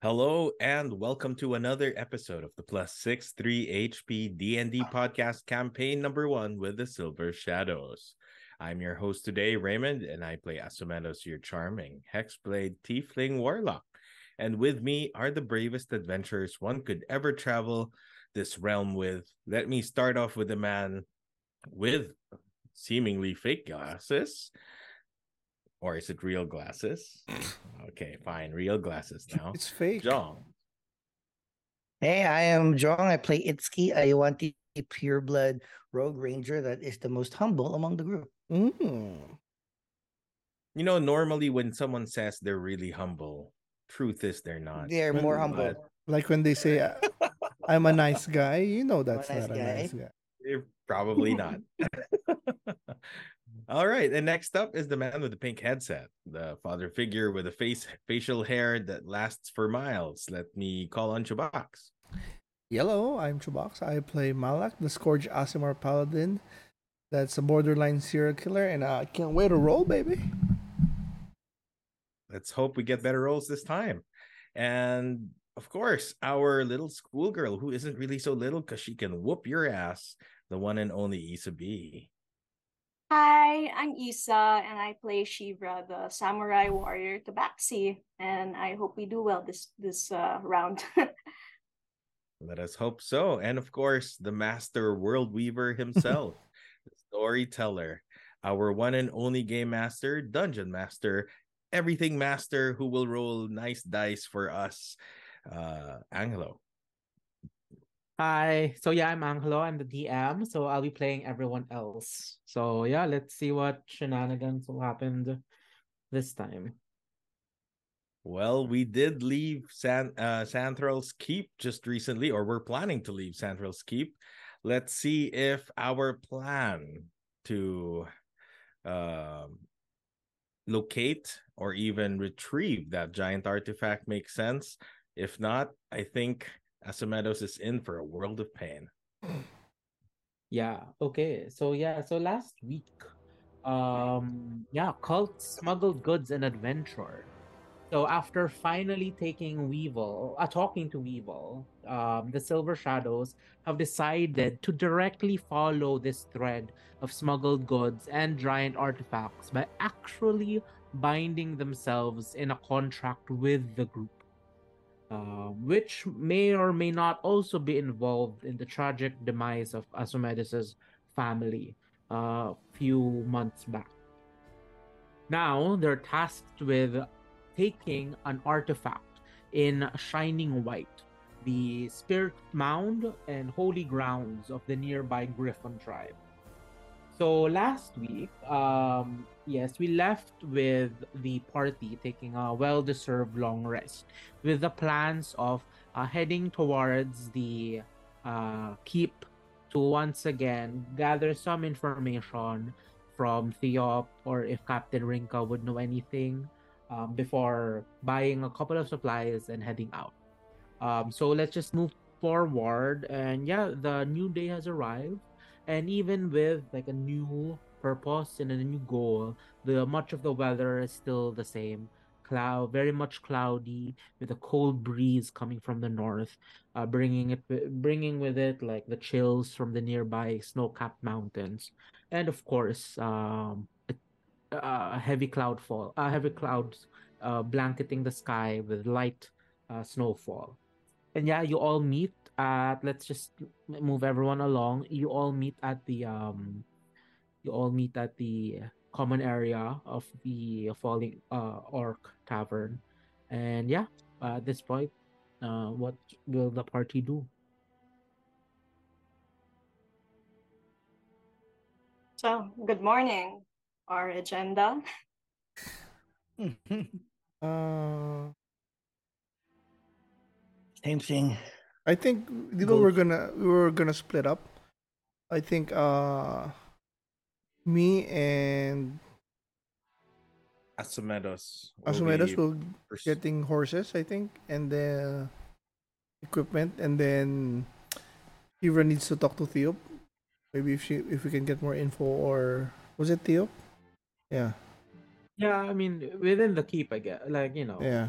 Hello and welcome to another episode of the Plus 63 HP D&D podcast campaign number 1 with the Silver Shadows. I'm your host today, Raymond, and I play Asumedos, your charming Hexblade Tiefling Warlock. And with me are the bravest adventurers one could ever travel this realm with. Let me start off with a man with seemingly fake glasses. Or is it real glasses? Okay, fine. Real glasses now. It's fake. John. Hey, I am Jong. I play Itsuki. I want the pureblood rogue ranger that is the most humble among the group. Mm. You know, normally when someone says they're really humble, truth is they're not. They're more But- humble. Like when they say, "Uh, "I'm a nice guy," you know that's nice not a nice guy. They're probably not. All right, and next up is the man with the pink headset, the father figure with a face facial hair that lasts for miles. Let me call on Chubax. Hello, I'm Chubox. I play Malak, the Scourge Aasimar Paladin. That's a borderline serial killer, and I can't wait to roll, baby. Let's hope we get better rolls this time. And of course, our little schoolgirl who isn't really so little because she can whoop your ass, the one and only Isa B. Hi, I'm Isa, and I play Shivra, the samurai warrior Tabaxi, and I hope we do well this this uh, round. Let us hope so. And of course, the master world weaver himself, the storyteller, our one and only game master, dungeon master, everything master who will roll nice dice for us, uh, Angelo. Hi. So yeah, I'm Angelo. I'm the DM. So I'll be playing everyone else. So yeah, let's see what shenanigans will happen this time. Well, we did leave San uh, Keep just recently, or we're planning to leave Santhral's Keep. Let's see if our plan to um, locate or even retrieve that giant artifact makes sense. If not, I think Asomedos is in for a world of pain. Yeah. Okay. So yeah. So last week, um, yeah, cult smuggled goods and adventure. So after finally taking Weevil, uh, talking to Weevil, um, the Silver Shadows have decided to directly follow this thread of smuggled goods and giant artifacts by actually binding themselves in a contract with the group, uh, which may or may not also be involved in the tragic demise of Asomedis' family a few months back. Now they're tasked with taking an artifact in shining white, the spirit mound and holy grounds of the nearby Griffon tribe. So last week, um, yes, we left with the party taking a well-deserved long rest, with the plans of uh, heading towards the uh, keep to once again gather some information from Theop or if Captain Rinka would know anything um, before buying a couple of supplies and heading out. Um, so let's just move forward. And yeah, the new day has arrived. And even with like a new purpose and a new goal, the much of the weather is still the same. Cloud, very much cloudy, with a cold breeze coming from the north, uh, bringing it, bringing with it like the chills from the nearby snow-capped mountains, and of course, um, uh, heavy cloud fall, uh, heavy clouds uh, blanketing the sky with light uh, snowfall. And yeah, you all meet at. Let's just move everyone along. You all meet at the um, you all meet at the common area of the falling uh orc tavern, and yeah, uh, at this point, uh, what will the party do? so, good morning. Our agenda. Uh, Same thing. I think you know, we're gonna we were gonna split up. I think uh, me and Asomedos. will Asumedas will pers- getting horses, I think, and the equipment, and then Ira needs to talk to Theo. Maybe if she if we can get more info, or was it Theo? Yeah, Yeah, I mean within the keep, I guess. Like you know, yeah.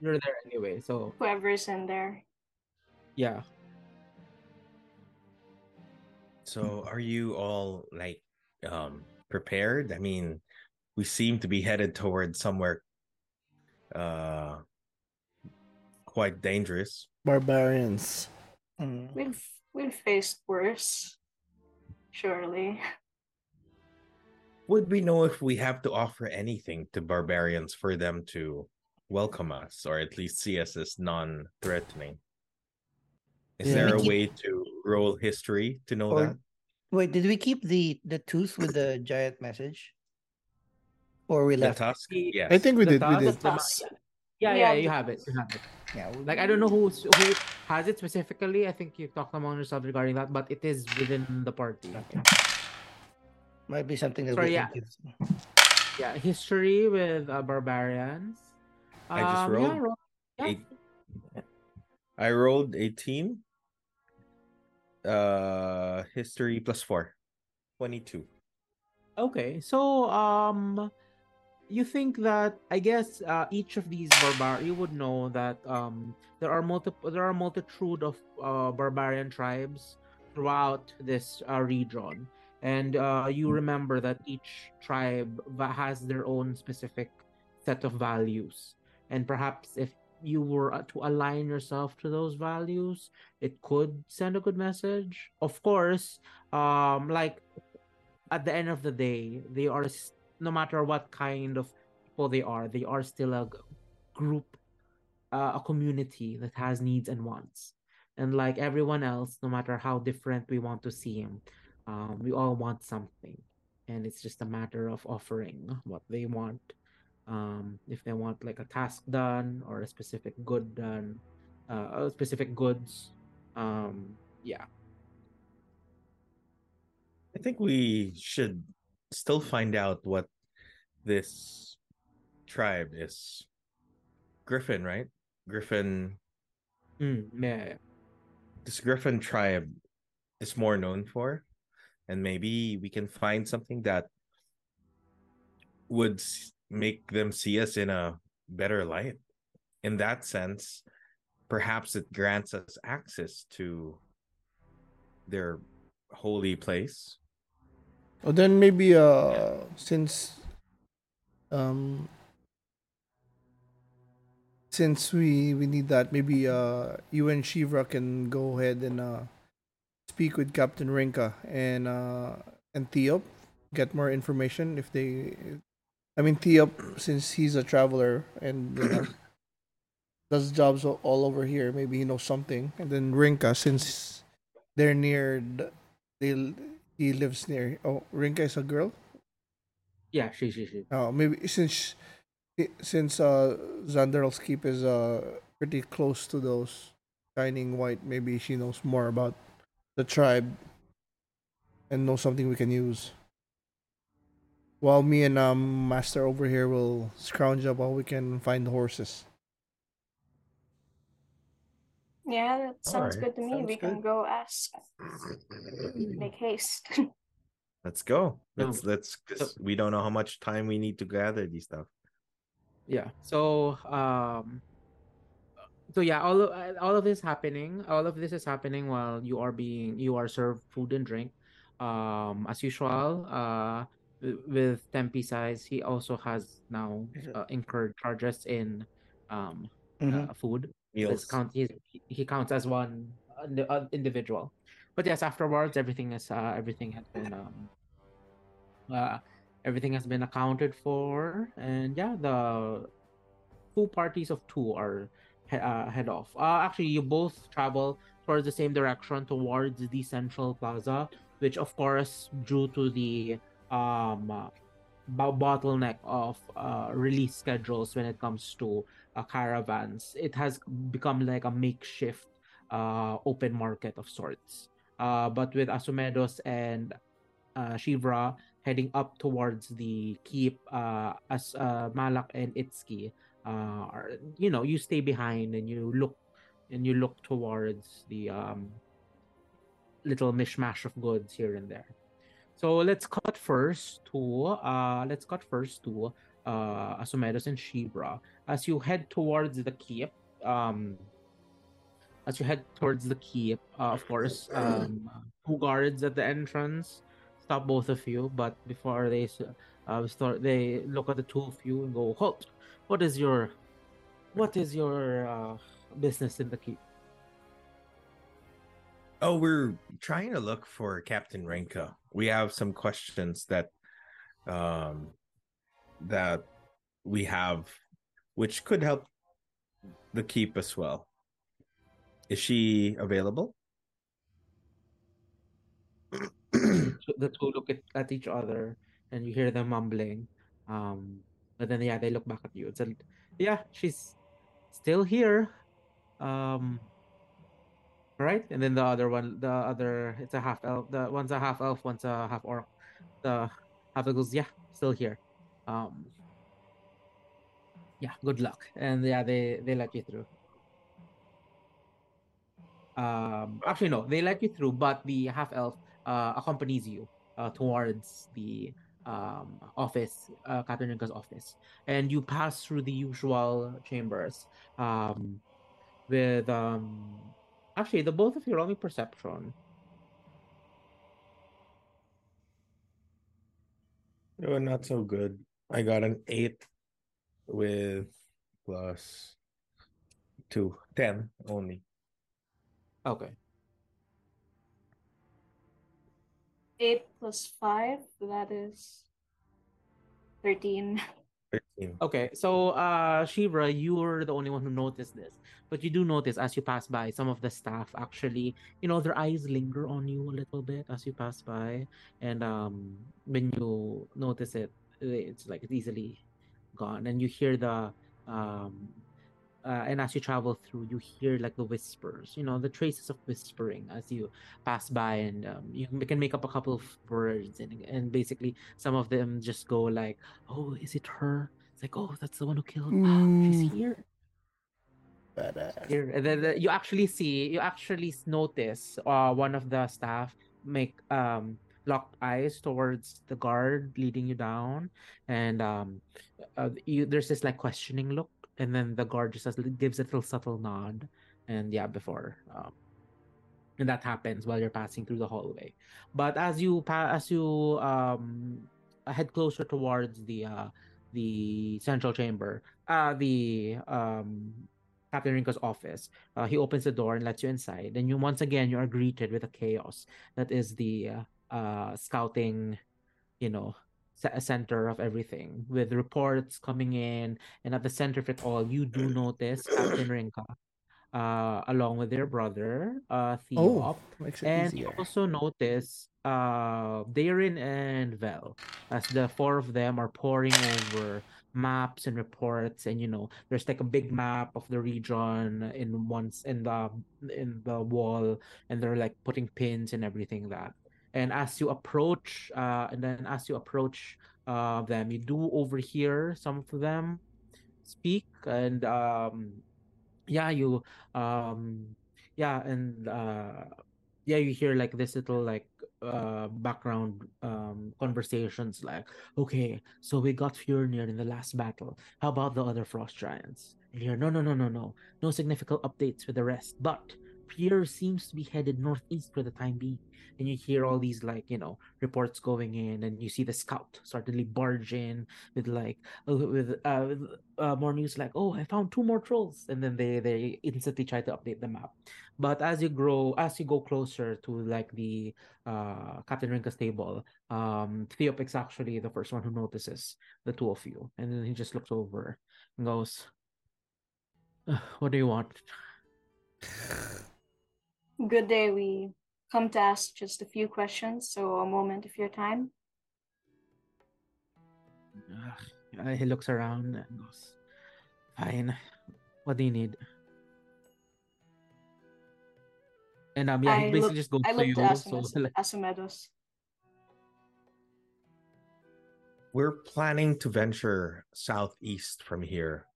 you're there anyway. So Whoever's in there. yeah. So are you all like um prepared? I mean, we seem to be headed towards somewhere uh quite dangerous. Barbarians. Mm. We've we've faced worse. Surely. Would we know if we have to offer anything to barbarians for them to welcome us or at least see us as non-threatening? Is Yeah. there a way to roll history to know Or that? Wait, did we keep the the tooth with the giant message? Or we The left? tusk? The- Yes. I think we The did. We did. the ma- Tusk. Yeah, We yeah, you have it. You have it. Yeah. we- Like I don't know who's who has it specifically. I think you talked among yourselves regarding that, but it is within the party. Okay. Might be something that Sorry, we yeah. can use. Yeah, history with uh, barbarians. I just Um, rolled Yeah, roll- yeah. eight. I rolled 18. Uh history plus 4. 22. Okay, so um, you think that I guess uh, each of these barbar you would know that um there are multiple there are multitude of uh, barbarian tribes throughout this uh, region, and uh, you remember that each tribe va- has their own specific set of values, and perhaps if you were uh, to align yourself to those values, it could send a good message. Of course, um, like at the end of the day, they are no matter what kind of people they are, they are still a group, uh, a community that has needs and wants. And like everyone else, no matter how different we want to see him um, we all want something, and it's just a matter of offering what they want. Um, if they want like a task done or a specific good done, uh, specific goods, um, yeah. I think we should still find out what this tribe is. Griffin, right? Griffin Mm, yeah, this Griffin tribe is more known for. And maybe we can find something that would make them see us in a better light. In that sense, perhaps it grants us access to their holy place. Or then maybe uh since um since we we need that maybe uh you and Shivra can go ahead and uh speak with Captain Rinka and uh and Theop get more information if they I mean Theop since he's a traveler and you know, does jobs all all over here maybe he knows something and then Rinka since they're near the, they he lives near oh Rinka is a girl yeah, she, she, she. Oh, maybe since since uh Zanderl's keep is uh pretty close to those shining white, maybe she knows more about the tribe and knows something we can use. While me and um Master over here will scrounge up all we can find the horses. Yeah, that sounds Alright, good to me. sounds we can go ask. Make haste. Let's go. Let's let's cause we don't know how much time we need to gather these stuff. Yeah. So um so yeah, all of uh, all of this happening, all of this is happening while you are being you are served food and drink. Um as usual, uh wi- with Tempe size, he also has now uh, incurred charges in um Mhm. uh, food. Meals. Count he, he counts as one uh, individual. But yes, afterwards everything is uh, everything has been um uh everything has been accounted for and yeah the two parties of two are uh, head off uh actually you both travel towards the same direction towards the central plaza which of course due to the um uh, bottleneck of uh release schedules when it comes to uh, caravans. It has become like a makeshift uh open market of sorts. Uh but with asumedos and uh shivra heading up towards the keep uh as malak and itsuki uh are, you know you stay behind and you look and you look towards the um little mishmash of goods here and there so let's cut first to uh let's cut first to uh and Shivra. as you head towards the keep, um, as you head towards the keep, uh, of course, um, two guards at the entrance stop both of you. But before they uh, start, they look at the two of you and go, "Halt! What is your, what is your uh, business in the keep?" Oh, we're trying to look for Captain Renko. We have some questions that um that we have which could help the keep as well. Is she available? The two look at, at each other and you hear them mumbling. Um, but then yeah, they look back at you and said, "Yeah, she's still here." Um, right, and then the other one, the other, it's a half elf. The one's a half elf, one's a half orc. The half elf goes, "Yeah, still here." Um, yeah, good luck, and yeah, they they let you through. Um, actually, no, they let you through, but the half elf uh, accompanies you uh, towards the um, office, uh, Katerinka's office, and you pass through the usual chambers. Um, with um, actually, the both of you roll me perception. Oh, not so good. I got an eight with plus two. Ten only. Okay, Eight plus five, that is thirteen. Okay. So, uh, Shivra, you're the only one who noticed this, but you do notice as you pass by, some of the staff actually, you know, their eyes linger on you a little bit as you pass by, and um, when you notice it, it's like it's easily gone, and you hear the um, uh, and as you travel through, you hear like the whispers, you know, the traces of whispering as you pass by, and um, you can- make up a couple of words, and and basically some of them just go like, "Oh, is it her?" It's like, "Oh, that's the one who killed. Ah, she's Mm. here." Badass. Here, and then the- you actually see, you actually notice, uh, one of the staff make um locked eyes towards the guard leading you down, and um, uh, you there's this like questioning look, and then the guard just gives a little subtle nod, and yeah, before um, and that happens while you're passing through the hallway. But as you pa- as you um head closer towards the uh the central chamber, uh the um Captain Rinko's office, uh, he opens the door and lets you inside. And you once again you are greeted with a chaos that is the uh scouting, you know, ce- center of everything with reports coming in, and at the center of it all, you do notice Captain Rinka, uh, along with their brother, uh, Oh, makes it and you also notice uh Darren and Vel as the four of them are poring over maps and reports and you know there's like a big map of the region in once in the in the wall and they're like putting pins and everything that and as you approach uh and then as you approach uh them you do overhear some of them speak and um yeah you um yeah and uh yeah you hear like this little like uh background um conversations like okay so we got Fjornir in the last battle. How about the other frost giants? And hear no no no no no. No significant updates with the rest. But Pierre seems to be headed northeast for the time being and you hear all these like you know reports going in and you see the scout suddenly barge in with like uh, with uh, with uh, more news like, "Oh, I found two more trolls," and then they they instantly try to update the map. But as you grow, as you go closer to like the uh, Captain Rinka's table, um, Theopix actually the first one who notices the two of you, and then he just looks over and goes, "What do you want?" Good day. We come to ask just a few questions, so a moment of your time. Uh, he looks around and goes, "Fine. What do you need?" And um, yeah, he basically look- just goes I to look you. to So Asimed- like, Asimedos. We're planning to venture southeast from here,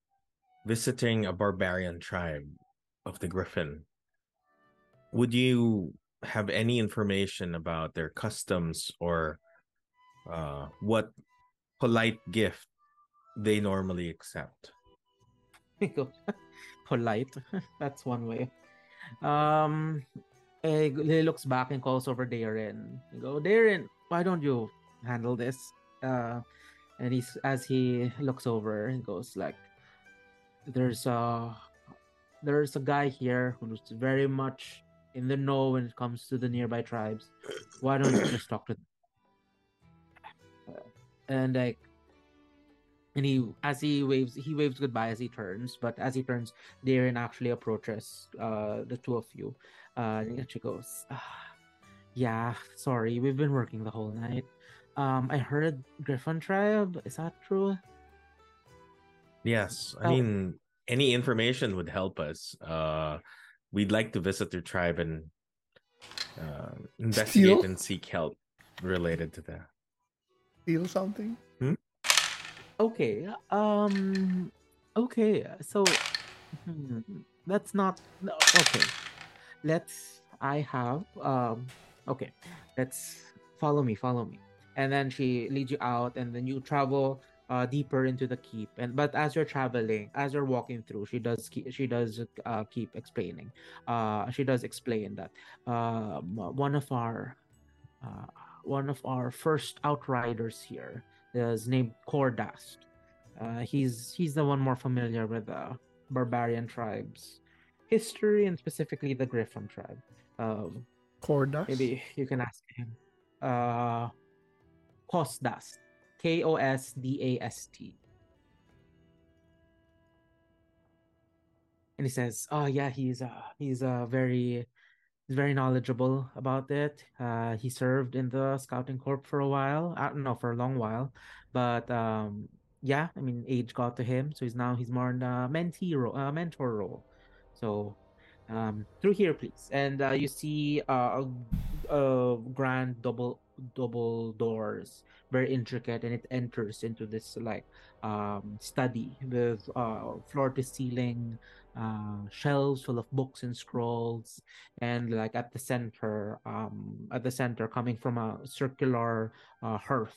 visiting a barbarian tribe of the Griffin. Would you have any information about their customs or uh, what polite gift they normally accept? Polite. That's one way. Um, eh, he looks back and calls over Darren. Go, Darren, why don't you handle this? Uh, and he's as he looks over, he goes like, "There's a, there's a guy here who's very much in the know when it comes to the nearby tribes. Why don't you just talk to them?" And like, and he as he waves, he waves goodbye as he turns. But as he turns, Darren actually approaches uh the two of you. Uh, and she goes, ah, "Yeah, sorry, we've been working the whole night." Um, I heard Griffin Tribe. Is that true? Yes, I Oh. mean any information would help us. Uh, we'd like to visit their tribe and uh, investigate Steal? and seek help related to that. Feel something? Hmm? Okay. Um. Okay. So, hmm, that's not no, okay. Let's. I have. Um. Okay. Let's follow me. Follow me. And then she leads you out, and then you travel uh deeper into the keep. And but as you're traveling, as you're walking through, she does keep, she does uh keep explaining. Uh, she does explain that um one of our uh one of our first outriders here is named Cordast. Uh, he's he's the one more familiar with the barbarian tribes history and specifically the Griffin tribe. Um, Cordas? maybe you can ask him. Uh, K O S D A S T. And he says, "Oh yeah, he's uh he's uh very very knowledgeable about it. Uh, he served in the scouting corps for a while. I don't know for a long while, but um, yeah, I mean, age got to him, so he's now he's more in a mentee uh, mentor role. So, um, through here, please, and uh, you see uh, a, a grand double double doors, very intricate, and it enters into this like um study with uh floor to ceiling uh shelves full of books and scrolls and like at the center um at the center coming from a circular uh, hearth.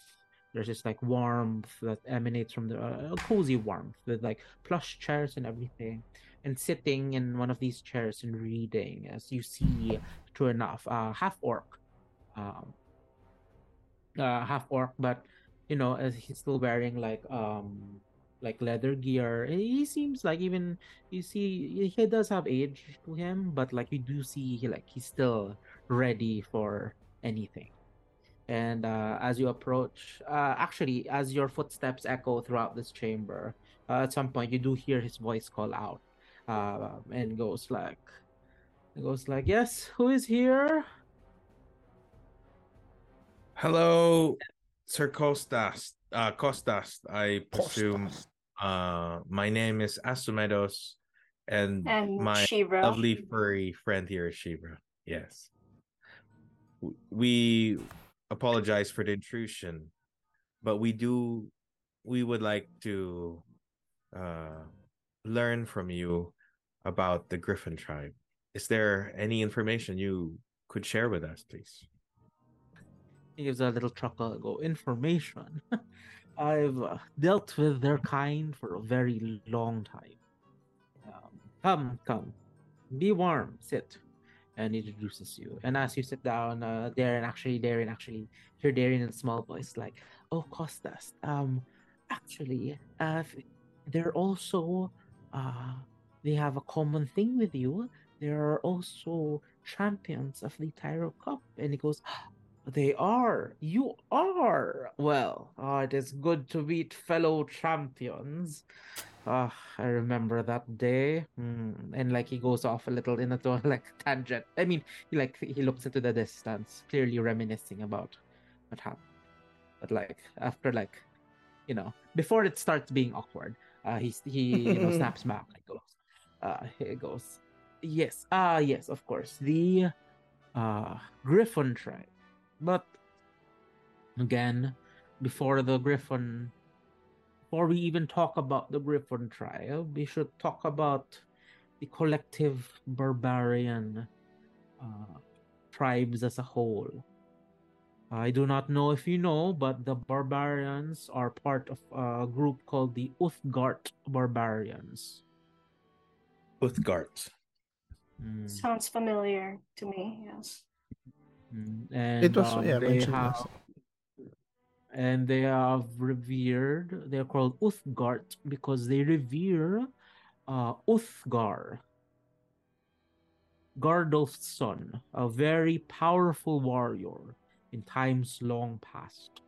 There's this like warmth that emanates from the uh, cozy warmth with like plush chairs and everything and sitting in one of these chairs and reading as you see true enough uh half orc um uh half orc but you know as he's still wearing like um like leather gear he seems like even you see he does have age to him but like you do see he like he's still ready for anything. And uh, as you approach uh, actually as your footsteps echo throughout this chamber uh, at some point you do hear his voice call out uh, and goes like goes like yes who is here Hello, Sir Costas. Uh, Costas, I presume. Costas. Uh, my name is Asumedos, and, And my Shivra. lovely furry friend here is Shivra. Yes. We apologize for the intrusion, but we do. We would like to uh, learn from you about the Griffin tribe. Is there any information you could share with us, please? He gives a little chuckle. Go information. I've uh, dealt with their kind for a very long time. Um, come, come, be warm. Sit, and introduces you. And as you sit down, uh, Darren actually, Darren actually, hear Darren in a small voice like, "Oh, Costas. Um, actually, uh, they're also, uh, they have a common thing with you. They are also champions of the Tyro Cup." And he goes, they are. You are. Well, ah, it is good to meet fellow champions. Ah, I remember that day. Hmm. And like he goes off a little in a like tangent. I mean, he like he looks into the distance, clearly reminiscing about what happened. But like after like, you know, before it starts being awkward, uh, he he you know snaps back and goes, uh, he goes, yes, ah, yes, of course, the uh Griffin tribe. But again, before the Griffin, before we even talk about the Griffin trial, we should talk about the collective barbarian uh, tribes as a whole. I do not know if you know, but the barbarians are part of a group called the Uthgardt barbarians. Uthgardt. Mm, Sounds familiar to me. Yes. Mm, And It was um, yeah they have and they have revered they're called Uthgardt because they revere uh Uthgar. Gardolf's son a very powerful warrior in times long past.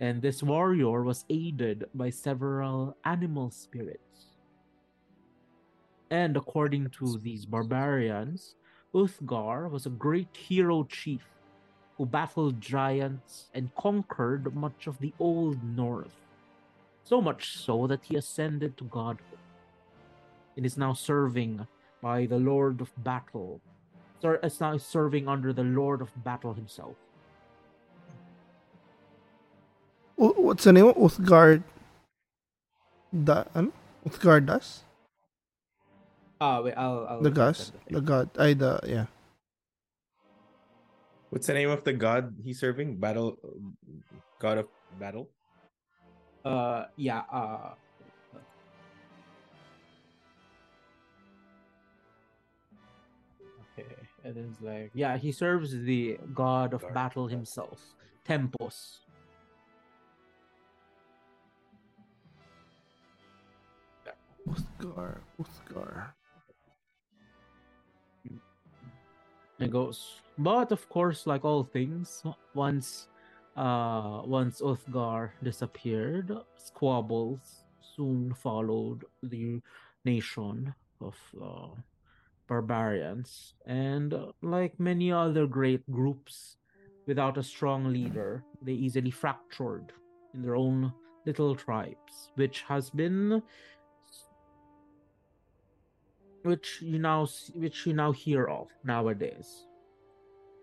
And this warrior was aided by several animal spirits. And according to these barbarians Uthgar was a great hero chief who battled giants and conquered much of the old north. So much so that he ascended to godhood and is now serving by the Lord of Battle. Sir, is now serving under the Lord of Battle himself. What's the name? Uthgard. Da, ano? Ah, wait, I'll, I'll The gas? The god. I the, yeah. What's the name of the god he's serving? Battle, god of battle. Uh, yeah, uh, okay, it is like, yeah, he serves the god of God battle battle. himself, Tempus. Uthgar. Uthgar. Goes. But of course, like all things, once uh once Uthgar disappeared, squabbles soon followed the nation of uh, barbarians. And uh, like many other great groups, without a strong leader, they easily fractured in their own little tribes, which has been which you now which you now hear of nowadays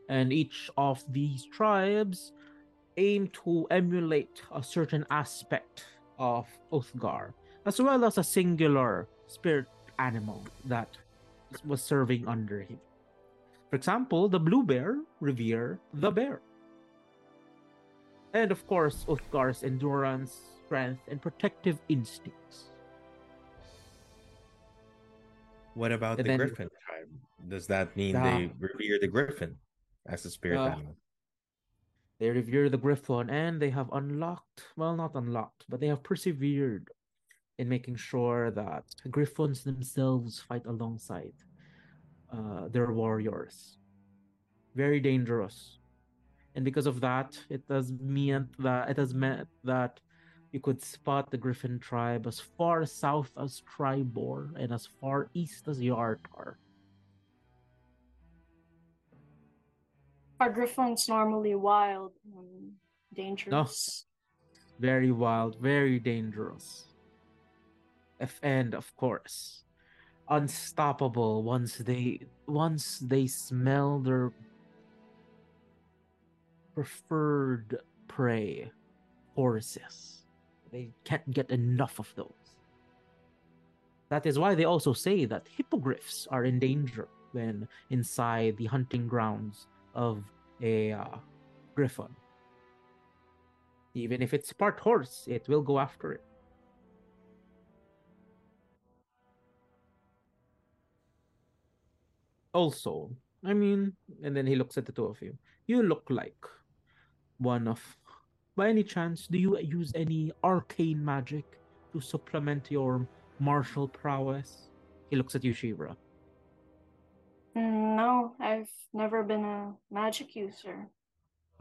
and each of these tribes aim to emulate a certain aspect of Othgar, as well as a singular spirit animal that was serving under him. For example, the blue bear revere the bear. And of course, Uthgar's endurance, strength, and protective instincts. What about And the then- griffin tribe? Does that mean Ah. they revere the griffin as a spirit Uh, animal? They revere the Griffon and they have unlocked, well, not unlocked, but they have persevered in making sure that Griffons themselves fight alongside uh, their warriors. Very dangerous. And because of that, it has meant that it has meant that you could spot the Griffin tribe as far south as Triboar and as far east as Yartar. Are griffons normally wild and dangerous? very wild, very dangerous. And of course, unstoppable once they once they smell their preferred prey, horses. They can't get enough of those. That is why they also say that hippogriffs are in danger when inside the hunting grounds of a uh, griffon. Even if it's part horse, it will go after it. Also, I mean, and then he looks at the two of you. You look like one of. By any chance, do you use any arcane magic to supplement your martial prowess? He looks at you, Shivra. Mm, No, I've never been a magic user.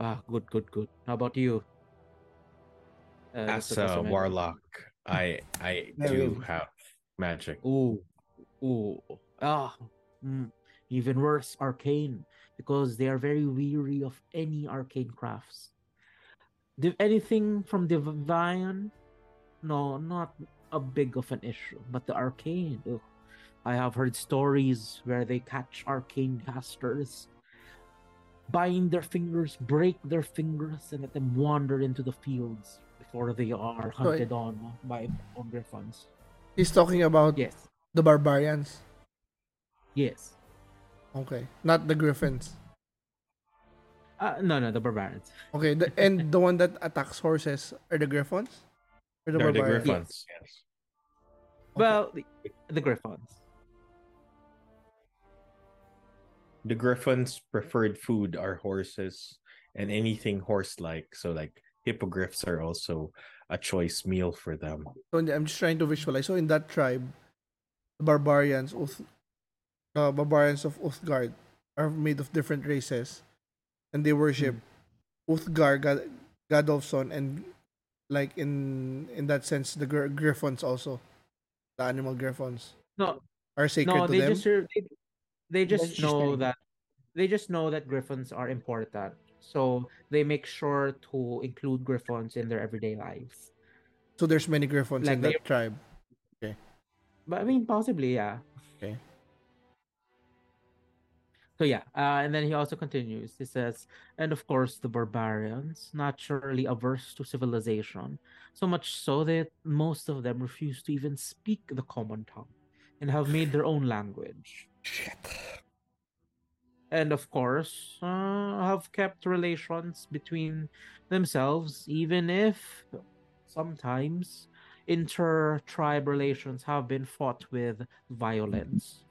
Ah, good, good, good. How about you? Uh, As a warlock, I I Very do good. have magic. Ooh, ooh, ah, mm, even worse, arcane, because they are very weary of any arcane crafts. Div- anything from the divine, no, not a big of an issue, but the arcane. ugh. I have heard stories where they catch arcane casters, bind their fingers, break their fingers, and let them wander into the fields before they are hunted on by on griffons. He's talking about Yes. the barbarians. Yes. Okay, not the griffins. Uh, no, no, the barbarians. Okay, the, and the one that attacks horses are the griffons? Or the They're the barbarians? griffins. Yes. Well, the, the Griffons. The Griffins' preferred food are horses and anything horse-like. So like hippogriffs are also a choice meal for them. So I'm just trying to visualize. So in that tribe, the barbarians, Uth, uh, barbarians of Uthgardt, are made of different races, and they worship hmm. Uthgar, God, Godolfson, and like in in that sense, the gr- griffons also, the animal griffons No, are sacred no, to they them. just they, they just That's know that they just know that griffons are important. So they make sure to include griffons in their everyday lives. So there's many griffons Like in they- that tribe. Okay. But I mean, possibly, yeah. Okay. So yeah, uh, and then he also continues. He says, and of course the barbarians, naturally averse to civilization, so much so that most of them refuse to even speak the common tongue, and have made their own language. Shit. and of course uh, have kept relations between themselves even if sometimes inter-tribe relations have been fought with violence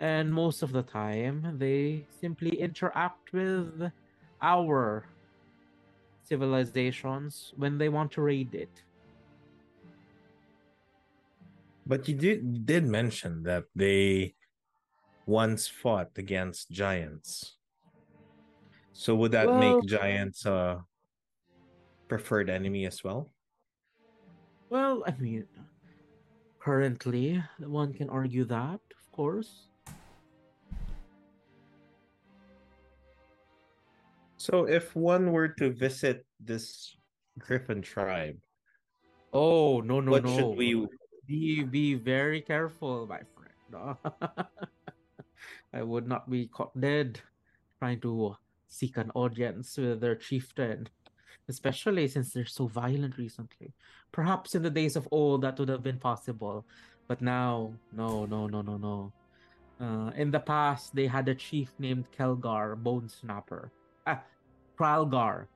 and most of the time they simply interact with our civilizations when they want to raid it But you did did mention that they once fought against giants. So would that Well- make giants a preferred enemy as well? well i mean currently one can argue that of course So if one were to visit this griffin tribe, Oh no no what no! should we be be very careful, my friend. I would not be caught dead trying to seek an audience with their chieftain, especially since they're so violent recently. Perhaps in the days of old that would have been possible, but now, no, no, no, no, no. Uh, in the past, they had a chief named Kelgar, Bone Snapper. Ah, Kralgar.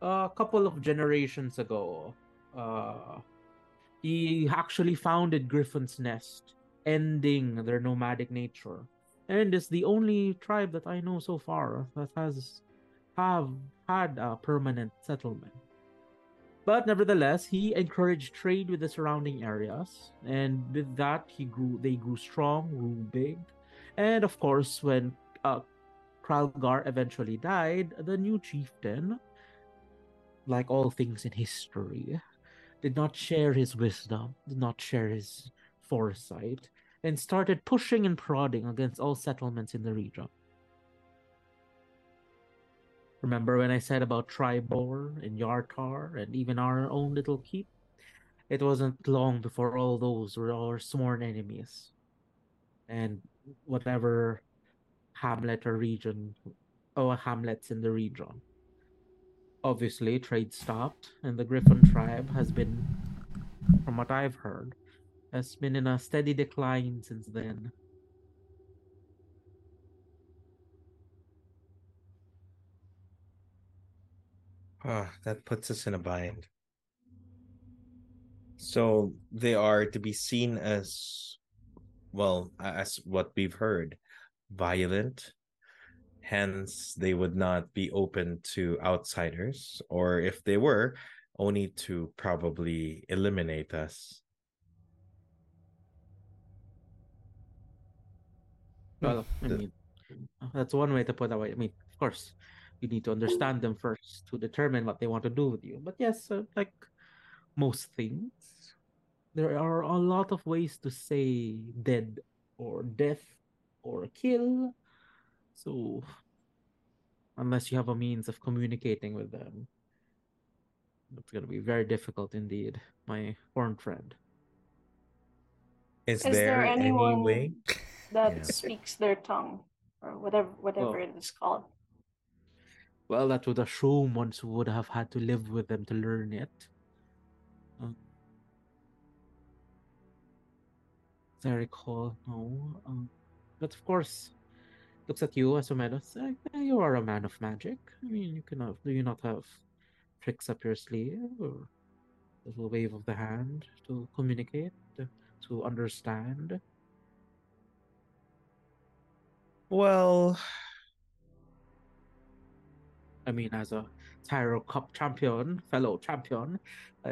a couple of generations ago, uh, he actually founded Griffin's Nest, ending their nomadic nature, and is the only tribe that I know so far that has have had a permanent settlement. But nevertheless, he encouraged trade with the surrounding areas, and with that, he grew. They grew strong, grew big, and of course, when uh, Kralgar eventually died, the new chieftain like all things in history, did not share his wisdom, did not share his foresight, and started pushing and prodding against all settlements in the region. Remember when I said about Triboar and Yartar and even our own little keep? It wasn't long before all those were our sworn enemies. And whatever hamlet or region, or hamlets in the region obviously trade stopped and the griffin tribe has been from what i've heard has been in a steady decline since then Ah, that puts us in a bind. So they are to be seen as, well, as what we've heard, violent. Hence, they would not be open to outsiders, or if they were, only to probably eliminate us. well i mean that's one way to put it i mean of course you need to understand them first to determine what they want to do with you but yes uh, like most things there are a lot of ways to say dead or death or kill so unless you have a means of communicating with them it's going to be very difficult indeed my horned friend Is, Is there, there any anyone way? that Yeah. speaks their tongue or whatever whatever Oh. it is called. Well, that would assume one would have had to live with them to learn it. As I recall, no. Um, but of course, looks at you, as Asomedos. Uh, you are a man of magic. I mean, you cannot. Do you not have tricks up your sleeve? Or a little wave of the hand to communicate, to understand. Well, I mean, as a Tyro Cup champion, fellow champion, uh,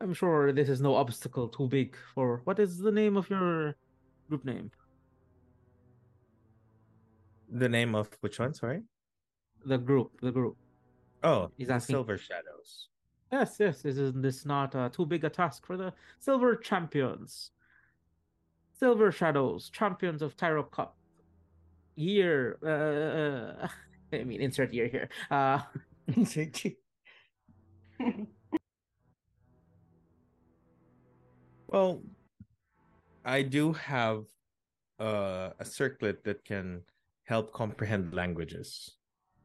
I'm sure this is no obstacle too big for. What is the name of your group name? the name of which one? Sorry. The group, the group. Oh, He's the asking- Silver Shadows. Yes, yes. This is this not uh, too big a task for the Silver Champions? Silver Shadows, champions of Tyro Cup. Year, uh, I mean, insert year here. Uh, Well, I do have uh, a circlet that can help comprehend languages.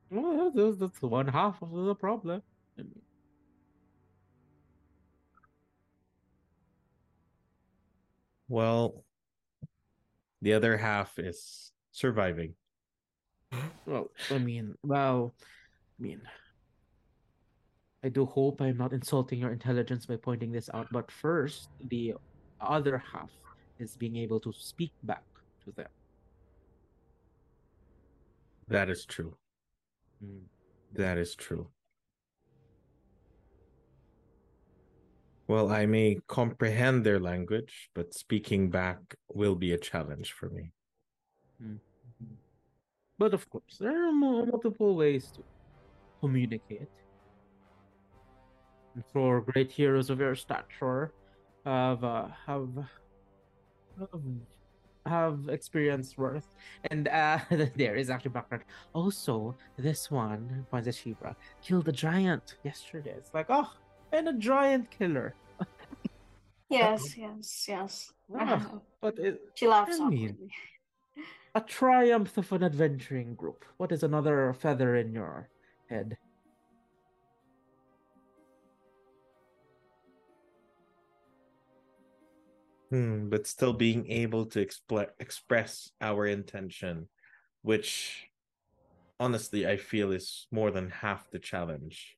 well, that's, that's one half of the problem. I mean, Well, the other half is surviving. Well, I mean, well, I mean, I do hope I'm not insulting your intelligence by pointing this out, but first, the other half is being able to speak back to them. That is true. Mm. That is true. Well, I may comprehend their language, but speaking back will be a challenge for me. But of course, there are multiple ways to communicate. For great heroes of your stature, have uh, have have, have experienced worth, and uh, there is actually background. Also, this one points at Shivra killed a giant yesterday. It's like oh, and a giant killer. yes, yes, yes. Ah, but it, she laughs I mean- a triumph of an adventuring group. What is another feather in your head? Hmm, but still being able to express our intention, which honestly I feel is more than half the challenge,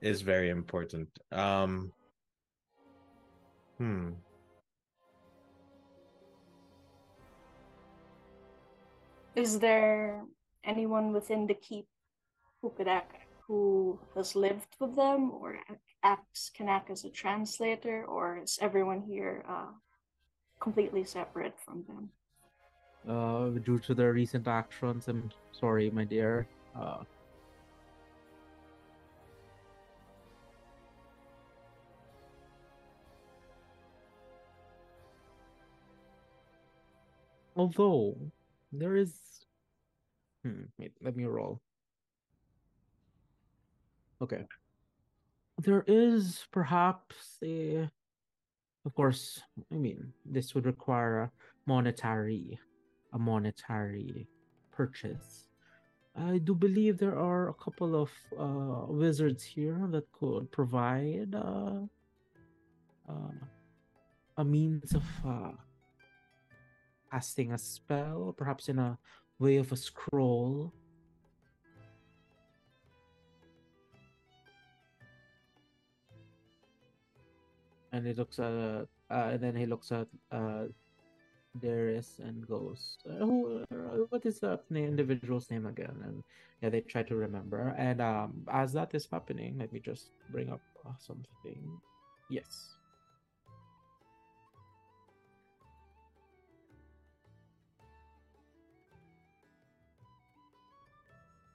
is very important. Um, hmm. Is there anyone within the keep who could act, who has lived with them, or acts can act as a translator, or is everyone here uh, completely separate from them? Uh, due to the recent actions, I'm sorry, my dear. Uh, although there is, hmm, wait, let me roll. Okay, there is perhaps a, of course. I mean, this would require a monetary a monetary purchase. I do believe there are a couple of uh, wizards here that could provide uh, uh, a means of uh, casting a spell, perhaps in a way of a scroll. And he looks at, uh, and then he looks at uh, Darius and goes, uh, "Who? Uh, what is that individual's name again?" And yeah, they try to remember. And um, as that is happening, let me just bring up uh, something. Yes.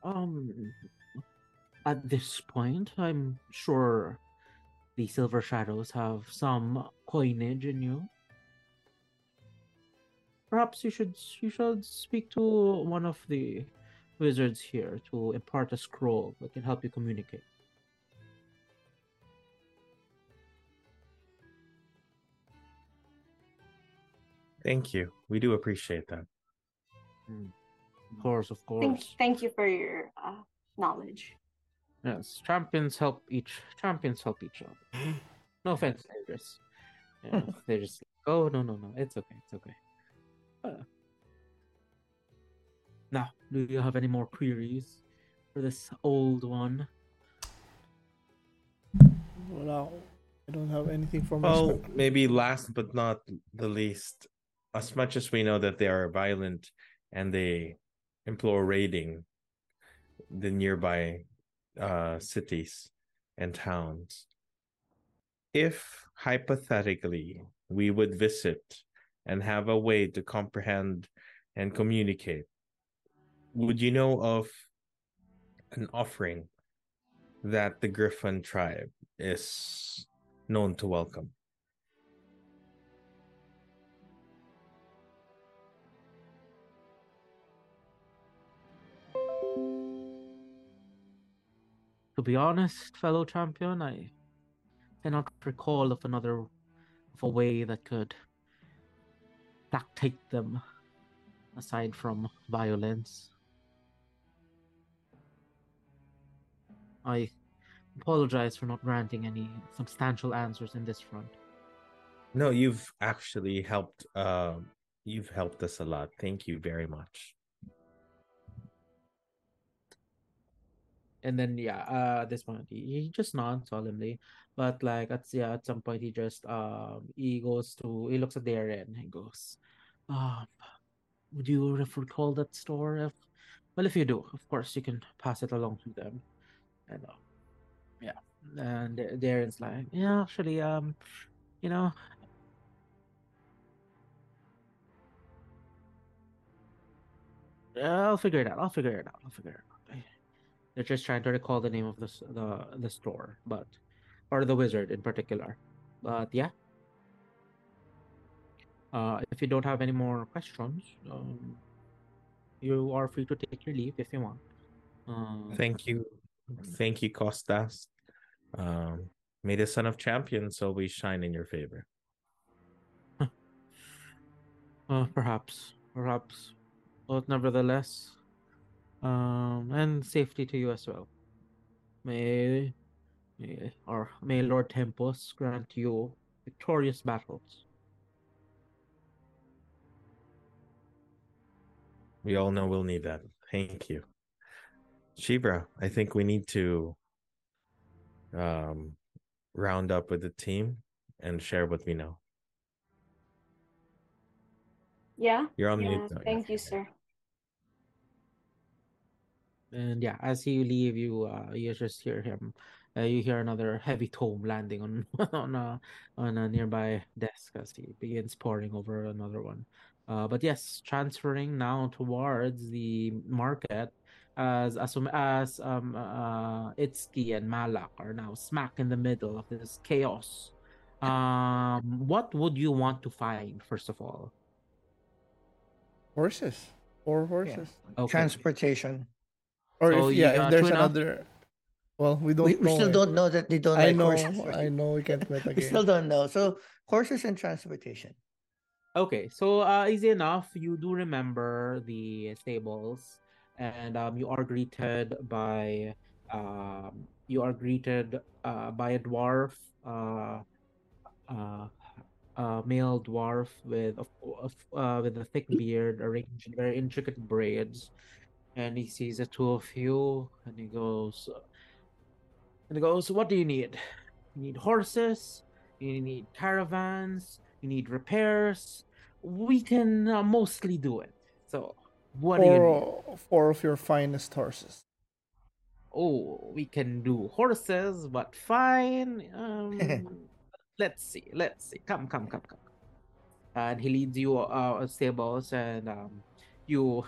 Um, at this point, I'm sure the Silver Shadows have some coinage in you. Perhaps you should you should speak to one of the wizards here to impart a scroll that can help you communicate. Thank you. We do appreciate that. Of course, of Thank, course. thank you for your uh, knowledge. Yes, champions help each champions help each other. No offense, Idris. Yeah, they're just like, oh no no no, it's okay, it's okay. Uh, now, do you have any more queries for this old one? wala ako. I don't have anything for Well, myself. maybe last but not the least, as much as we know that they are violent and they implore raiding the nearby uh, cities and towns, if hypothetically we would visit and have a way to comprehend and communicate, would you know of an offering that the Griffon tribe is known to welcome? To be honest, fellow champion, I cannot recall of another of a way that could placate them aside from violence. I apologize for not granting any substantial answers in this front. No, you've actually helped. Uh, you've helped us a lot. Thank you very much. And then yeah uh this point he, he just nods solemnly but like at yeah at some point he just um he goes to he looks at Darren and he goes um would you recall that store if well if you do of course you can pass it along to them and uh, yeah and Da- Darren's like yeah actually um you know I'll figure it out. I'll figure it out. I'll figure it out. They're just trying to recall the name of the the the store, but or the wizard in particular. But yeah. Uh, if you don't have any more questions, um, you are free to take your leave if you want. Uh, Thank you, thank you, Costas. Um, may the sun of champions always shine in your favor. uh, perhaps, perhaps, but nevertheless, um, and safety to you as well. May, may or may Lord Tempus grant you victorious battles. We all know we'll need that. Thank you, Shivra. I think we need to um round up with the team and share what we know. Yeah. You're on Yeah. mute. now, Thank yeah. you, sir. And yeah, as you leave, you uh, you just hear him. Uh, you hear another heavy tome landing on on a on a nearby desk as he begins poring over another one. Uh, but yes, transferring now towards the market as as as um uh Itsuki and Malak are now smack in the middle of this chaos. Um, what would you want to find first of all? Horses. Four horses. Okay. Transportation. Or So if yeah, if there's two enough? another well, we don't We, know. we still eh. don't know that they don't I like know, horses. I know we can't bet We still don't know. So horses and transportation. Okay, so uh, easy enough. You do remember the stables, and um, you are greeted by um, you are greeted uh, by a dwarf, uh, uh, a male dwarf with of, of uh, with a thick beard, arranged in very intricate braids, and he sees the two of you, and he goes, and he goes, "What do you need? You need horses. You need caravans. You need repairs. We can uh, mostly do it. So, what do you need? Four, four of your finest horses. Oh, we can do horses, but fine. Um, let's see. Let's see. Come, come, come, come. And he leads you uh stables, and um, you.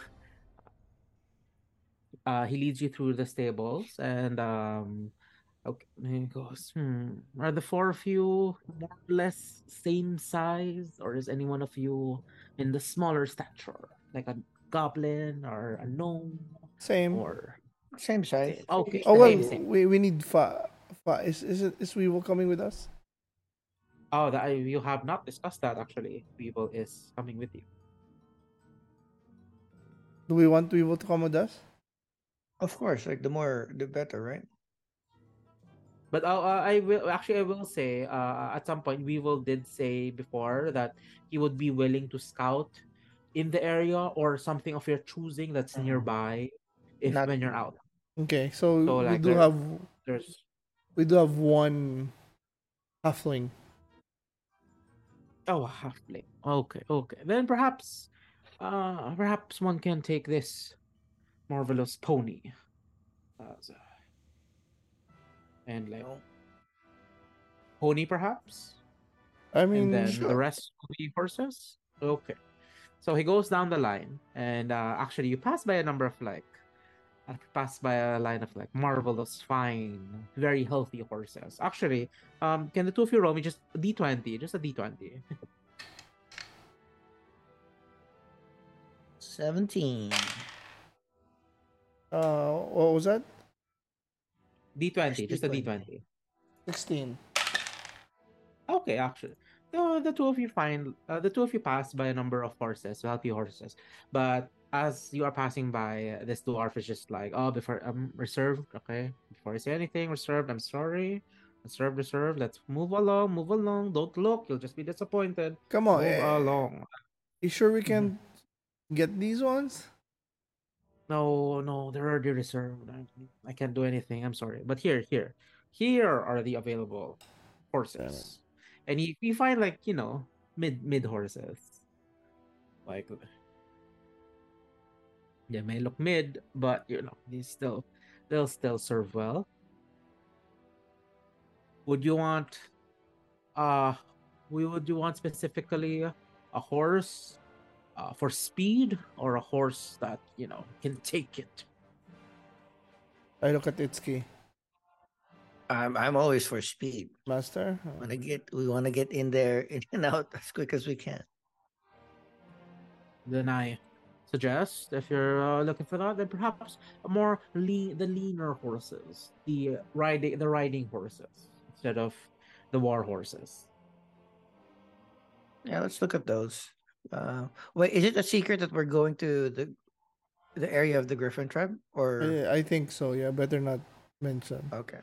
Uh, he leads you through the stables, and um, okay, he goes. Hmm. Are the four of you more or less same size, or is any one of you in the smaller stature, like a goblin or a gnome, Same. or Same size. Okay. oh well, same, same. we we need fa. fa is is it is Weevil coming with us? Oh, that you have not discussed that actually. Weevil is coming with you. Do we want Weevil to come with us? Of course, like the more the better, right? But uh, uh, I will actually I will say uh, at some point Weevil did say before that he would be willing to scout in the area or something of your choosing that's Mhm. nearby if Not- when you're out. Okay, so, So, we do there- have There's we do have one halfling. Oh, a halfling. Okay, okay. Then perhaps, uh, perhaps one can take this marvelous pony. as a- and like No. pony, perhaps. I mean, and then sure. the rest will be horses. Okay. So he goes down the line, and uh, actually, you pass by a number of like, uh, pass by a line of like marvelous, fine, very healthy horses. Actually, um, can the two of you roll me just a d twenty, just a d twenty? 17. Uh, what was that? D twenty, just a D20. Sixteen. Okay, actually, the the two of you find uh, the two of you pass by a number of horses, healthy horses, but as you are passing by, uh, this dwarf is just like, oh, before I'm reserved, okay. Before I say anything, reserved. I'm sorry. Reserved, reserved. Let's move along, move along. Don't look. You'll just be disappointed. Come on, Move eh, along. you sure we can get these ones? No, no, they're already reserved. I, I can't do anything. I'm sorry. But here, here, here are the available horses. And you, you find like, you know, mid mid horses. Like they may look mid, but you know, they still they'll still serve well. Would you want uh we would you want specifically a horse uh, for speed or a horse that you know can take it I look at Itsuki. I'm I'm always for speed. Master? Uh, Wanna get we want to get in there in and out as quick as we can. then i suggest if you're uh, looking for that then perhaps a more lean the leaner horses the riding the riding horses instead of the war horses Yeah, let's look at those. Uh, wait, is it a secret that we're going to the the area of the Griffon tribe, or I think so, yeah. Better not mention. okay?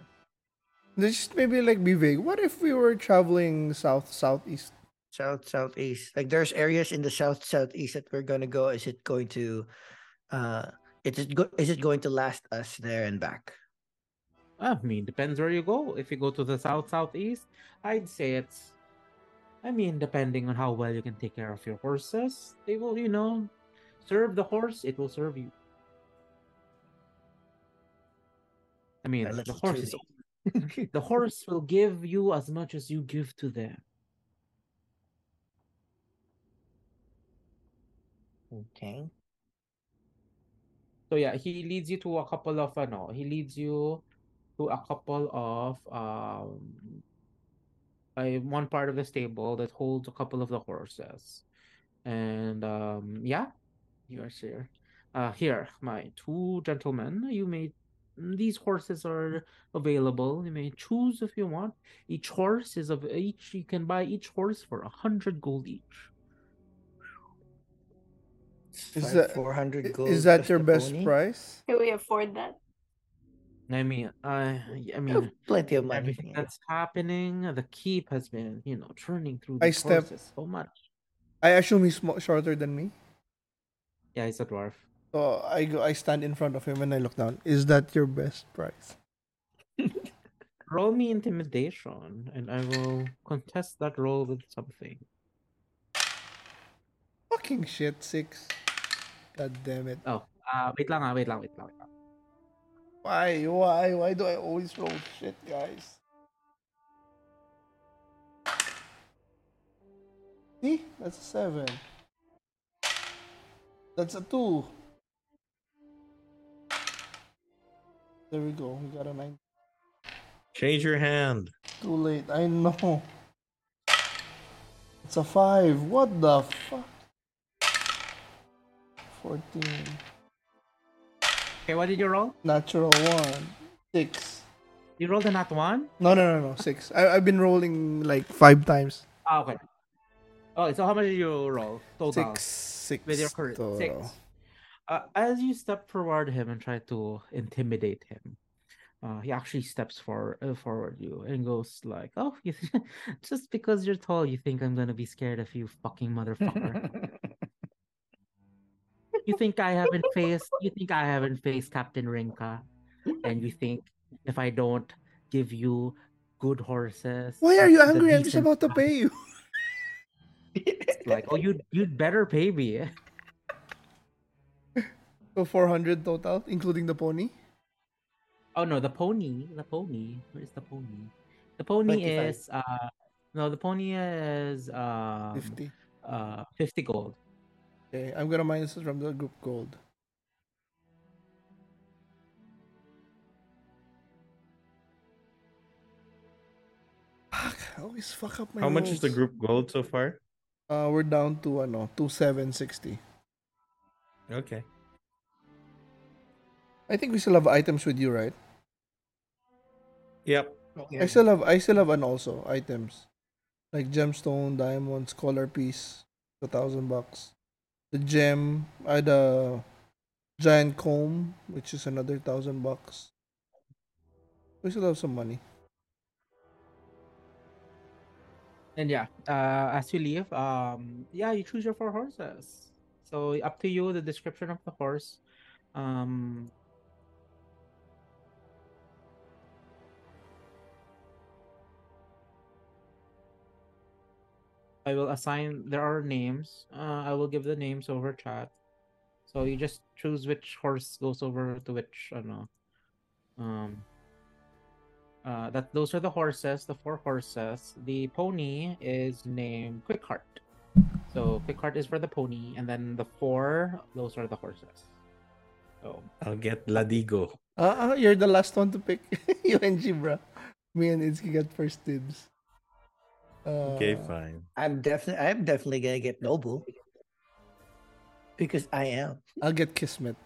Just maybe like be vague. What if we were traveling south southeast? South southeast. Like there's areas in the south southeast that we're gonna go. Is it going to, uh, is it go- is it going to last us there and back? i mean depends where you go if you go to the south southeast i'd say it's i mean depending on how well you can take care of your horses they will you know serve the horse it will serve you i mean the horse is the- horse will give you as much as you give to them. Okay. So yeah, he leads you to a couple of ano, he leads you to a couple of um a one part of the stable that holds a couple of the horses. And um yeah, you are here. Uh here, my two gentlemen, you may these horses are available. You may choose if you want. Each horse is of each you can buy each horse for a hundred gold each. Is that- four hundred gold? Is that plus your best pony? price? Can we afford that? I mean, I I mean plenty of money. everything that's happening, the keep has been, you know, churning through I step- so much. I assume he's shorter than me. Yeah, he's a dwarf. So I go, I stand in front of him and I look down. Is that your best price? Roll me intimidation, and I will contest that roll with something. Fucking shit, six. God damn it. Oh, uh, wait lang, ah, wait lang, wait lang, wait lang. Why? Why? Why do I always roll shit, guys? See? That's a seven. That's a two. There we go. We got a nine. Change your hand. Too late. I know. It's a five. What the fuck? 14. Okay, what did you roll? Natural one. Six. You rolled a nat one? No, no, no, no. Six. I, I've been rolling like five times. Ah, okay. Oh, so how much did you roll total? Six. Six. With your current six. Uh, as you step forward him and try to intimidate him, uh, he actually steps for, uh, forward you and goes like, "Oh, you just because you're tall, you think I'm gonna be scared of you, fucking motherfucker? you think I haven't faced? You think I haven't faced Captain Rinka? And you think if I don't give you good horses. Why are you angry? I'm just about to pay you. Like, oh, you'd you'd better pay me. So 400 total, including the pony. Oh no, the pony, the pony. Where's the pony? The pony 25. is uh no, the pony is um 50. uh 50 gold. Okay, I'm gonna mine this from the group gold. Fuck, I always fuck up my How much is the group gold so far? Uh, we're down to ano, 2760. Okay. I think we still have items with you, right? Yep. Okay. I still have I still have an also items. Like gemstone, diamond, scholar piece, a thousand bucks. The gem, had a giant comb, which is another thousand bucks. We still have some money. And yeah, uh as you leave, um yeah, you choose your four horses. So up to you the description of the horse. Um I will assign there are names. Uh I will give the names over chat. So you just choose which horse goes over to which I don't know. Um uh, that those are the horses, the four horses. The pony is named Quickheart. So Quickheart is for the pony, and then the four, those are the horses. So I'll get Ladigo. Uh, uh you're the last one to pick you and bro. Me and Itsuki got first dibs. Uh, Okay, fine. I'm definitely I'm definitely gonna get Noble. Because I am. I'll get Kismet.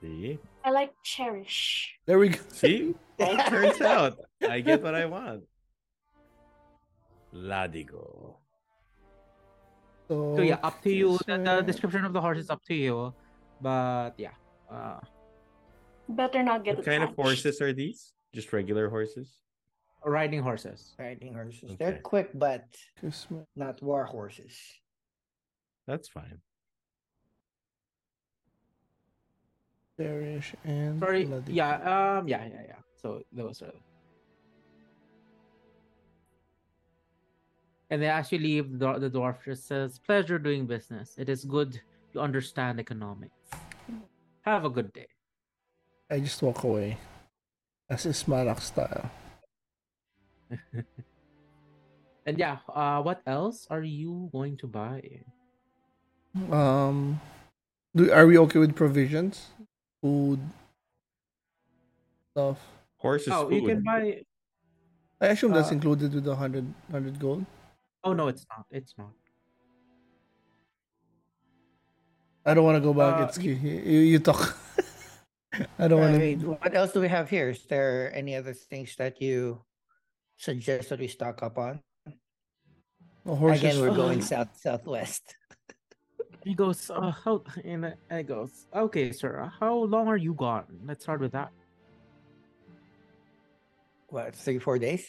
See? I like cherish. There we go. See? All turns out. I get what I want. Ladigo. So, so yeah, up to you. The, the description of the horse is up to you. But yeah, uh, Better not get What kind of horses are these? Just regular horses? Riding horses. Riding horses. They're Okay. quick but Kismet. not war horses. That's fine. Cherish and Sorry, Bloody. yeah, um, yeah, yeah, yeah. So those are. And then as you leave, the, the dwarf just says, "Pleasure doing business. It is good you understand economics. Have a good day." I just walk away. As is Malak style. And yeah, uh, what else are you going to buy? Um, do, are we okay with provisions? Food? Stuff? Horses. oh, food. you can buy. I assume that's Uh, included with the 100, 100 gold. Oh no, it's not. It's not. I don't want to go back. Uh, it's you, you, you talk. I don't want to. what else do we have here? Is there any other things that you suggest that we stock up on? Horses. Again, we're going Uh, south southwest. He goes, uh, how? And I- I goes, okay, sir. How long are you gone? Let's start with that. What, three, four days?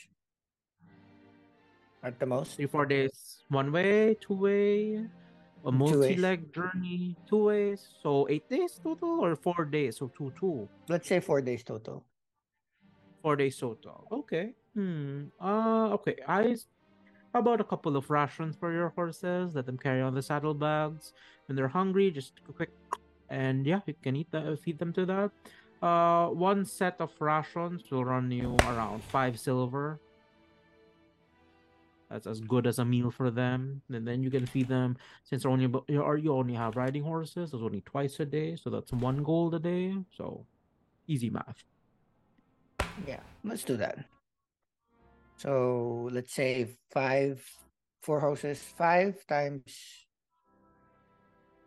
At the most? Three, four days, one way, two way, a multi-leg journey, two ways. So eight days total, or four days? So two, two. Let's say four days total. Four days total. Okay. Hmm. Uh. Okay. I. How about a couple of rations for your horses? Let them carry on the saddlebags. When they're hungry, just quick, and yeah, you can eat that. Feed them to that. Uh, one set of rations will run you around five silver. That's as good as a meal for them. And then you can feed them since only you only have riding horses. It's only twice a day, so that's one gold a day. So easy math. Yeah, let's do that. So let's say five, four horses, five times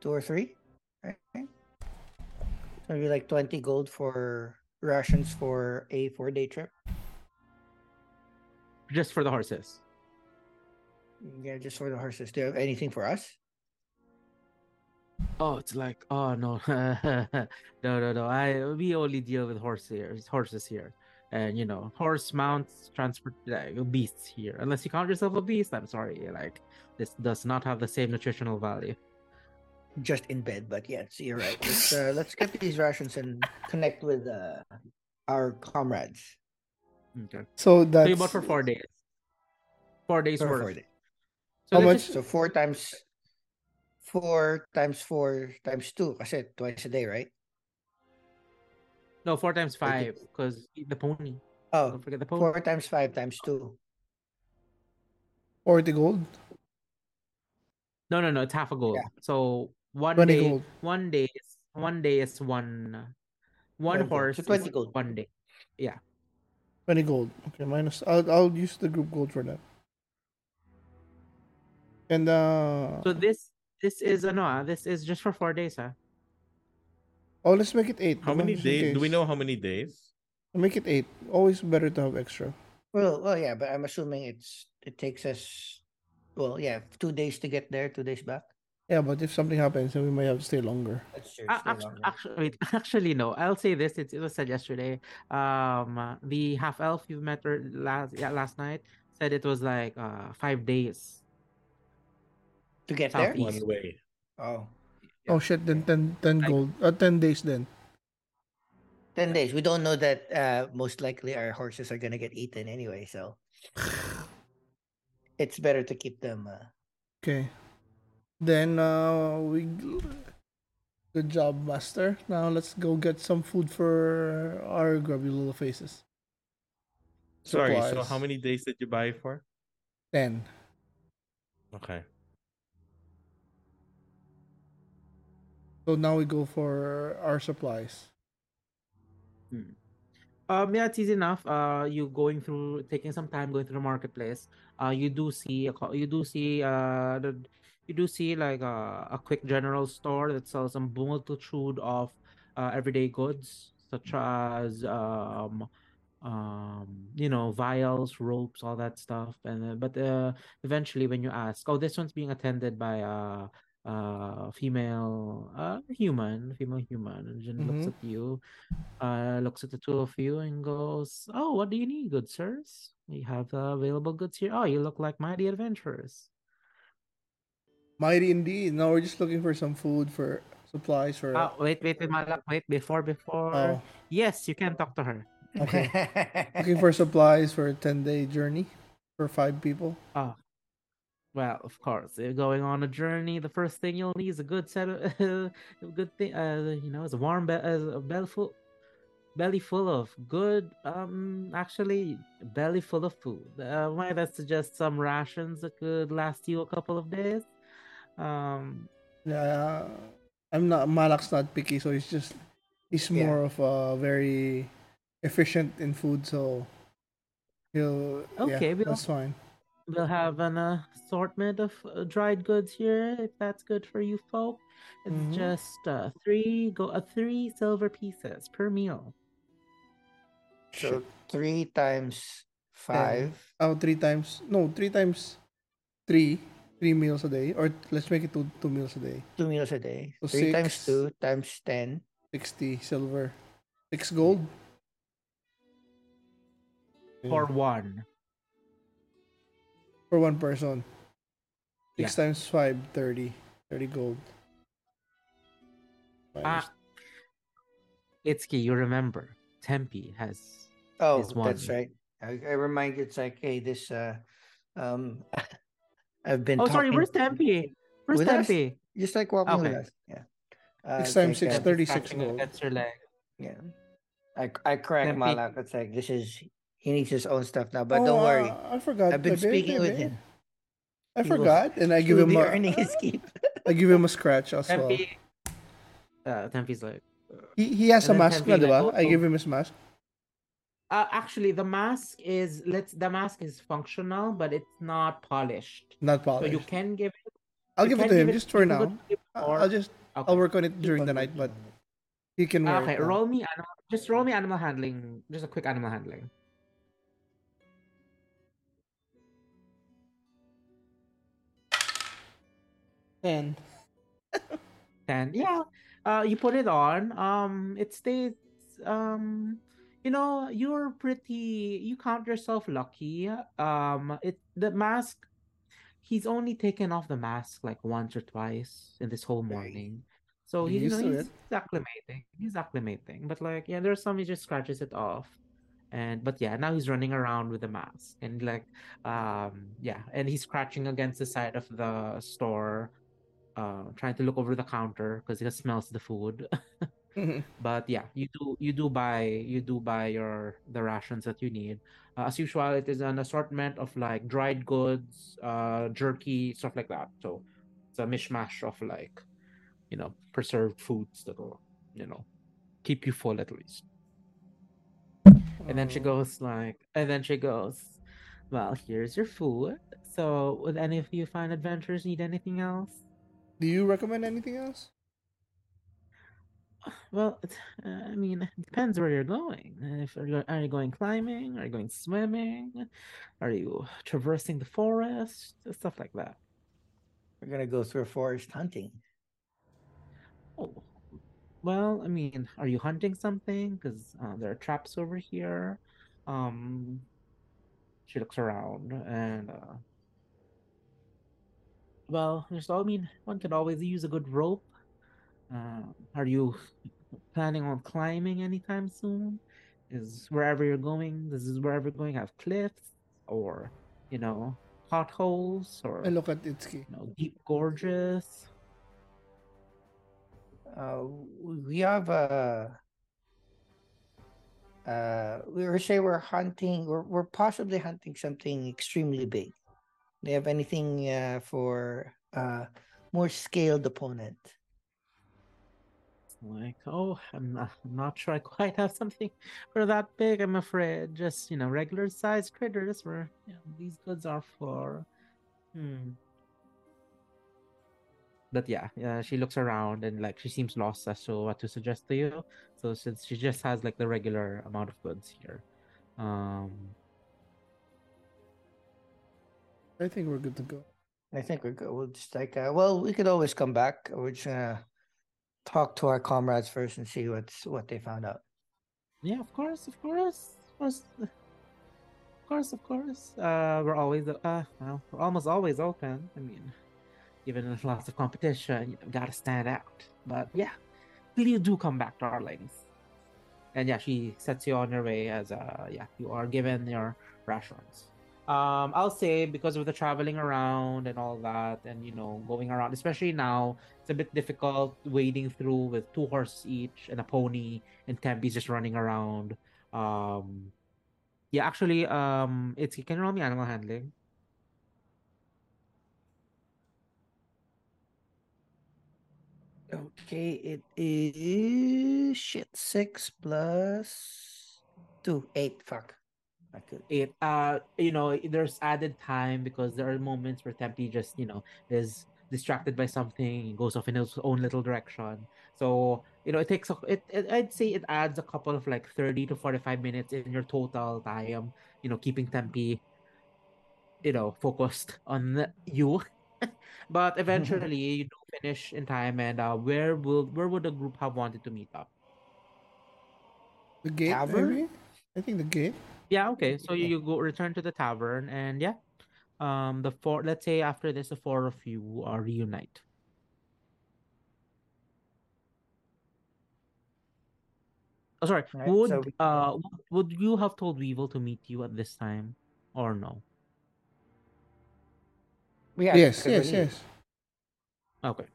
two or three, right? So maybe like 20 gold for rations for a four day trip. Just for the horses. Yeah, just for the horses. Do you have anything for us? Oh, it's like oh no, no, no, no. I we only deal with horse here, horses here, and you know, horse mounts transport like, beasts here. Unless you count yourself a beast, I'm sorry. Like this does not have the same nutritional value. Just in bed, but yes, you're right. Let's uh, let's get these rations and connect with uh, our comrades. Okay. So So that's you bought for four days. Four days For worth. four days. So How much- just- So four times four times four times two. i said twice a day, right? No, four times five because the pony. Oh, Don't forget the pony. four times five times two. 40 gold. No, no, no. It's half a gold. Yeah. So one day, gold. one day is one day is one. One 20 horse So 20 gold. one day. Yeah. 20 gold. Okay, minus. I'll, I'll use the group gold for that. And uh, So this this is ano ah, this is just for four days ah. Oh, let's make it eight. How many days? Do we know how many days? Make it eight. Always better to have extra. Well, well, yeah, but I'm assuming it's it takes us. Well, yeah, two days to get there, two days back. Yeah, but if something happens, then we might have to stay longer. That's true. Actually, actually, wait, actually, no. I'll say this. It, it was said yesterday. Um, uh, the half elf you met her last yeah last night said it was like uh five days. to get there. One way. Oh, Oh shit! Then 10, 10 Like- gold. Uh, ten days then. 10 days. We don't know that. Uh, most likely our horses are gonna get eaten anyway, so it's better to keep them. Uh, Okay. Then uh, we. Good job, master. Now let's go get some food for our grubby little faces. Sorry. So how many days did you buy for? Ten. Okay. So now we go for our supplies. Um, yeah, it's easy enough. Uh, you going through, taking some time going through the marketplace. Uh, you do see you do see uh, the, you do see like a, a quick general store that sells a multitude of uh, everyday goods such as um, um, you know, vials, ropes, all that stuff. And uh, but uh, eventually, when you ask, oh, this one's being attended by a, uh female, uh, human, female human, and Jin looks Mhm. at you uh, looks at the two of you and goes, "Oh, what do you need, good sirs? We have uh, available goods here. Oh, you look like mighty adventurers." Mighty indeed. Now we're just looking for some food for supplies for. Oh, wait, wait, wait, Malak, wait. Before, before. Oh, Yes, you can talk to her. Okay. looking for supplies for a ten day journey for five people. Oh, well, of course. If going on a journey, the first thing you'll need is a good set of a good thing. Uh, you know, is a warm be- uh, a belly full, belly full of good. Um, actually, belly full of food. Uh, might I suggest some rations that could last you a couple of days. Um, Yeah, I'm not. Malak's not picky, so he's just he's Yeah. more of a very efficient in food. So he'll. Okay, yeah, we'll- that's fine. We'll have an assortment of uh, dried goods here, if that's good for you folk. It's Mhm. just uh, three go uh, three silver pieces per meal. so three times five. Oh, three times. No, three times three. Three meals a day, or let's make it two two meals a day. Two meals a day. So Three times two times ten. Sixty silver, six gold. For one. For one person. Six Yeah. times five, 30. 30 gold. Ah, Itsuki, you remember, Tempe has. Oh, Is that's right. I, I remind you, it's like, hey, this. Uh, um, I've been. Oh, sorry, where's Tempe? Where's With us? Tempe? Just like walking with us. Yeah. Uh, Six it's times like, six, uh, 36 gold. against your leg. Yeah. I I crack Tempe. Malak. It's like this is he needs his own stuff now. But Oh, don't worry. I forgot. I've been Bebe, speaking with Bebe. him. I He forgot, and I give him be a, earning his keep. I give him a scratch as well. Tempe. Uh, Tempe's like. He, he has a mask Tempe na, like, oh, I oh. give him his mask. Uh, actually, the mask is let's. The mask is functional, but it's not polished. Not polished. So you can give. it. I'll give it can to him just for now. I- or- I'll just Okay. I'll work on it during the night, but he can wear Okay, it. roll me animal. Just roll me animal handling. Just a quick animal handling. Ten. And yeah, uh, you put it on. Um, it stays. Um, you know, you're pretty. You count yourself lucky. Um, it the mask. He's only taken off the mask like once or twice in this whole Very- morning. So He's he's, you know, used to he's acclimating. He's acclimating. But like, yeah, there's some he just scratches it off. And but yeah, now he's running around with a mask and like um yeah, and he's scratching against the side of the store, uh trying to look over the counter because it smells the food. Mhm. but yeah you do you do buy you do buy your the rations that you need. Uh, as usual it is an assortment of like dried goods uh jerky stuff like that. So it's a mishmash of like you know preserved foods that will you know keep you full at least. And then she goes like and then she goes well here's your food. So would any of you fine adventurers need anything else Do you recommend anything else? Well, it, uh, I mean, it depends where you're going. If are you, are you going climbing? Are you going swimming? Are you traversing the forest? Stuff like that. We're gonna go through a forest hunting. Oh, well, I mean, are you hunting something? Because uh, there are traps over here. Um, she looks around and, uh, well, there's all. I mean, one could always use a good rope. Uh, are you planning on climbing anytime soon? Is wherever you're going, this is wherever you're going have cliffs or, you know, potholes or I look at Itsuki. you know, deep gorges. Uh, we have a. Uh, we were say we're hunting. We're we're possibly hunting something extremely big. Do you have anything uh, for uh more scaled opponent? Like, oh, I'm not, I'm not sure I quite have something for that big. I'm afraid. Just you know, regular sized critters. Where you know, these goods are for. Hmm. But yeah, yeah, she looks around and like she seems lost as to what to suggest to you. So since she just has like the regular amount of goods here, um, I think we're good to go. I think we're good. We'll just like uh, well, we could always come back. We're just gonna talk to our comrades first and see what's what they found out. Yeah, of course, of course, of course, of course, of course. Uh, we're always uh, well, we're almost always open. I mean, given there's lots of competition, you know, gotta stand out. But yeah, please do come back, darlings. And yeah, she sets you on your way as uh, yeah, you are given your rations. Um, I'll say because of the traveling around and all that, and you know, going around, especially now, it's a bit difficult wading through with two horses each and a pony and Tempe's just running around. Um, yeah, actually, um, it's can you roll me animal handling? Okay, it is shit six plus two eight. Fuck. It uh, you know, there's added time because there are moments where Tempe just you know is distracted by something, goes off in his own little direction. So you know, it takes a, it, it. I'd say it adds a couple of like thirty to forty-five minutes in your total time. You know, keeping Tempe, you know, focused on you. but eventually, you do finish in time. And uh, where will where would the group have wanted to meet up? The gate, Tavern? maybe? I think the gate. Yeah, okay. So you, you go return to the tavern and yeah. Um the four let's say after this the four of you are reunite. Oh sorry. Right, would so we- uh would, would you have told Weevil to meet you at this time or no? Yeah, yes, yes, yes. Okay.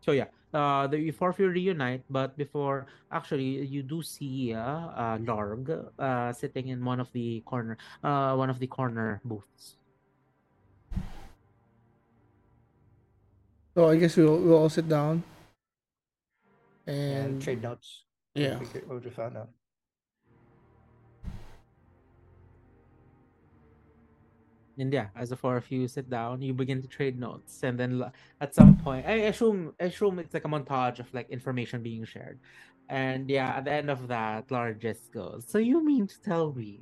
So yeah, uh, the four of you reunite, but before actually you do see uh, uh Larg uh sitting in one of the corner uh one of the corner booths. So I guess we'll we'll all sit down. and And trade notes. yeah. We could- what we found out. And yeah, as the four of you sit down, you begin to trade notes, and then at some point, I assume I assume it's like a montage of like information being shared, and yeah, at the end of that, Laura just goes, "So you mean to tell me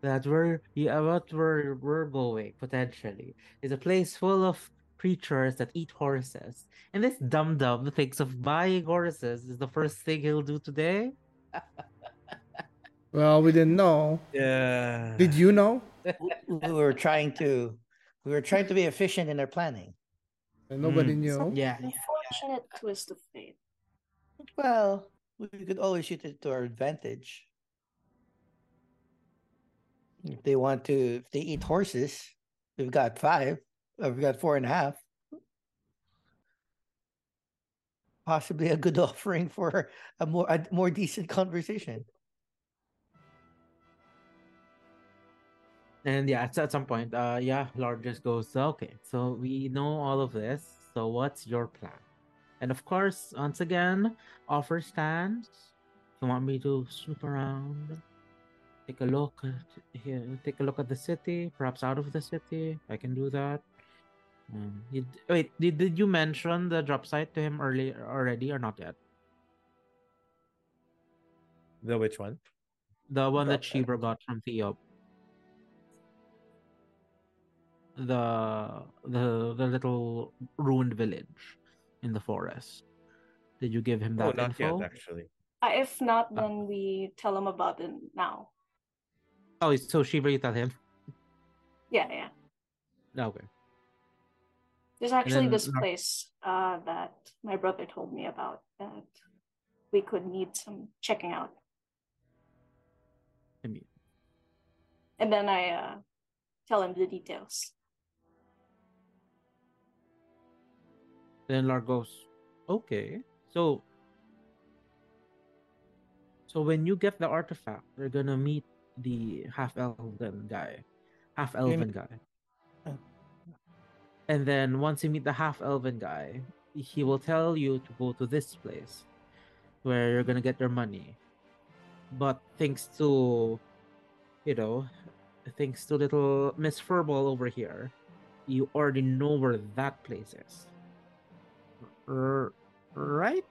that we're yeah, what we're we're going potentially is a place full of creatures that eat horses, and this dum dum thinks of buying horses is the first thing he'll do today." Well, we didn't know. Yeah. Did you know? We were trying to we were trying to be efficient in our planning. And nobody Mm. knew. Yeah. Unfortunate twist of fate. Well, we could always use it to our advantage. If they want to, if they eat horses, we've got five. We've got four and a half. Possibly a good offering for a more a more decent conversation. And yeah, at, at some point, uh, yeah, Lord just goes, okay, so we know all of this. So what's your plan? And of course, once again, offer stands. You want me to snoop around, take a look at here, take a look at the city, perhaps out of the city, I can do that. Um, you, wait, did, did you mention the drop site to him early already or not yet? The which one? The one that Drop site. Shivra got from Theo. The the the little ruined village in the forest. Did you give him Oh, that not info? yet, actually. Uh, if not, Uh. then we tell him about it now. Oh, so Shivra, you tell him. Yeah, yeah. Okay. There's actually then this Nar- place uh, that my brother told me about that we could need some checking out. I mean, And then I uh, tell him the details. Then Lar goes, okay. So, so when you get the artifact, you're gonna meet the half elven guy, half elven guy. Oh. And then once you meet the half elven guy, he will tell you to go to this place where you're gonna get your money. But thanks to, you know, thanks to little Miss Furball over here, you already know where that place is. R- right?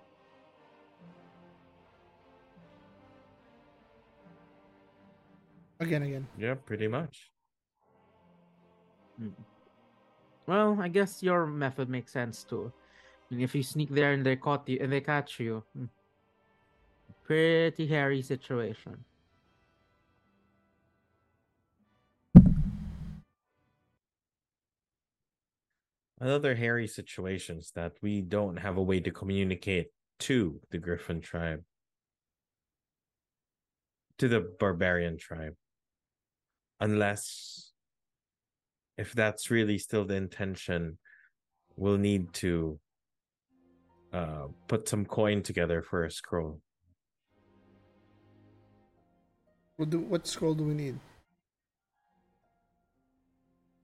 Again, again. Yeah, pretty much. Well, I guess your method makes sense too. I mean, if you sneak there and they caught you and they catch you, hmm, pretty hairy situation. Another hairy situation is that we don't have a way to communicate to the Griffon tribe, to the barbarian tribe, unless if that's really still the intention, we'll need to uh, put some coin together for a scroll. What do what scroll do we need?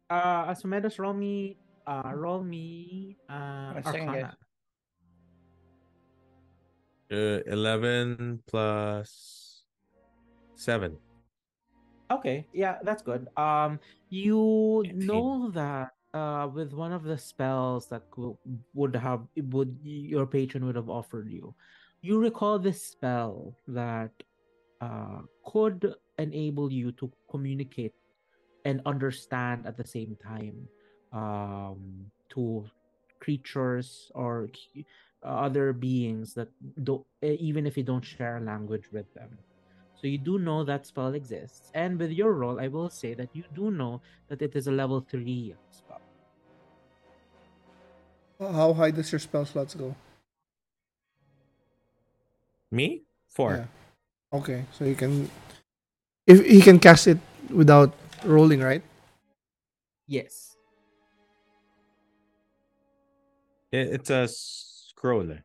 Uh, Asomedus, roll me, uh, roll me, uh, One second, guys. Arcana. Uh, 11 plus 7. Okay, yeah, that's good. Um, you 18. know that uh, with one of the spells that co- would have would your patron would have offered you, you recall this spell that uh could enable you to communicate and understand at the same time um to creatures or other beings that don't even if you don't share a language with them so you do know that spell exists and with your role i will say that you do know that it is a level 3 spell How high does your spell slots go? Me? 4. Yeah. Okay, so you can if he can cast it without rolling, right? yes it's a scroll. eh.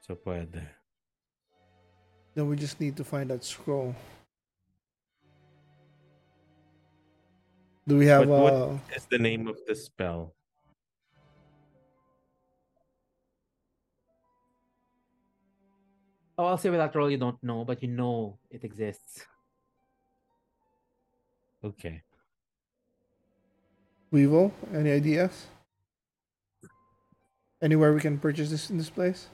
So pwede. Then we just need to find that scroll. Do we have What- what- uh It's the name of the spell. oh i'll say with that roll you don't know but you know it exists Okay. Weevil? Any ideas? Anywhere we can purchase this in this place?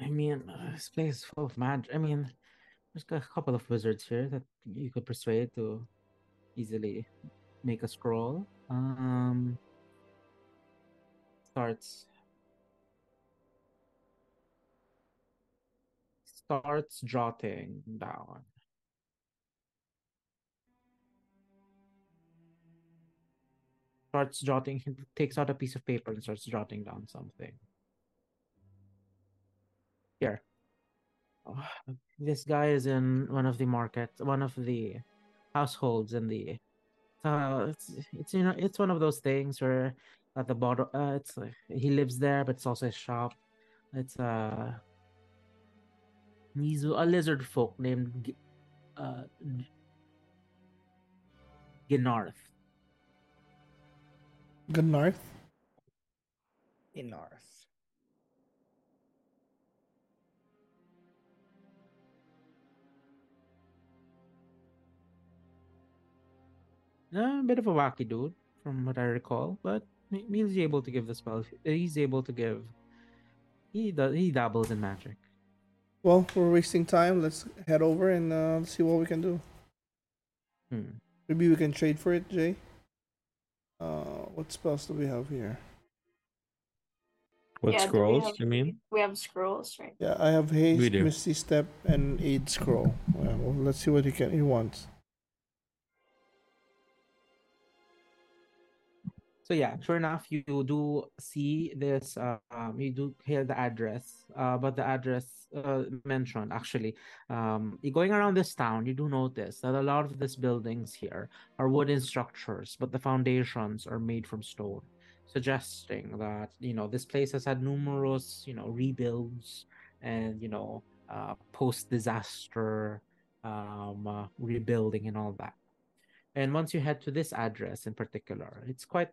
I mean, uh, this place is full of magic. I mean, there's a couple of wizards here that you could persuade to easily make a scroll. Um, starts starts jotting down. Starts jotting. He takes out a piece of paper and starts jotting down something. Here. Oh, this guy is in one of the markets, one of the households in the. So it's it's you know it's one of those things where at the bottom uh, it's he lives there, but it's also a shop. It's uh he's a lizard folk named uh Gnarth. Good north. In North. Uh, a bit of a wacky dude, from what I recall, but he's able to give the spell. He's able to give. He does. He dabbles in magic. Well, we're wasting time. Let's head over and uh, see what we can do. Hmm. Maybe we can trade for it, Jay. Uh, what spells do we have here? What Yeah, do we scrolls, have- you mean? We have scrolls, right? Yeah, I have haste, misty step, and aid scroll. Well, well, let's see what he can he wants. So yeah, sure enough, you do see this. Uh, um, you do hear the address, uh, but the address uh, mentioned actually. Um, going around this town, you do notice that a lot of these buildings here are wooden structures, but the foundations are made from stone, suggesting that you know this place has had numerous you know rebuilds and you know uh, post-disaster um, uh, rebuilding and all that. And once you head to this address in particular, it's quite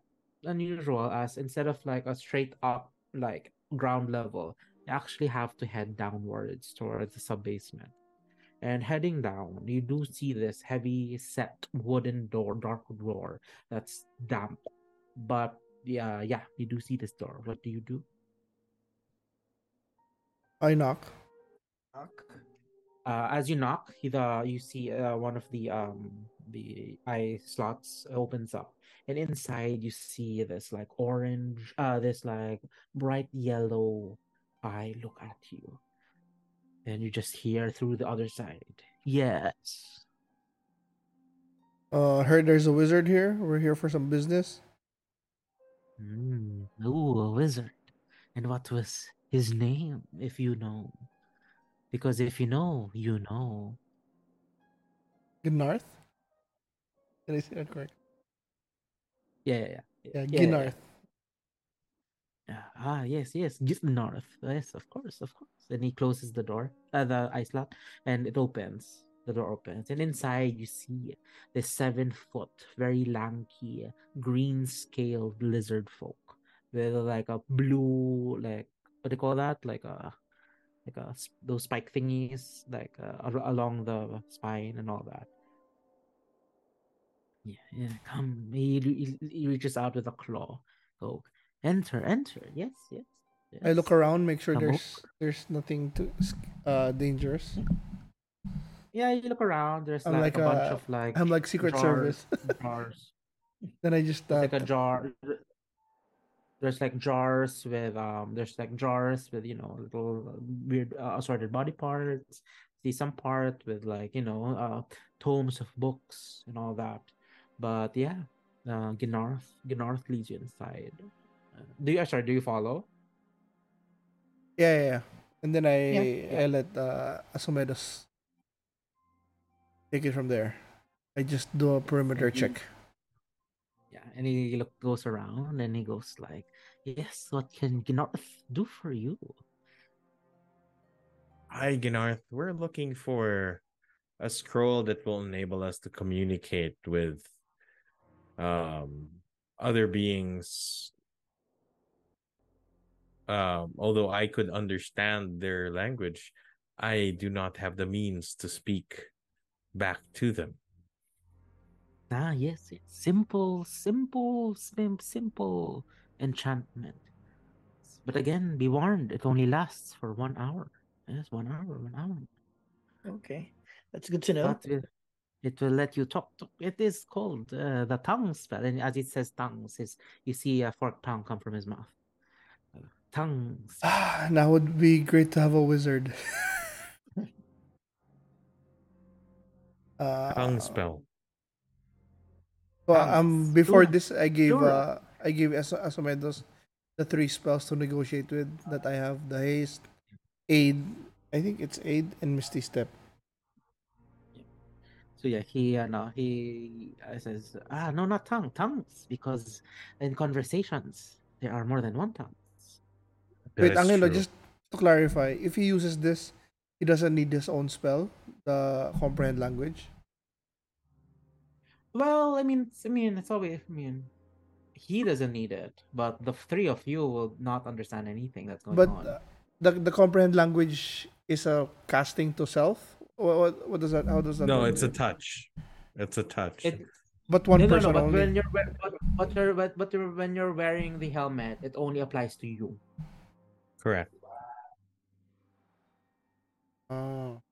unusual as instead of like a straight up like ground level, you actually have to head downwards towards the sub basement. And heading down, you do see this heavy set wooden door, dark door that's damp. But yeah, yeah, you do see this door. What do you do? I knock. Uh, as you knock, you, the, you see uh, one of the um the eye slots opens up, and inside you see this like orange, uh, this like bright yellow eye look at you, and you just hear through the other side. Yes. Uh, heard there's a wizard here. We're here for some business. Mm, ooh, a wizard. And what was his name, if you know? Because if you know, you know. Gnarth? Did I say that correct? Yeah, yeah, yeah. Yeah, yeah, yeah. Yeah. Ah, yes, yes. Get north. Yes, of course, of course. And he closes the door, uh, the ice slot, and it opens. The door opens, and inside you see the seven foot, very lanky, green scaled lizard folk with like a blue, like what do you call that? Like a, like a, those spike thingies, like uh, along the spine and all that. Yeah, yeah. Come, he, he, he reaches out with a claw. Go, enter, enter. Yes, yes. yes. I look around, make sure Come there's there's nothing to uh dangerous. Yeah, you look around. There's I'm like, like a bunch of like I'm like Secret jars, Service. jars. then I just uh, like a jar. There's like jars with um. There's like jars with you know little weird uh, assorted body parts. See some part with like you know uh tomes of books and all that. But yeah, uh, Gnarth, Gnarth leads you inside. Uh, do you? uh, Sorry, do you follow? yeah, yeah, yeah. And then I Yeah, yeah. I let uh, Asomedos take it from there. I just do a perimeter Mhm. check. Yeah, and he look goes around and he goes like, "Yes, what can Gnarth do for you?" Hi, Gnarth. We're looking for a scroll that will enable us to communicate with um other beings. Um, although I could understand their language, I do not have the means to speak back to them. Ah, yes, yes. Simple, simple, sim- simple enchantment. But again, be warned, it only lasts for one hour. Yes, one hour, one hour. Okay. That's good to know. But it, it will let you talk. talk. It is called uh, the tongue spell. And as it says tongues, is you see a forked tongue come from his mouth. Tongue spell. Ah, now would be great to have a wizard. uh, Tongue spell. Well, um, before Sure. this, I gave Sure. uh, I gave As- Asomedos the three spells to negotiate with that I have: the haste, aid. I think it's aid and misty step. So So yeah, he uh, no, he uh, says, ah, no, not tongue, tongues, because in conversations there are more than one tongue. Wait, That's Angelo, true. just to clarify, if he uses this, he doesn't need his own spell, the comprehend language. Well, I mean, it's- I mean, it's always, I mean, he doesn't need it, but the three of you will not understand anything that's going But on. uh, the the comprehend language is a casting to self. What, what, what does that? How does that? No, work? it's a touch. It's a touch. It, But one no, no, person no, but only. when you're but, but you're but, but you're, when you're wearing the helmet, it only applies to you. Correct. Oh.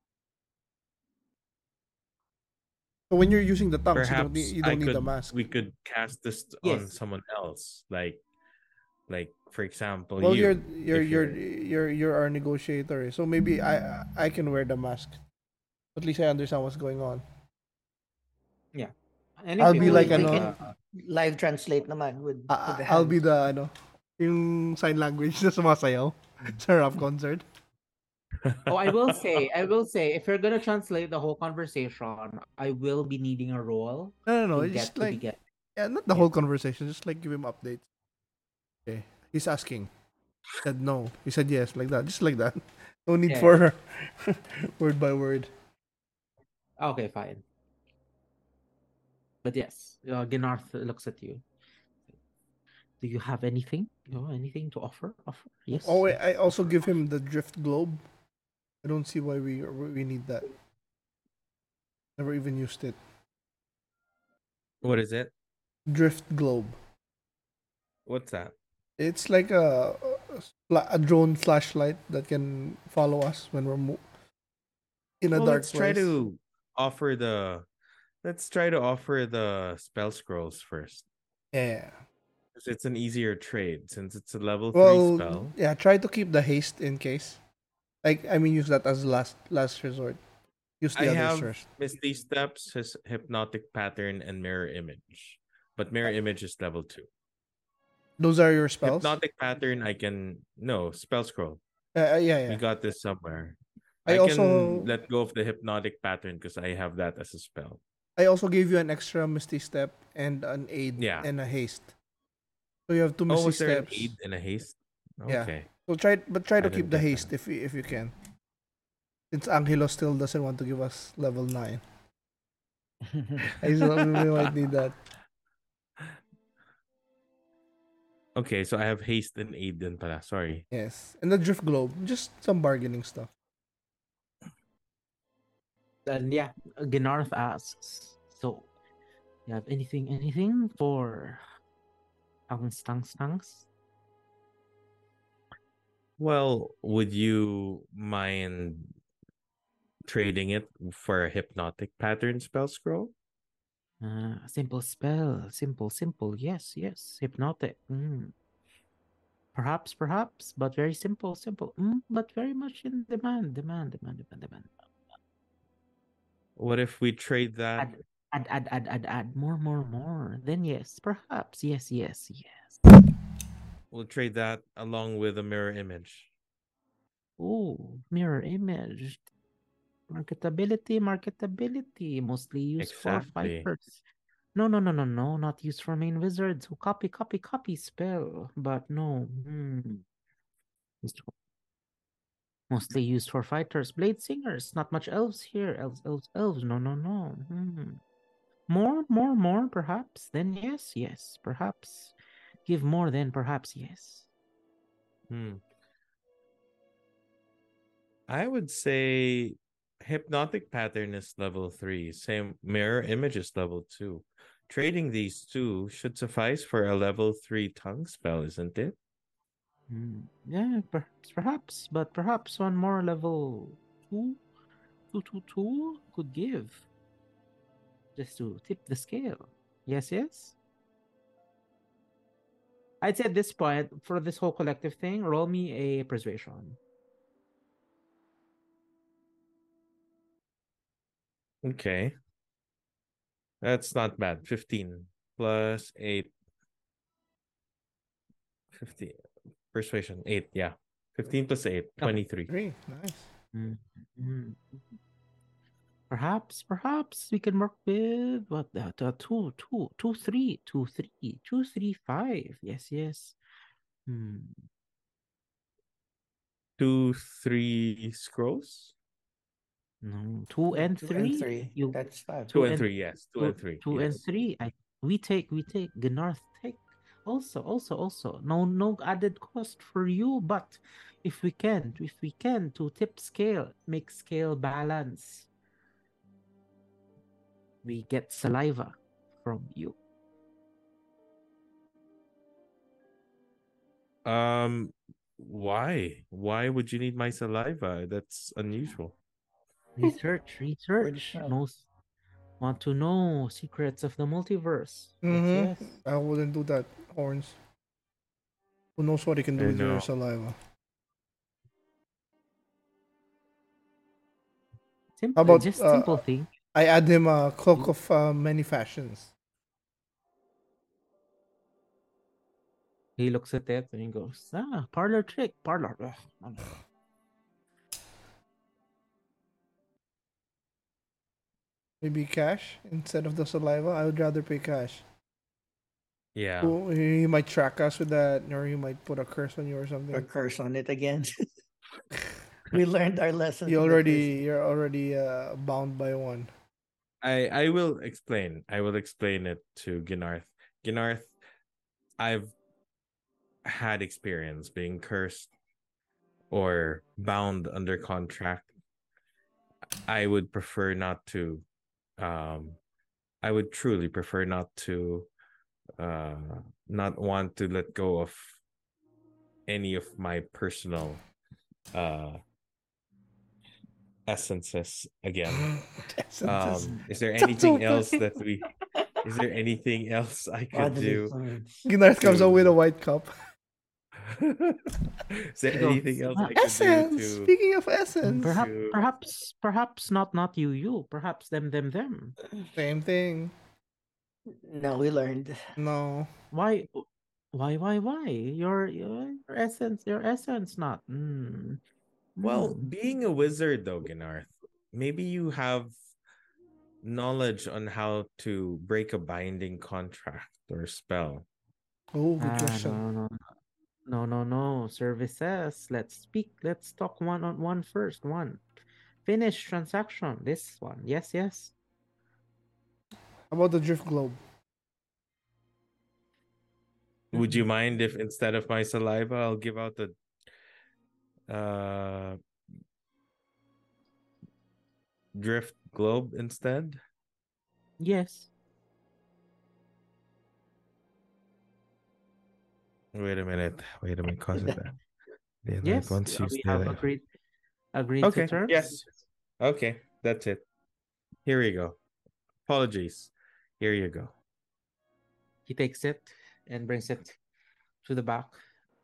So when you're using the tongues, you don't need, you don't need could, the mask. we could cast this on someone else, like, like for example, well, you. you're you're if you're you're you're our negotiator, eh. so maybe I I can wear the mask. At least I understand what's going on. Yeah. And I'll be like you ano, can- Live translate naman with, with I, the I'll be the ano, yung sign language na sumasayaw sa rap concert. oh, I will say, I will say, if you're gonna translate the whole conversation, I will be needing a role. No, no, no. to get just like get. yeah, not the whole conversation. Just like give him updates. Okay, he's asking. He said no. He said yes, like that. Just like that. No need Yeah. for word by word. Okay, fine. But yes, uh, Ginarth looks at you. Do you have anything? You know, anything to offer? Offer? Yes. Oh, wait, I also give him the drift globe. I don't see why we we need that. Never even used it. What is it? Drift globe. What's that? It's like a a drone flashlight that can follow us when we're mo- in a well, dark let's try to offer the. Let's try to offer the spell scrolls first. Yeah. It's an easier trade since it's a level Well, three spell. yeah. Try to keep the haste in case. Like I mean, use that as last last resort. Use the I others have first. Misty Steps, his hypnotic pattern, and mirror image. But mirror image is level two. Those are your spells. Hypnotic pattern, I can no spell scroll. Uh, uh, yeah, We got this somewhere. I I, also- can let go of the hypnotic pattern because I have that as a spell. I also gave you an extra misty step and an aid Yeah. and a haste. So you have two Oh, misty was there an aid and a haste? Yeah. Okay. So try, but try to I keep the haste that. if you, if you can. Since Angelo still doesn't want to give us level nine, I still might need that. Okay, so I have haste and aid then pala. Sorry. Yes, and the drift globe, just some bargaining stuff. And yeah, Ginarth asks, so you have anything, anything for tongues? Well, would you mind trading it for a hypnotic pattern spell scroll? Uh, simple spell, simple, simple. Yes, yes, hypnotic. Mm. Perhaps, perhaps, but very simple, simple. Mm, but very much in demand, demand, demand, demand, demand. What if we trade that? Add, add, add, add, add, add more, more, more. Then yes, perhaps, yes, yes, yes. We'll trade that along with a mirror image. Oh, mirror image. Marketability, marketability. Mostly used for fighters. No, no, no, no, no. Not used for main wizards who copy, copy, copy spell. But no. Hmm. Mostly used for fighters. Blade singers. Not much elves here. Elves, elves, elves. No, no, no. Hmm. More, more, more, perhaps. Then yes, yes. Perhaps. Give more, then perhaps yes. Hmm. I would say hypnotic pattern is level three. Same mirror image is level two. Trading these two should suffice for a level three tongue spell, isn't it? Hmm. Yeah, perhaps, perhaps, but perhaps one more level two, two, two, two could give, just to tip the scale. Yes, yes. I'd say at this point for this whole collective thing, roll me a persuasion. Okay. That's not bad. 15 plus 8. 15. Persuasion. 8. Yeah. 15 plus 8. 23. Three, nice. Mm, mm. Perhaps, perhaps we can work with what the, the two, two, two, three, two, three, two, three, five. Yes, yes. Hmm. Two, three scrolls. No, two and Two three. and three. You That's five. Two Two and and- three, yes. Two two, and three. two and three. I we take, we take. Gnarth take. Also, also, also. No, no added cost for you. But if we can, if we can, to tip scale, make scale balance. We get saliva from you. Um, why? Why would you need my saliva? That's unusual. Research, research. sure. Knows, want to know secrets of the multiverse. Yes, Mhm. yes. I wouldn't do that, horns. Who knows what he can do I with know. your saliva? Simple, about, just uh, simple thing. I add him a cloak of uh, many fashions. He looks at it and he goes, "Ah, parlor trick, parlor." Ugh, no, no. Maybe cash instead of the saliva. I would rather pay cash. Yeah. Oh, he might track us with that, or he might put a curse on you or Or something. curse on it again. we learned our lesson. You already, you're already uh, bound by one. I I will explain. I will explain it to Ginarth. Ginarth, I've had experience being cursed or bound under contract. I would prefer not to um I would truly prefer not to uh not want to let go of any of my personal uh essences again. Essences. Um, is there anything else that we? Is there anything else I could do? fluids. Ginard comes out with a white cup. is there He goes, anything else "Ah, I could Essence. do to? Speaking of essence, Perhaps, to- perhaps, perhaps not, not you, you. Perhaps them, them, them. same thing. No, we learned. No, Why, why, why, why? Your, your, your essence, your essence, not. Mm. Well, Mm. being a wizard though, Ginarth, maybe you have knowledge on how to break a binding contract or spell. oh, good Ah, no, no, no, no, no. Services. Let's speak. Let's talk one on one first. One. Finish transaction. This one. Yes, yes. How about the drift globe? Would you mind if instead of my saliva, I'll give out the uh drift globe instead? Yes. Wait a minute. Wait a minute. Cause of that. Yeah, Yes. once uh, you we say have that- agreed. Agreed Okay. to terms. Yes. Okay, that's it. Here we go. Apologies. Here you go. he takes it and brings it to the back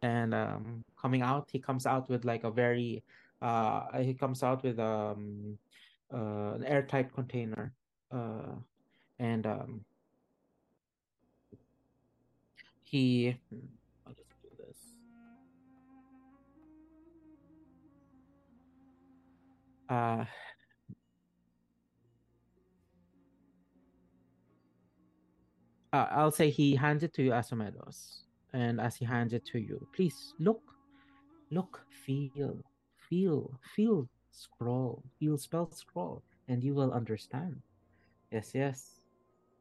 and um coming out he comes out with like a very uh he comes out with um uh an airtight container uh and um he I'll just do this uh uh, I'll say he hands it to you, Asomedos. And as he hands it to you, please look, look, feel, feel, feel scroll, feel spell scroll, and you will understand. Yes, yes.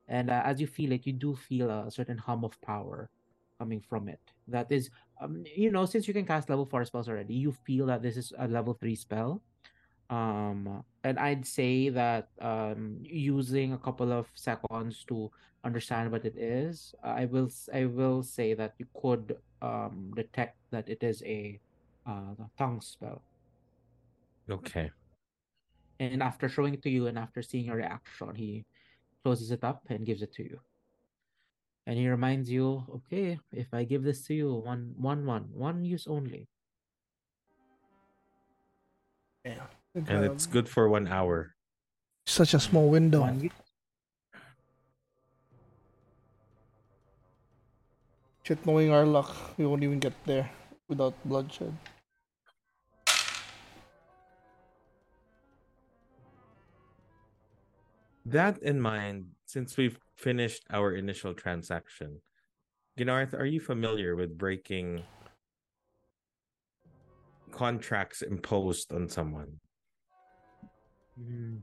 And uh, as you feel it, you do feel a certain hum of power coming from it. That is, um, you know, since you can cast level four spells already, you feel that this is a level three spell. Um, and I'd say that um, using a couple of seconds to understand what it is, I will s- I will say that you could um, detect that it is a uh, tongue spell. Okay. And after showing it to you and after seeing your reaction, he closes it up and gives it to you. And he reminds you, okay, if I give this to you, one, one, one, one use only. And it's good for one hour. Such a small window. One. Shit, knowing our luck, we won't even get there without bloodshed. that in mind, since we've finished our initial transaction, Ginarth, are you familiar with breaking contracts imposed on someone? Mm.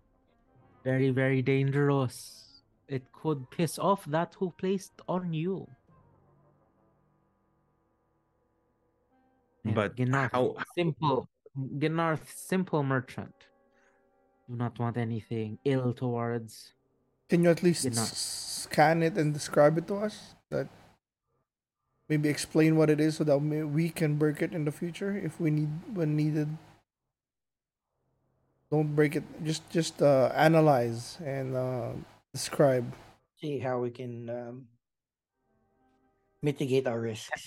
Very, very dangerous. It could piss off that who placed on you. Yeah, But Gnarth, how- simple Gnarth, simple merchant. Do not want anything ill towards. Can you at least Did s- scan it and describe it to us? That maybe explain what it is so that we can break it in the future if we need when needed. Don't break it. Just just uh, analyze and uh, describe. See how we can um, mitigate our risks.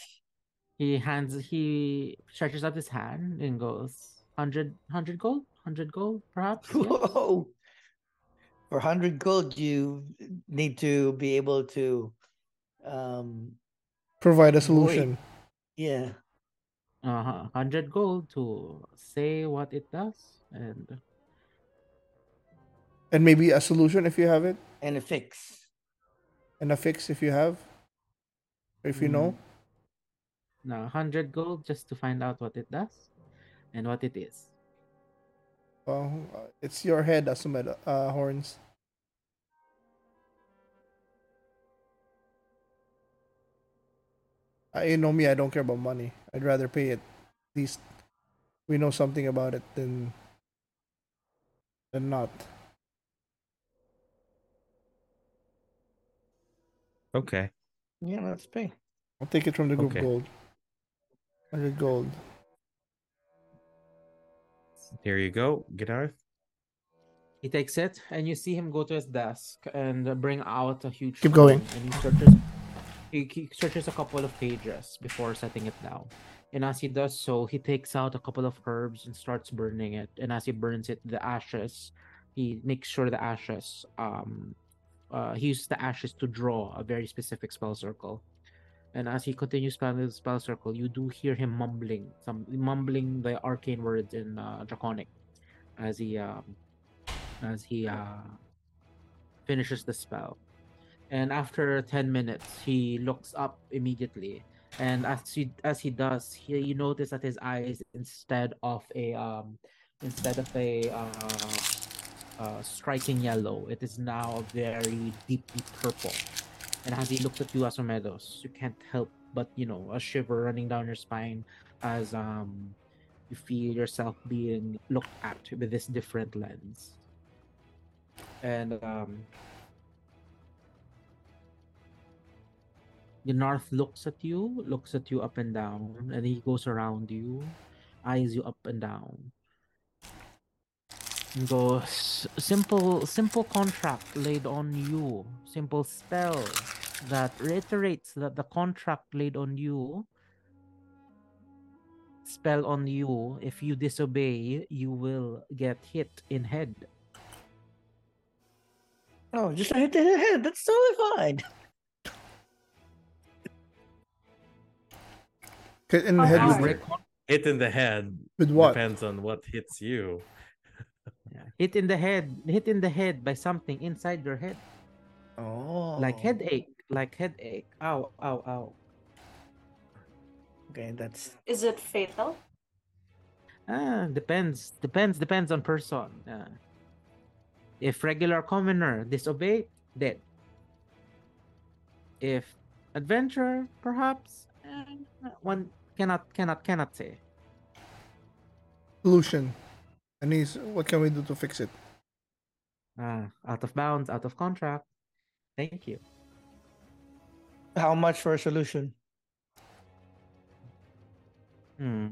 He hands he stretches out his hand and goes 100, 100 gold? 100 gold, perhaps? Yes. Whoa! For 100 gold, you need to be able to, um, Provide a Boy. solution. yeah. Uh-huh. 100 gold to say what it does and And maybe a solution if you have it, And a fix. and a fix if you have. If you know. no 100 gold just to find out what it does and what it is. Well, it's your head, Asumed, uh, horns. Uh, you know me, I don't care about money. I'd rather pay it. At least we know something about it than than not. Okay. Yeah, let's pay. I'll take it from the group Okay. gold. Hundred gold. Here you go, Ginarth. He takes it, and you see him go to his desk and uh, bring out a huge. Keep going. tome, And he searches. He, he searches a couple of pages before setting it down. And as he does so, he takes out a couple of herbs and starts burning it. And as he burns it, the ashes, he makes sure the ashes. Um, uh, he uses the ashes to draw a very specific spell circle. And as he continues spelling the spell circle, you do hear him mumbling some mumbling the arcane words in uh, Draconic as he um, as he uh, finishes the spell. And after 10 minutes, he looks up immediately. And as he as he does, he you notice that his eyes instead of a um instead of a uh, uh, striking yellow, it is now very deeply purple. And as he looks at you, Asomedos, you can't help but you know a shiver running down your spine as um you feel yourself being looked at with this different lens. And um the north looks at you, looks at you up and down, and he goes around you, eyes you up and down. And goes simple simple contract laid on you. Simple spell that reiterates that the contract laid on you spell on you if you disobey you will get hit in head Oh, just hit the head. That's totally fine. 'Kay, In the head wow. with, break Hit in the head with what? depends on what hits you. Yeah. hit in the head hit in the head by something inside your head Oh. like headache like headache ow ow ow Okay, that's Is it fatal? ah depends depends depends on person uh, if regular commoner disobey dead if adventurer perhaps eh, one cannot cannot cannot say Solution. And he's what can we do to fix it? ah out of bounds out of contract thank you how much for a solution? Hmm.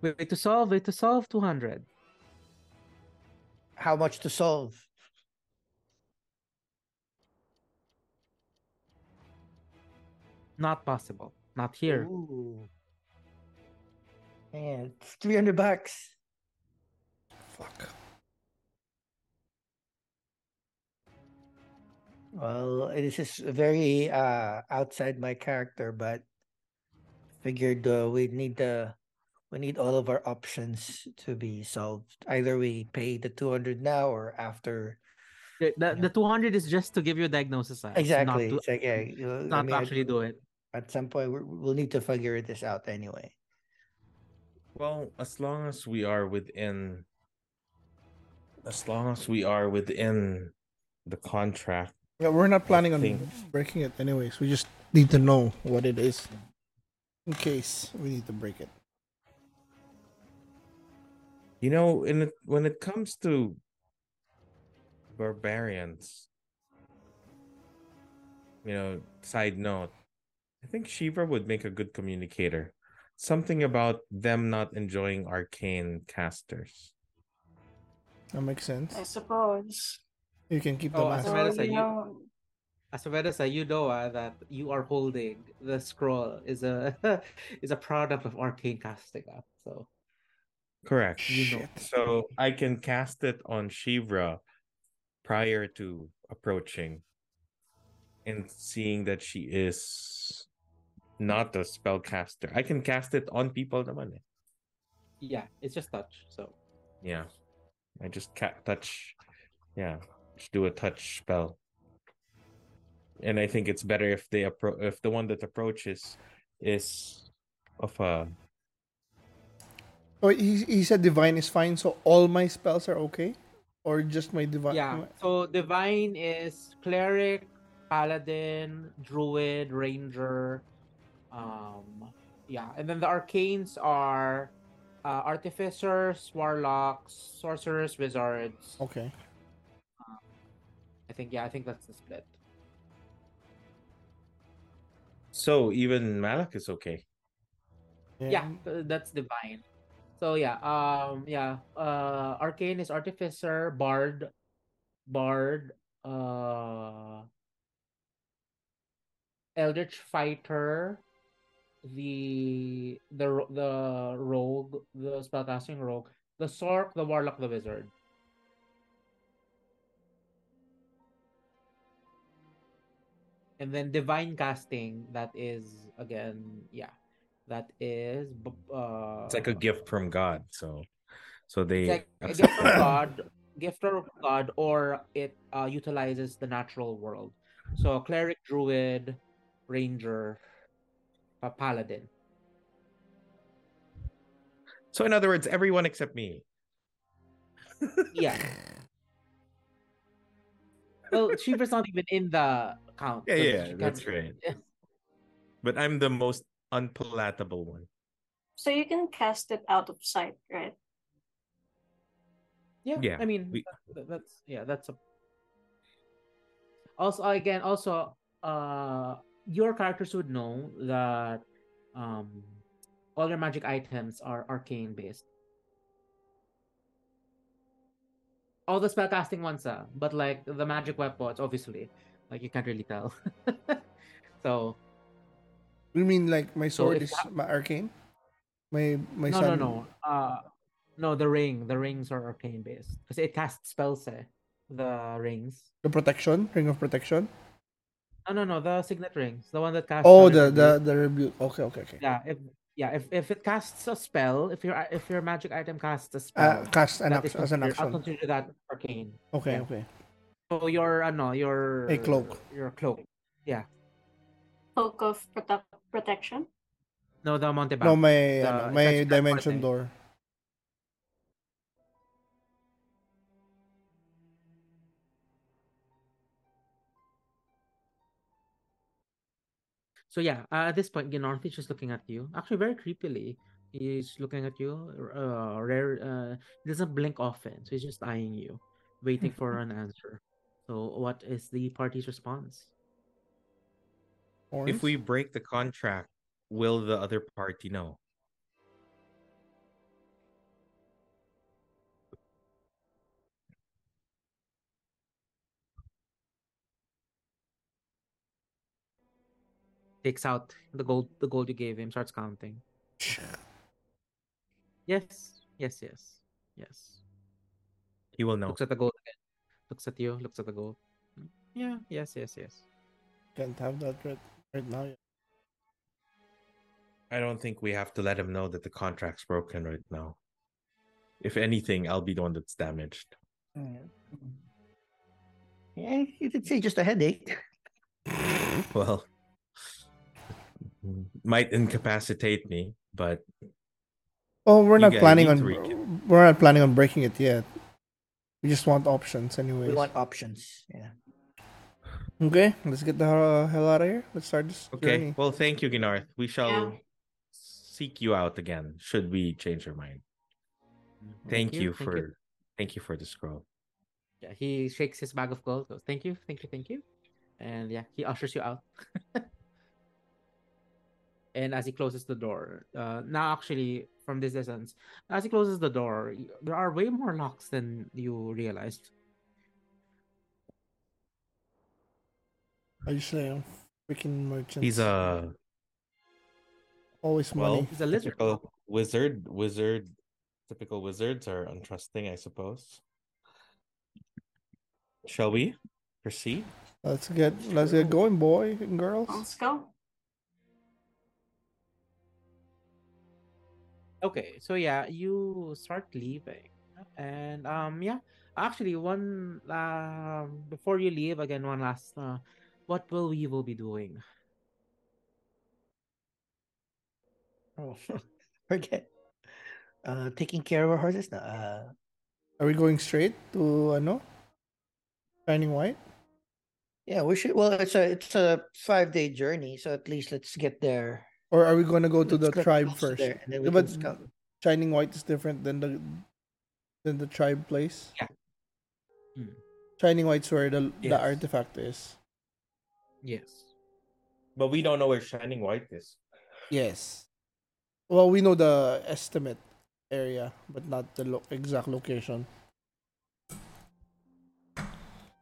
Wait, wait to solve, wait to solve 200. How much to solve? Not possible. Not here. Ooh. Man, it's 300 bucks. Fuck. Well, this is very uh outside my character, but figured uh, we need to we need all of our options to be solved. Either we pay the 200 now or after. The, the, the 200 is just to give you a diagnosis. ah. Exactly. Not It's like, yeah, you know, to, I not mean, to at- actually do it. At some point, we're, we'll need to figure this out anyway. Well, as long as we are within, as long as we are within the contract, Yeah, we're not planning on breaking it anyways. We just need to know what it is in case we need to break it. you know, in it, when it comes to barbarians, you know, side note, I think Shivra would make a good communicator. Something about them not enjoying arcane casters. That makes sense. I suppose. You can keep the Oh, mask. as So, well as a you you- know, Asaveda, you know ah, that you are holding the scroll is a is a product of arcane casting. ah. So Correct. you know. So I can cast it on Shivra prior to approaching and seeing that she is not a spellcaster. I can cast it on people naman eh. yeah, it's just touch. So Yeah. I just ca- touch yeah, just do a touch spell. And I think it's better if they appro- if the one that approaches is of a Oh, he, he said divine is fine, so all my spells are okay, or just my divine. yeah. So divine is cleric, paladin, druid, ranger. Um yeah, and then the arcanes are uh, artificers, warlocks, sorcerers, wizards. Okay. I think yeah, I think that's the split. so even Malak is okay. yeah uh, that's divine so yeah um yeah uh arcane is artificer bard bard uh eldritch fighter the the the rogue the spellcasting rogue the sork the warlock the wizard and then divine casting that is again yeah that is uh It's like a gift from God. So so they it's like a gift from god gift from god or it uh, utilizes the natural world so cleric druid ranger a paladin So in other words, everyone except me. yeah well Shivra's not even in the count Yeah, so yeah, that's right. But I'm the most unpalatable one. so you can cast it out of sight, right? yeah, Yeah, i mean we- that- that's yeah that's a also again also uh your characters would know that um all your magic items are arcane based all the spellcasting ones are but like the magic weapons obviously like you can't really tell so You mean like my sword if is that- my arcane? My my no son. no no uh no the ring the rings are arcane based because it casts spells eh, the rings The protection, ring of protection. No, no, no. The signet rings, the one that casts. Oh, the the the rebuke. Okay, okay, okay. yeah. If yeah, if if it casts a spell, if your if your magic item casts a Uh, spell, cast an that act- as an considered- I'll action. consider that arcane. Okay, yeah. okay. So your ano, your A cloak. Your cloak. Yeah. Cloak of prote- protection. No, the Monte No, Bam. my The ano, may essential dimension forte. door. So yeah, uh, at this point, Gnarth is just looking at you. Actually, very creepily, he's looking at you. Uh, rare. Uh, he doesn't blink often, so he's just eyeing you, waiting for an answer. So, what is the party's response? Horns? If we break the contract, will the other party know? Takes out the gold, the gold you gave him, starts counting. Yes, yes, yes, yes. He will know. Looks at the gold again. Looks at you. Looks at the gold. Yeah. Yes. Yes. Yes. can't have that right, right now. I don't think we have to let him know that the contract's broken right now. If anything, I'll be the one that's damaged. Yeah. Yeah, you could say just a headache. Well, might incapacitate me, but Oh, we're not planning on to recap. we're not planning on breaking it yet. We just want options, anyways. We want options. Yeah. Okay, let's get the hell out of here. Let's start this okay. journey. Well, thank you, Gnarth. We shall Yeah. seek you out again should we change our mind. Thank, you, for thank you for the scroll. Yeah, he shakes his bag of gold. Goes, thank you, thank you, thank you, and yeah, he ushers you out. and as he closes the door, uh, now actually from this distance, as he closes the door, there are way more locks than you realized. I just say, freaking merchant He's a always well, money. He's a lizard. typical wizard. Wizard, typical wizards are untrusting, I suppose. Shall we proceed? Let's get let's get going, boy and girls. Let's go. Okay, so yeah, you start leaving, and um, yeah, actually, one um, before you leave again, one last, uh, what will we will be doing? Oh, forget. Uh, taking care of our horses. No, uh, Are we going straight to ano? Shining White? yeah, we should. Well, it's a it's a five day journey, so at least let's get there. Or are we gonna go to Let's the tribe first? there, and then we Yeah, can but. Shining White is different than the than the tribe place. Yeah. Hmm. Shining White's where the the artifact is. Yes. But we don't know where Shining White is. Yes. Well, we know the estimate area, but not the lo- exact location.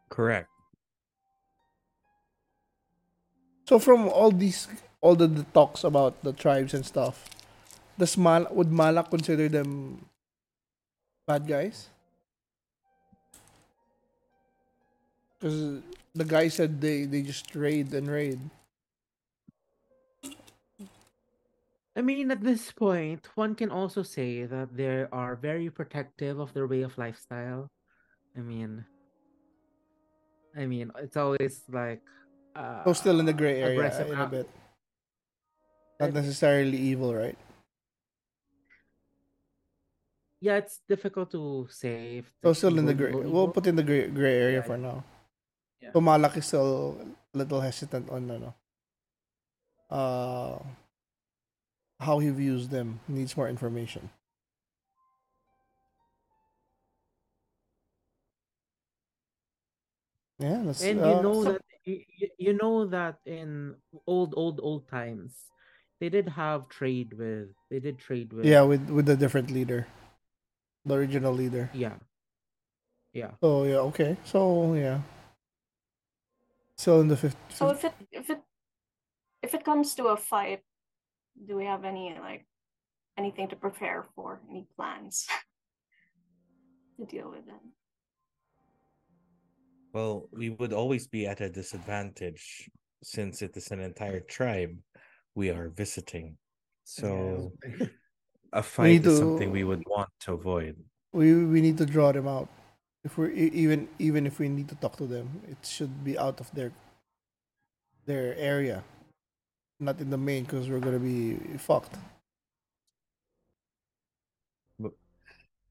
Correct. So from all these, all the, the talks about the tribes and stuff, does Mal would Malak consider them bad guys? Because the guy said they they just raid and raid. I mean, at this point, one can also say that they are very protective of their way of lifestyle. I mean, I mean, it's always like. Uh, So still in the gray area aggressive in a bit. Not necessarily evil, right? Yeah, it's difficult to say. If So still in the gray. evil, We'll put in the gray gray area Yeah, for now. Yeah. So Malak is still a little hesitant on ano, uh, how he views them. Needs more information. Yeah, that's and you uh, know so- that you, you know that in old old old times they did have trade with they did trade with yeah, with with the different leader, the original leader. yeah yeah Oh yeah, okay. So yeah, still in the fifth. So if it if it if it comes to a fight, do we have any like anything to prepare for? Any plans to deal with that? Well, we would always be at a disadvantage since it is an entire tribe we are visiting. So a fight need is something we would want to avoid. we we need to draw them out. If we're e- even even if we need to talk to them, it should be out of their their area, not in the main, because we're gonna be fucked.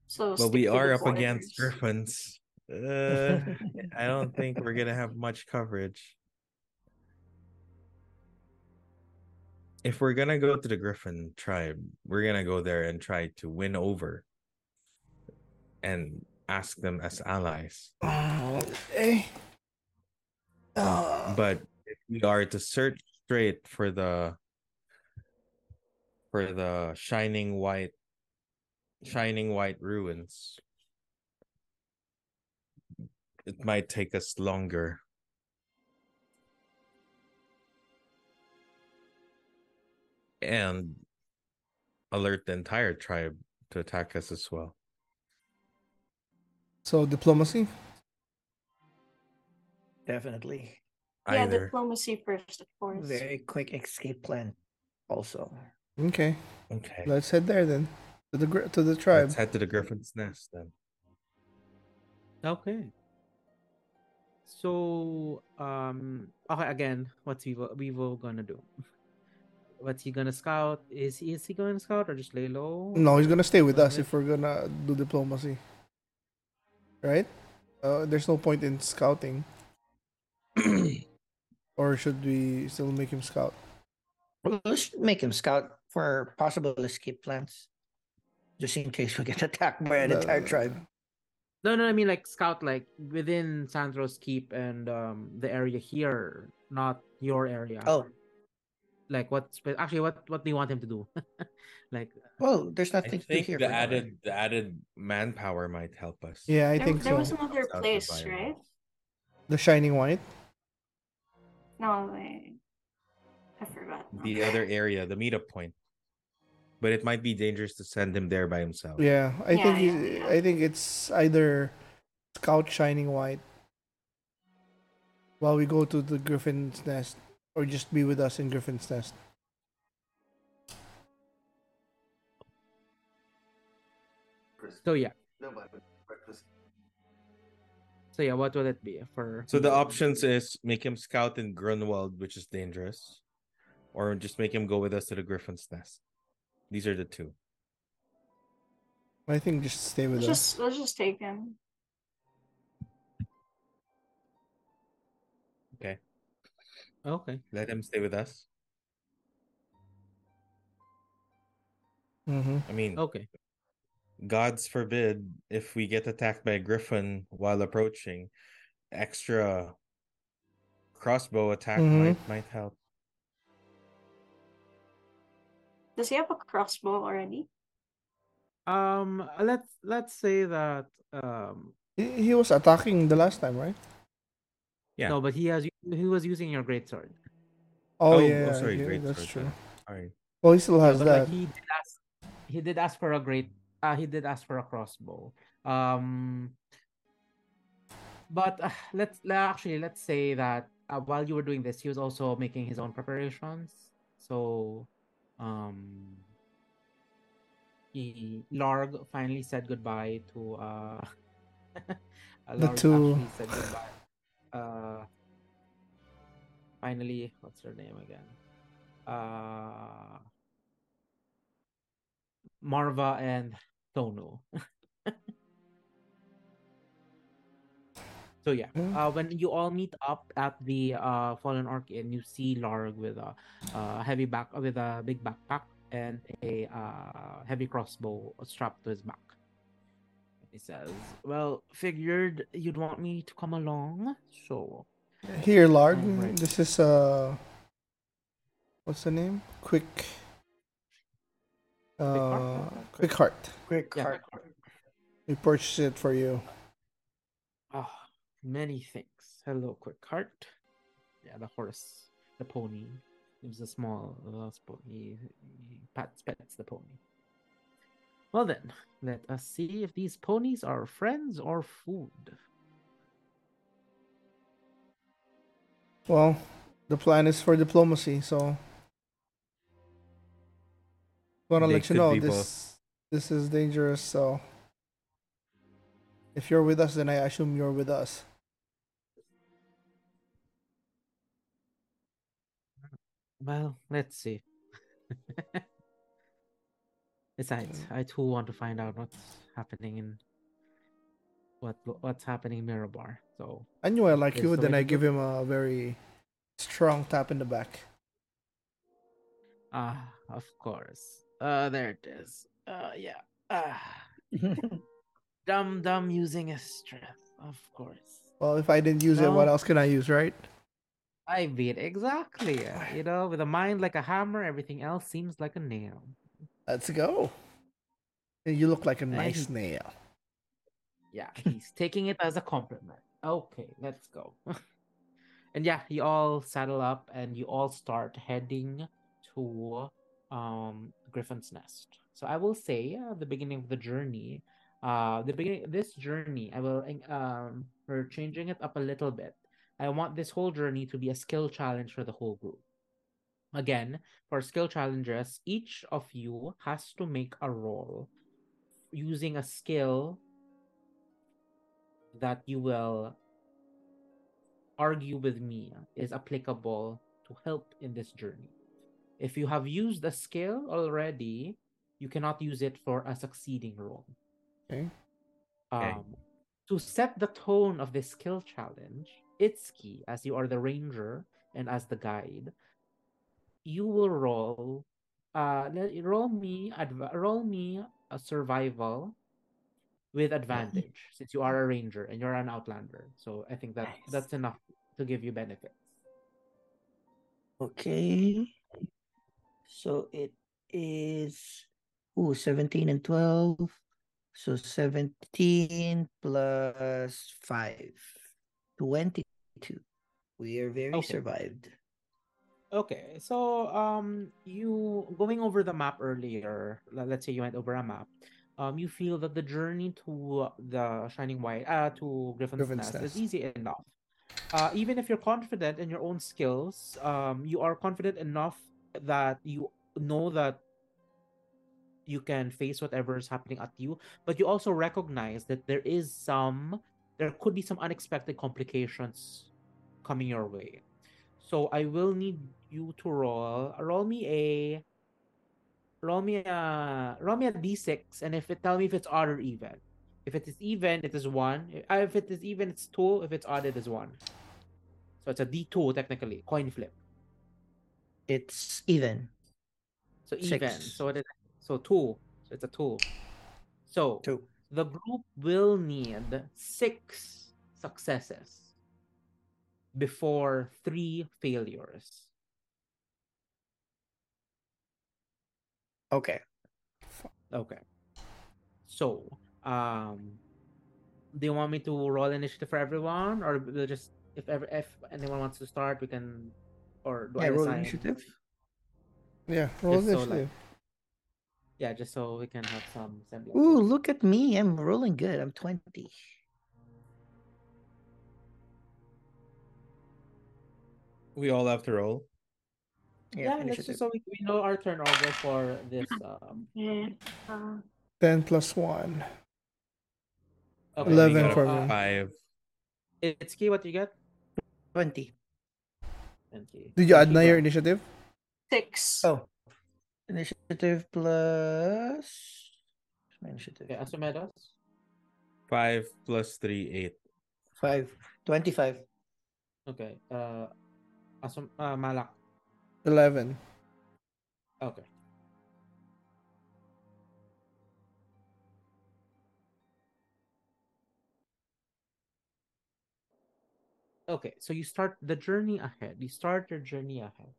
So But we are up against borders. griffins. Uh, I don't think we're gonna have much coverage. If we're gonna go to the Griffon tribe, we're gonna go there and try to win over and ask them as allies. Eh. Uh, But if we are to search straight for the for the shining white shining white ruins, it might take us longer. And alert the entire tribe to attack us as well. so diplomacy. Definitely. Yeah, Either diplomacy first, of course. Very quick escape plan. Also, Okay, Okay. let's head there then to the to the tribe. Let's head to the Griffon's Nest then. Okay. So, um, okay, again, what's we Vivo gonna do? What's he gonna scout? Is he, is he gonna scout or just lay low? No, he's gonna stay with us if we're gonna do diplomacy. Right? Uh, there's no point in scouting. or should we still make him scout? Well, let's make him scout for possible escape plans. Just in case we get attacked by an The- entire tribe. No, no, I mean like scout like within Sandros Keep and um the area here, not your area. Oh, Like what? spe- Actually, what what do you want him to do? like, uh, well, there's nothing to do think here. the for right? added the added manpower might help us. Yeah, I there, think there so. was another place, right? The Shining White. No, I, I forgot. now. The other area, the meetup point. But it might be dangerous to send him there by himself. Yeah, I Yeah, think yeah, he- yeah. I think it's either Scout Shining White while we go to the Griffon's Nest, or just be with us in Griffon's Nest. so yeah, so yeah, what will it be for? So the options is make him scout in Grunwald, which is dangerous, or just make him go with us to the Griffon's Nest. These are the two. I think just stay with Let's us. just let's just take him. Okay. Let him stay with us. Mm-hmm. I mean, Okay. God's forbid if we get attacked by a griffin while approaching, extra crossbow attack Mhm. might might help. Does he have a crossbow already? Um, let's let's say that um He, he was attacking the last time, right? Yeah. no, but he has he was using your great sword. Oh, Oh, oh, yeah, sorry, yeah, great that's sword true. then. Sorry. Well, he still has but that. like he did ask he did ask for a great uh he did ask for a crossbow. Um but uh, let's le- actually let's say that uh, while you were doing this, he was also making his own preparations. So um he Larg finally said goodbye to uh uh, The two- said goodbye. Uh finally what's her name again? Uh Marva and Tono. so yeah, Mm. uh, when you all meet up at the uh, Fallen Orc Inn, you see Larg with a uh, heavy back with a big backpack and a uh, heavy crossbow strapped to his back. He says, "Well, figured you'd want me to come along, so Here, Lard, Alright. This is uh, what's the name? Quick. Uh, Heart? Quick Heart. Quick heart. We purchased it for you. Ah, many thanks. Hello, quick heart. Yeah, the horse, the pony. It was a small, uh, sp- he, he pats, pets the pony. Well then, let us see if these ponies are friends or food. Well, the plan is for diplomacy, so I wanna They let you know this both. this is dangerous. So if you're with us, then I assume you're with us. Well, let's see. Besides, I too want to find out what's happening in what what's happening in Mirabar. So I knew I like you, so then I I give him a very strong tap in the back. Ah, of course. Uh, there it is. Uh, yeah. Ah, dumb Dum using his strength, of course. Well, if I didn't use it, what else can I use, right? I beat exactly. You know, with a mind like a hammer, everything else seems like a nail. Let's go. You look like a nice nail. Yeah, he's taking it as a compliment. Okay, let's go. and yeah, you all saddle up and you all start heading to um Griffon's Nest. So I will say uh, the beginning of the journey, uh the beginning this journey, I will um we're changing it up a little bit. I want this whole journey to be a skill challenge for the whole group. Again, for skill challenges, each of you has to make a roll using a skill that you will argue with me is applicable to help in this journey. If you have used a skill already, you cannot use it for a succeeding roll. Okay. Okay. Um, to set the tone of this skill challenge, Itsuki, as you are the ranger and as the guide, you will roll. Uh, let roll me adv- roll me a survival with advantage since you are a ranger and you're an outlander. So I think that Nice. that's enough to give you benefits. Okay. So it is ooh, 17 and 12. So 17 plus 5. 22. We are very Okay. survived. Okay, so um, you going over the map earlier. Let's say you went over a map. Um, you feel that the journey to the Shining White, uh, to Griffon's, Griffon's Nest, is easy enough. Uh, even if you're confident in your own skills, um, you are confident enough that you know that you can face whatever is happening at you, but you also recognize that there is some, there could be some unexpected complications coming your way. So I will need you to roll. Roll me a. Roll me a. Roll me a d6, and if it tell me if it's odd or even. If it is even, it is one. Uh, If it is even, it's two. If it's odd, it is one. So it's a d2 technically. Coin flip. It's even. So even. Six. So it is. So two. So it's a two. So Two. the group will need six successes before three failures. Okay. Okay. So, um, do you want me to roll initiative for everyone, or we'll just if ever if anyone wants to start, we can, or do Yeah, I roll assign? initiative. Yeah, roll Just so, initiative. Yeah, just so we can have some semblance. Ooh, look at me. I'm rolling good. I'm 20. We all have to roll. Yeah, let's just so we, we know our turn order for this. Um, Uh, 10 plus 1. okay, 11 for me. Five. It's key. What you get? 20. Okay. Did you add Keep your initiative? six. Oh. Initiative plus. My initiative. Okay, Asumedos. Five plus three, eight. 5. 25. Okay. Uh, Asum uh, Malak. 11. Okay. Okay, so you start the journey ahead. You start your journey ahead.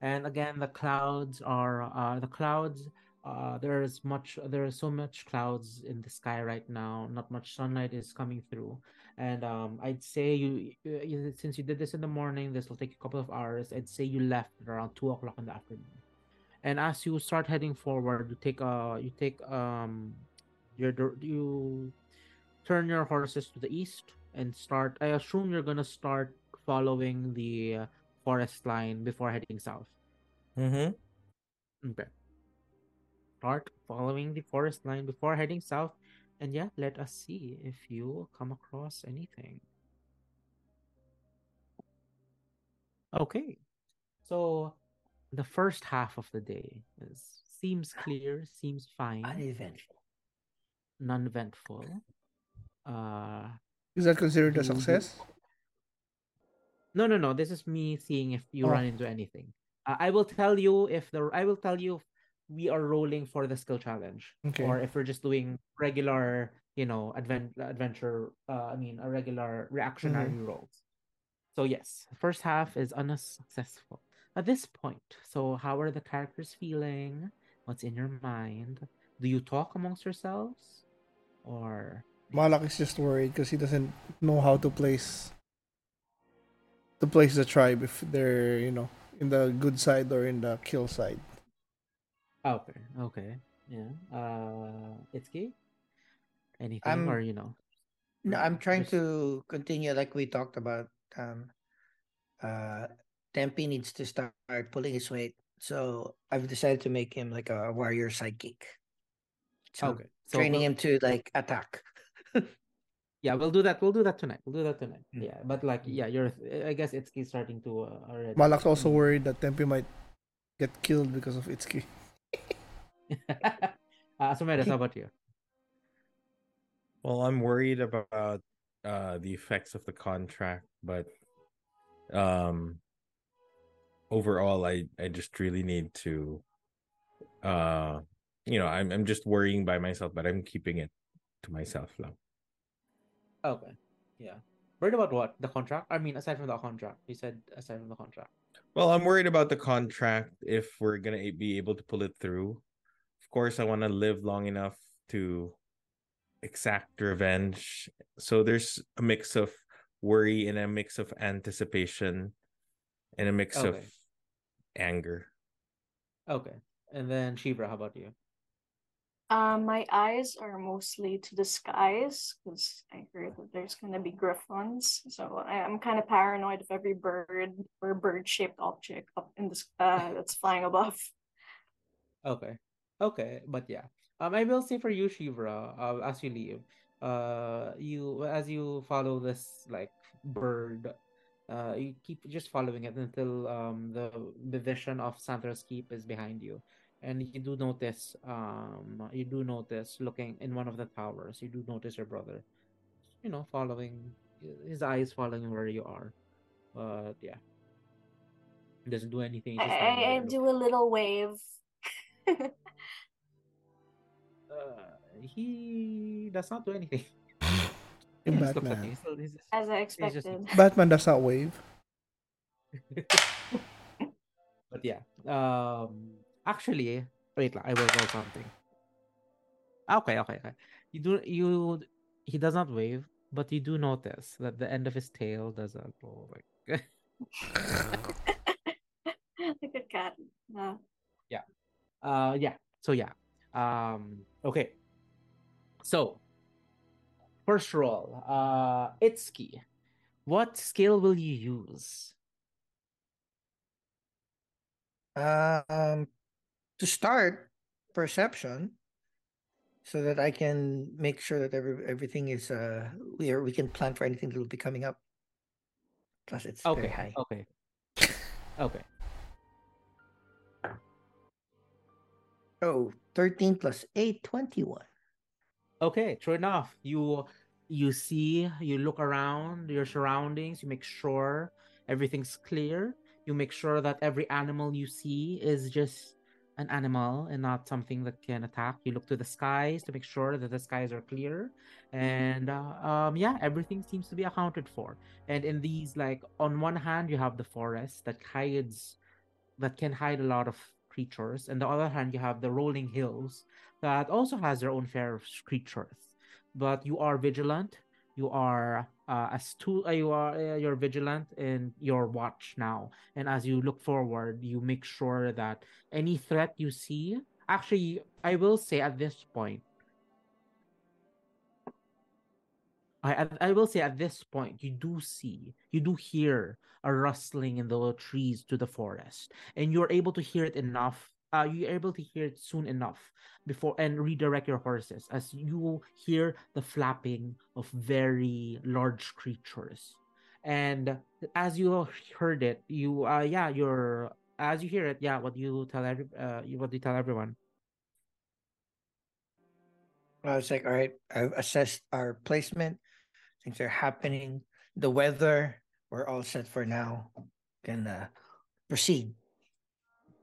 And again, the clouds are uh the clouds uh there is much there is so much clouds in the sky right now. Not much sunlight is coming through. And um I'd say you, you you- since you did this in the morning, this will take a couple of hours. I'd say you left around two o'clock in the afternoon and as you start heading forward you take uh you take um your you turn your horses to the east and start i assume you're gonna start following the uh, forest line before heading south Mm-hmm. okay start following the forest line before heading south and yeah let us see if you come across anything okay so the first half of the day is seems clear seems fine Uneventful. non-eventful. Uh, Is that considered a You- you- success? no, no, no. This is me seeing if you Oh. run into anything. Uh, I will tell you if the I will tell you if we are rolling for the skill challenge Okay. or if we're just doing regular, you know, advent adventure. Uh, I mean, a regular reactionary rolls. So yes, first half is unsuccessful at this point. So how are the characters feeling? What's in your mind? Do you talk amongst yourselves, or Malak is just worried because he doesn't know how to place to place the tribe if they're, you know, in the good side or in the kill side. Okay, okay. Yeah. Uh Itsuki? Anything I'm- or you know? No, I'm trying Just- to continue like we talked about. Um, uh, Tempe needs to start pulling his weight. So I've decided to make him like a warrior sidekick. So okay. So training we'll- him to like attack. Yeah, we'll do that. We'll do that tonight. We'll do that tonight. Mm. Yeah, but like, yeah, you're. I guess it's starting to uh, already. Malak's also worried that Tempe might get killed because of Itsuki. uh, so Meredith, how about you? Well, I'm worried about uh the effects of the contract, but um overall I I just really need to uh you know, I'm I'm just worrying by myself, but I'm keeping it to myself now. Okay. Yeah. Worried about what? The contract? I mean, aside from the contract, you said aside from the contract. Well, I'm worried about the contract if we're gonna be able to pull it through. Of course, I want to live long enough to exact revenge. So there's a mix of worry and a mix of anticipation and a mix of anger. Okay. And then Shivra, how about you? Um, my eyes are mostly to the skies because I heard that there's gonna be griffons. So I, I'm kind of paranoid of every bird or bird-shaped object up in the s- uh that's flying above. Okay. Okay, but yeah. Um, I will say for you, Shivra, uh, as you leave, uh, you as you follow this like bird, uh, you keep just following it until um the the vision of Sandra's Keep is behind you, and you do notice um you do notice looking in one of the towers, you do notice your brother, you know, following his eyes following where you are, but yeah, he doesn't do anything. I, He's just standing I, I do a little wave. uh, he does not do anything. Yung He just looks at Batman. me. So he's- As I He's just- expected. Batman does not wave. but yeah. Um actually, wait lang, I will roll something. Okay, okay, okay. You do you he does not wave, but you do notice that the end of his tail doesn't go like like a cat. Uh, uh yeah. So yeah. Um okay. So first roll. Uh Itsuki. What skill will you use? Um, to start perception, so that I can make sure that every everything is uh we are we can plan for anything that will be coming up. Plus, it's very Okay. high. Okay. Okay. Oh, 13 plus 8, 21. Okay, true enough. You you see, you look around your surroundings, you make sure everything's clear. You make sure that every animal you see is just an animal and not something that can attack. You look to the skies to make sure that the skies are clear. And uh, um yeah, everything seems to be accounted for. And in these like on one hand you have the forest that hides that can hide a lot of creatures. And the other hand you have the rolling hills that also has their own fair of creatures. But you are vigilant. You are uh, astute. Uh, you are uh, you're vigilant in your watch now. And as you look forward, you make sure that any threat you see. Actually, I will say at this point. I I- will say at this point, you do see, you do hear a rustling in the trees to the forest, and you're able to hear it enough. Uh, you're able to hear it soon enough before and redirect your horses as you hear the flapping of very large creatures. And as you heard it, you uh yeah, you're as you hear it, yeah, what you tell every uh what do you tell everyone? I was like, all right, I've assessed our placement. Things are happening. The weather, we're all set for now. Can uh, proceed.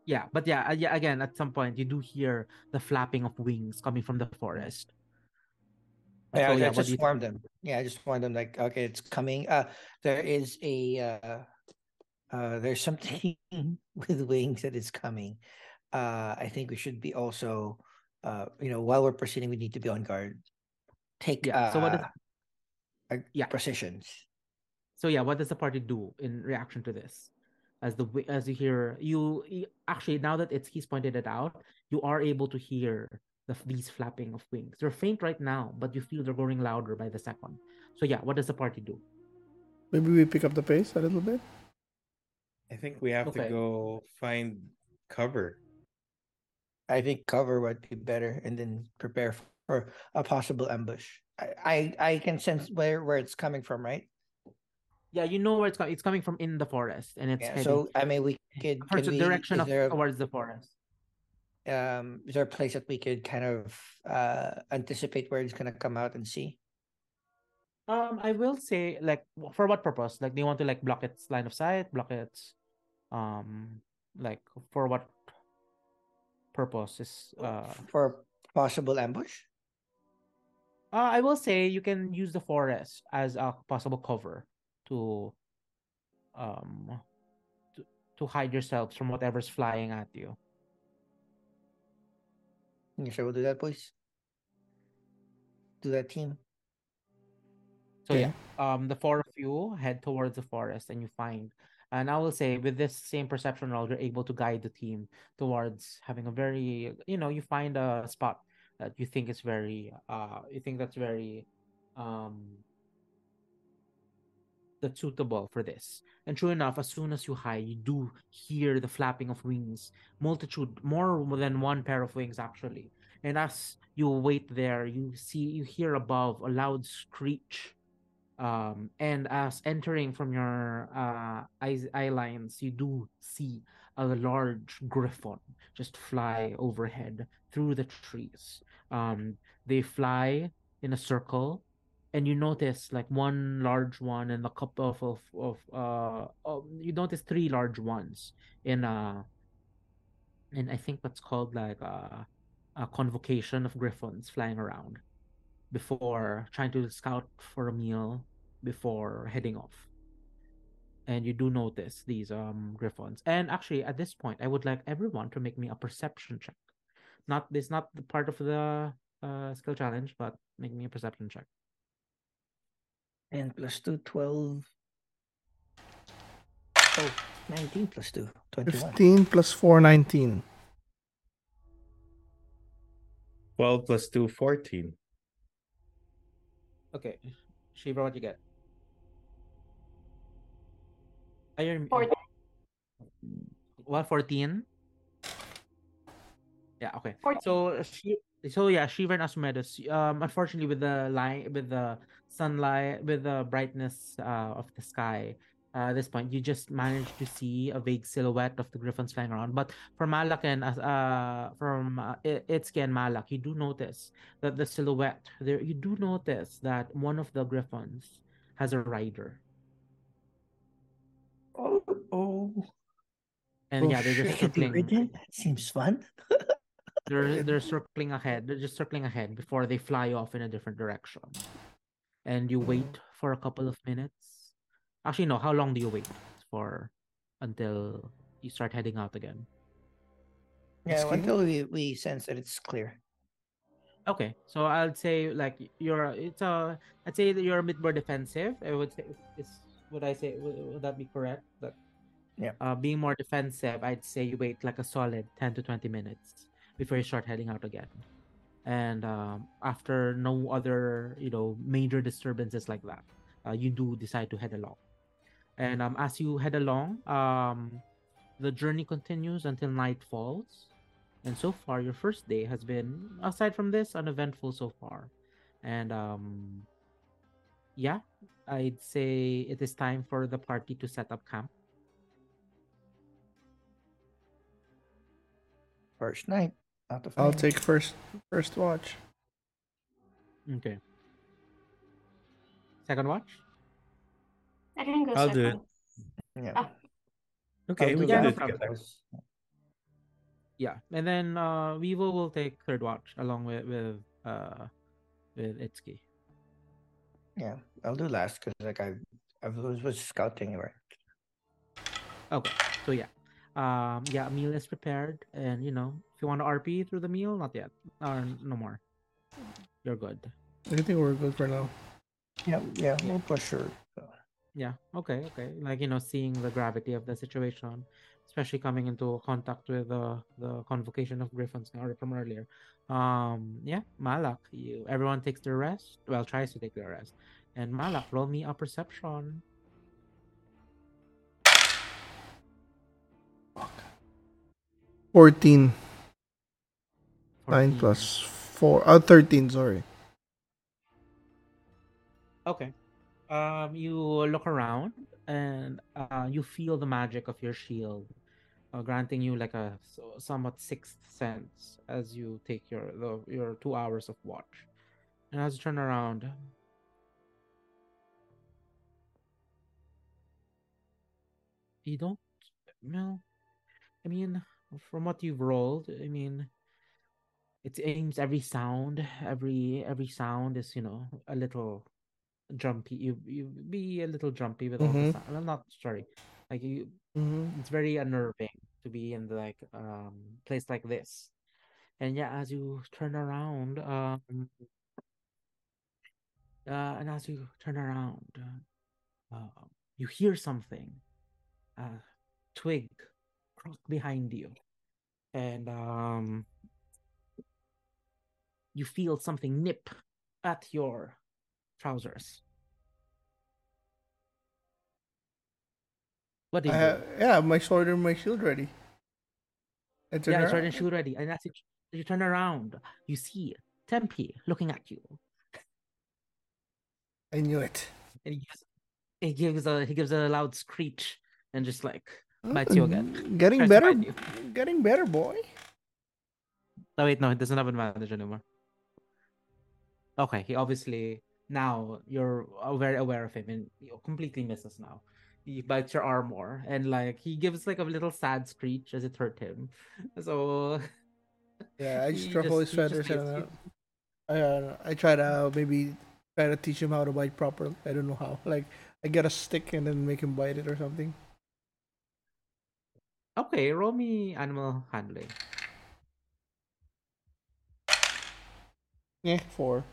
Yeah, but yeah, uh, yeah. Again, at some point, you do hear the flapping of wings coming from the forest. Yeah, So, I, yeah, I just warned them. Yeah, I just warned them like, okay, it's coming. Uh there is a uh uh there's something with wings that is coming. Uh I think we should be also uh you know, while we're proceeding, we need to be on guard. Take Yeah, so what is- uh, uh, Yeah. precisions. So yeah, what does the party do in reaction to this? As the as you hear you, you actually now that it's he's pointed it out, you are able to hear the these flapping of wings. They're faint right now, but you feel they're growing louder by the second. So yeah, what does the party do? Maybe we pick up the pace a little bit. I think we have to go find cover. I think cover would be better, and then prepare for a possible ambush. I I, can sense where where it's coming from, right? Yeah, you know where it's coming. It's coming from in the forest, and it's Yeah. heading So I mean, we could. towards the direction of a- towards the forest. um is there a place that we could kind of uh anticipate where it's gonna come out and see Um, I will say, like, for what purpose? Like, they want to like block its line of sight, block its, um, like for what purpose is uh, for possible ambush uh I will say you can use the forest as a possible cover to, um, to, to hide yourselves from whatever's flying at you. you sure we'll do that boys do that team So Okay. yeah, um, the four of you head towards the forest, and you find, and I will say, with this same perception roll, you're able to guide the team towards having a very, you know, you find a spot that you think is very, uh, you think that's very, um, that's suitable for this. And true enough, as soon as you hide, you do hear the flapping of wings, multitude, more than one pair of wings actually. And as you wait there, you see, you hear above a loud screech um and as entering from your uh eyes eye lines you do see a large griffon just fly overhead through the trees um they fly in a circle and you notice like one large one and a couple of of, of uh oh, you notice three large ones in a and i think that's called like a, a convocation of griffons flying around before trying to scout for a meal before heading off. And you do notice these um griffons. And actually at this point I would like everyone to make me a perception check. Not this not the part of the uh skill challenge, but make me a perception check. and plus 2 12 oh 19 plus 2 21 15 plus 4, 19. 12 plus 2, 14. Okay. Shivra, what you get? Fourteen. What 14? Yeah, okay. 14. So she so yeah, Shivra and Asmodeus. Um unfortunately with the light with the sunlight with the brightness uh, of the sky, uh, at this point you just managed to see a vague silhouette of the griffins flying around. But for Malak and uh from uh, I- Itsuki and Malak, you do notice that the silhouette there you do notice that one of the griffins has a rider. And oh, yeah, they're just shit, circling. ridden? that seems fun they're they're circling ahead. They're just circling ahead before they fly off in a different direction. And you wait for a couple of minutes. Actually, no. How long do you wait for until you start heading out again? yeah Excuse me? until we, we sense that it's clear Okay, so I'd say like you're it's a I'd say that you're a bit more defensive. I would say is would I say would, would that be correct? That Yeah. Uh, being more defensive, I'd say you wait like a solid ten to twenty minutes before you start heading out again. And um, after no other you know major disturbances like that, uh, you do decide to head along. And um, as you head along, um, the journey continues until night falls. And so far, your first day has been, aside from this, uneventful so far. And um, yeah, I'd say it is time for the party to set up camp. First night out of I'll nine. take first first watch. Okay. Second watch. I can go I'll do second. yeah Ah. Okay, I'll we do can do that. it together. Yeah, and then uh, Vivo will take third watch along with with uh with Itsuki. yeah i'll do last because like i i was, was scouting right Okay, so yeah, um, yeah, a meal is prepared, and you know, if you want to RP through the meal, not yet, or no more. You're good. I think we're good for now. yeah yeah we'll push her so. Yeah. Okay. Okay. Like you know, seeing the gravity of the situation, especially coming into contact with the the convocation of griffins from earlier. Um. Yeah. Malak. You. Everyone takes their rest. Well, tries to take their rest. And Malak, roll me a perception. 14. 9 plus 4. Uh, 13, sorry. Okay. Um, you look around and uh, you feel the magic of your shield, uh, granting you like a so- somewhat sixth sense as you take your the, your two hours of watch. And as you turn around, you don't. know. I mean, from what you've rolled, I mean, it aims every sound, every every sound is you know a little jumpy. You you be a little jumpy with all the Mhm. sound. I'm not sorry, like you. Mm-hmm. It's very unnerving to be in the, like um place like this, and yeah, as you turn around, um, uh, and as you turn around, uh, you hear something, uh, twig crack behind you, and um, you feel something nip at your trousers. What do you I do? have, yeah, my sword and my shield ready. Yeah, around. ready and shoot ready. And as you, you turn around, you see Tempe looking at you. I knew it. And he gives, he gives a he gives a loud screech and just like bites you again. Mm, Getting Tries better. Getting better, boy. Oh wait, no, it doesn't have an advantage anymore. Okay, he obviously now you're uh, very aware of him and he completely misses now. He bites your arm more and like he gives like a little sad screech as it hurt him. So Yeah, I just He ruffle his he feathers uh, you. I uh, I try to maybe try to teach him how to bite properly. I don't know how. Like I get a stick and then make him bite it or something. Okay, roll me animal handling. Yeah, four.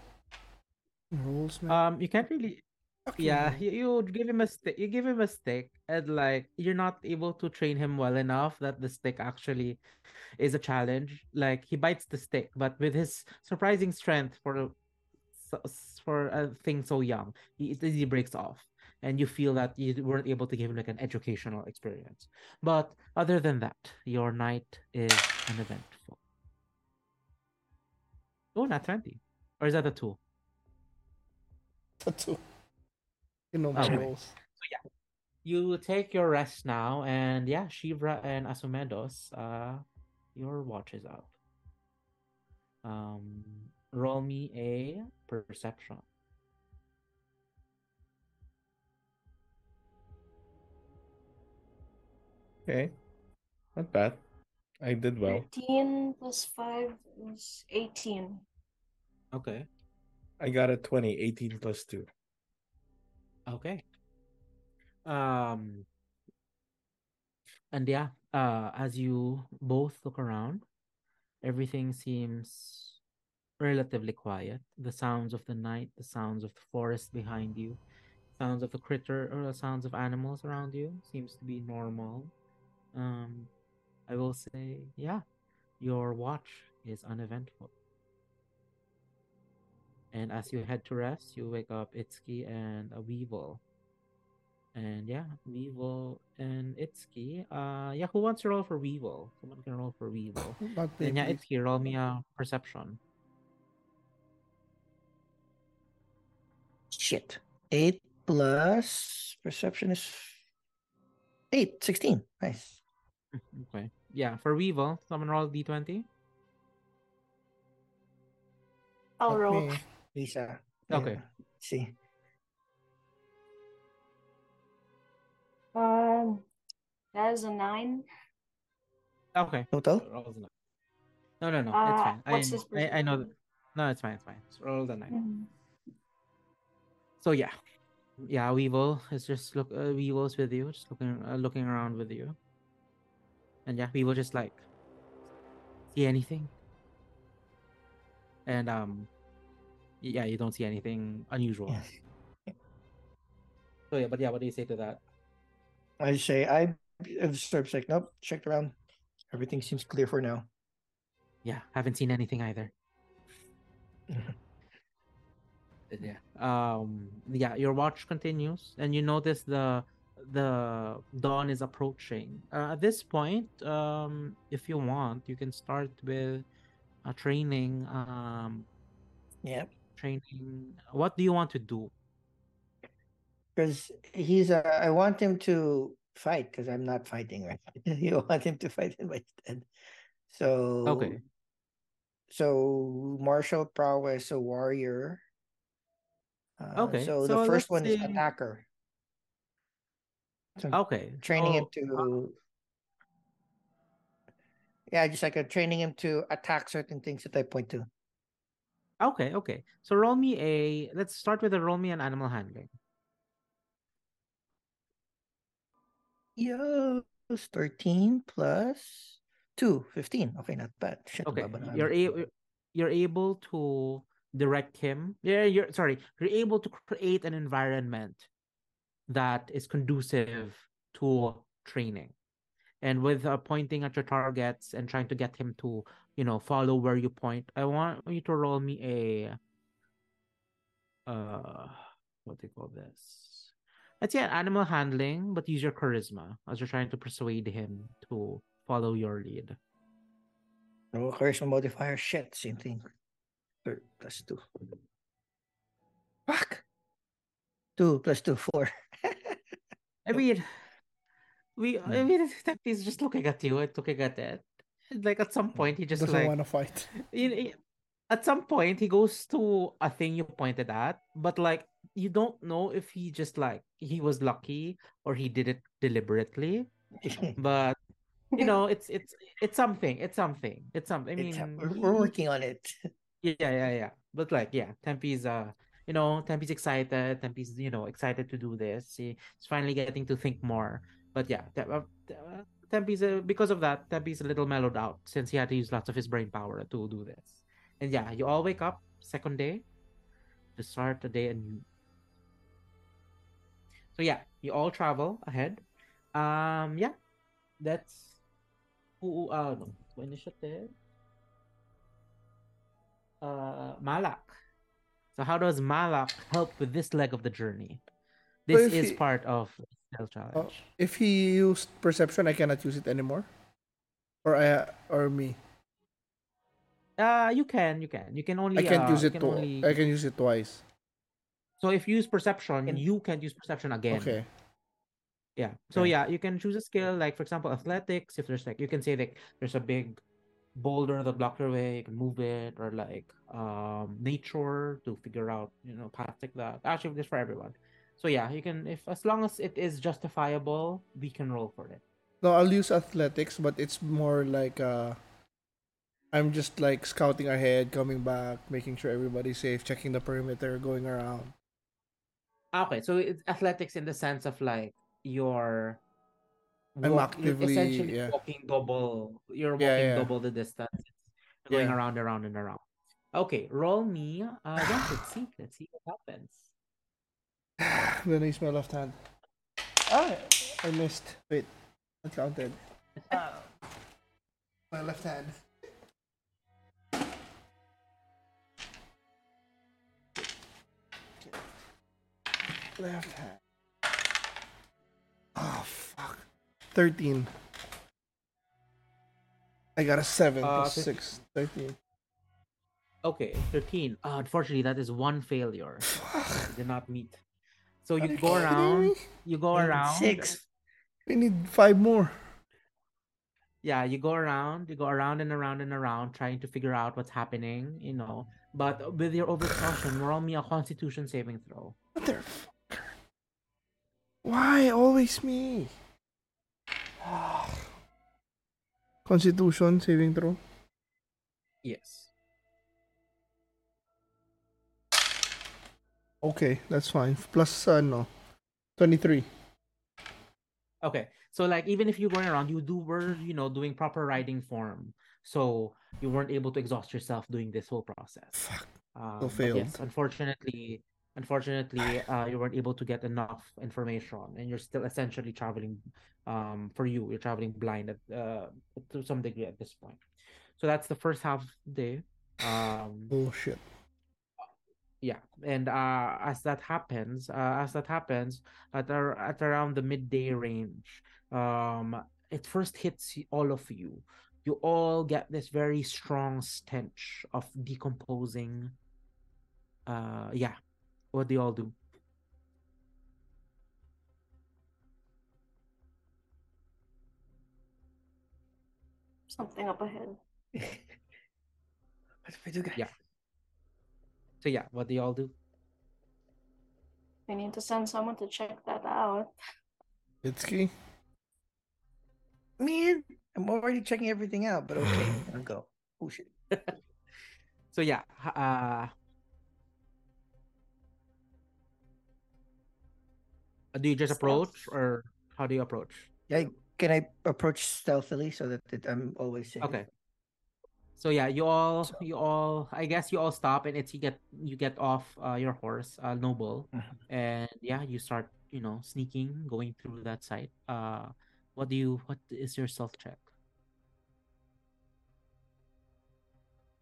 Rules, man. Um, you can't really Fucking Yeah, you, you give him a stick. You give him a stick, and like you're not able to train him well enough that the stick actually is a challenge. Like he bites the stick, but with his surprising strength for a- for a thing so young, he it easily breaks off, and you feel that you weren't able to give him like an educational experience. But other than that, your night is uneventful. Oh, not twenty, or is that a two? That's all. You know my rules. you take your rest now, and yeah, Shivra and Asumedos, uh, your watch is up. Um, roll me a perception. Okay. Not bad. I did well. 13 plus 5 is 18. Okay. I got a 20, 18 plus 2. Okay. Um, and yeah, uh, as you both look around, everything seems relatively quiet. The sounds of the night, the sounds of the forest behind you, sounds of the critter or the sounds of animals around you seems to be normal. Um, I will say, yeah, your watch is uneventful. And as you head to rest, you wake up Itsuki and a Weevil. And yeah, Weevil and Itsuki. Uh, yeah, who wants to roll for Weevil? Someone can roll for Weevil. And yeah, please. Itsuki, roll me a perception. Shit. Eight plus perception is eight. 16. Nice. Okay. Yeah, for Weevil, someone roll d20. I'll Not roll. me. Lisa. Okay. yeah. See. Um, that is a 9. Okay. Total? so rolls a nine. No, no, no. it's Uh, fine. I, his I, I know. No, it's fine. It's fine. So roll the nine. Mhm. So yeah, yeah. Weevil is just look. Uh, Weevil's with you, just looking, uh, looking around with you. And yeah, Weevil just like see anything. And um, yeah, you don't see anything unusual. Yeah. So yeah, but yeah, what do you say to that? I say I observed like nope, checked around. Everything seems clear for now. Yeah, haven't seen anything either. Yeah. Um. Yeah, your watch continues, and you notice the the dawn is approaching. Uh, at this point, um, if you want, you can start with a training. Um, Yep. training. What do you want to do? Because he's uh, I want him to fight because I'm not fighting right. you want him to fight in my stead. So Okay. So martial prowess, a warrior. Uh, Okay, So, so the first one is attacker. So Okay. training oh, him so, to. Yeah, just like a training him to attack certain things that I point to. Okay, okay. So roll me a. Let's start with a roll me an animal handling. It's 13 plus 2, 15. Okay, not bad. Shit, Okay, you're a, you're able to direct him. Yeah, you're sorry. You're able to create an environment that is conducive to training, and with uh, pointing at your targets and trying to get him to you know follow where you point. I want you to roll me a uh what do you call this? Let's say animal handling, but use your charisma as you're trying to persuade him to follow your lead. No charisma modifier. Shit, same thing. Plus 2. Fuck. 2 plus 2, 4. I mean, we. I Hmm. mean, he's just looking at you and looking at it. And, Like at some point, he just Doesn't like want to fight. you know, at some point he goes to a thing you pointed at, but like you don't know if he just like he was lucky or he did it deliberately. But you know, it's it's it's something. It's something. It's something. I mean, It's we're, we're working on it. yeah, yeah, yeah. But like, yeah, Tempus uh, you know, Tempus excited. Tempus you know excited to do this. He- He's finally getting to think more. But yeah, uh, uh, Tempus uh, because of that, Tempus a little mellowed out since he had to use lots of his brain power to do this. And yeah, you all wake up second day to start the day anew. So yeah, you all travel ahead. Um, yeah, that's who. Uh, no, initiative uh Malak. So how does Malak help with this leg of the journey? This if is he- part of the stealth challenge. If he used perception, I cannot use it anymore. Or I or me. Uh you can, you can. You can only I can't uh, use it can to. only- I can use it twice. So if you use perception, Can- you can't use perception again. Okay. Yeah. So Okay. yeah, you can choose a skill like for example athletics. If there's like you can say like there's a big boulder that blocked your way, you can move it, or like um nature to figure out you know paths like that. Actually, this for everyone. So yeah, you can if as long as it is justifiable, we can roll for it. No, I'll use athletics, but it's more like uh I'm just like scouting ahead, coming back, making sure everybody's safe, checking the perimeter, going around. Okay, so it's athletics in the sense of like you're I'm walk- you're essentially yeah. walking double you're walking yeah. double the distance You're going Yeah. around around and around okay roll me uh yeah let's see let's see what happens I'm gonna use my left hand. Ah, I missed. Wait, uncounted. My left hand. Left hand. Oh fuck. Thirteen. I got a seven Uh, plus six. Thirteen. okay 13 uh, unfortunately that is one failure Fuck. did not meet so you you go around me? you go And around Six. We need five more. yeah you go around you go around and around and around trying to figure out what's happening you know but with your overcaution roll me a constitution saving throw what Motherfucker. Why always me? Constitution saving throw. yes Okay, that's fine. Plus uh, no. 23. Okay. So like even if you're going around, you do were, you know, doing proper riding form. So you weren't able to exhaust yourself doing this whole process. Fuck. Um, So failed. Yes, unfortunately, unfortunately, uh, you weren't able to get enough information, and you're still essentially traveling. Um, for you, you're traveling blind at uh to some degree at this point. So that's the first half of the day. Um, Bullshit. yeah and uh as that happens uh, as that happens at, ar- at around the midday range um it first hits all of you you all get this very strong stench of decomposing uh yeah what do you all do Something up ahead. What do we do, guys? Yeah. so yeah what do you all do We need to send someone to check that out. Itsuki? Man, I'm already checking everything out, but okay, I'll go. Oh shit. so yeah uh do you just approach or how do you approach Yeah, can I approach stealthily so that it, I'm always safe? Okay. So yeah, you all So- you all I guess you all stop and it's you get you get off uh, your horse, uh, Noble, Mhm. and yeah, you start, you know, sneaking, going through that site. Uh what do you what is your stealth check?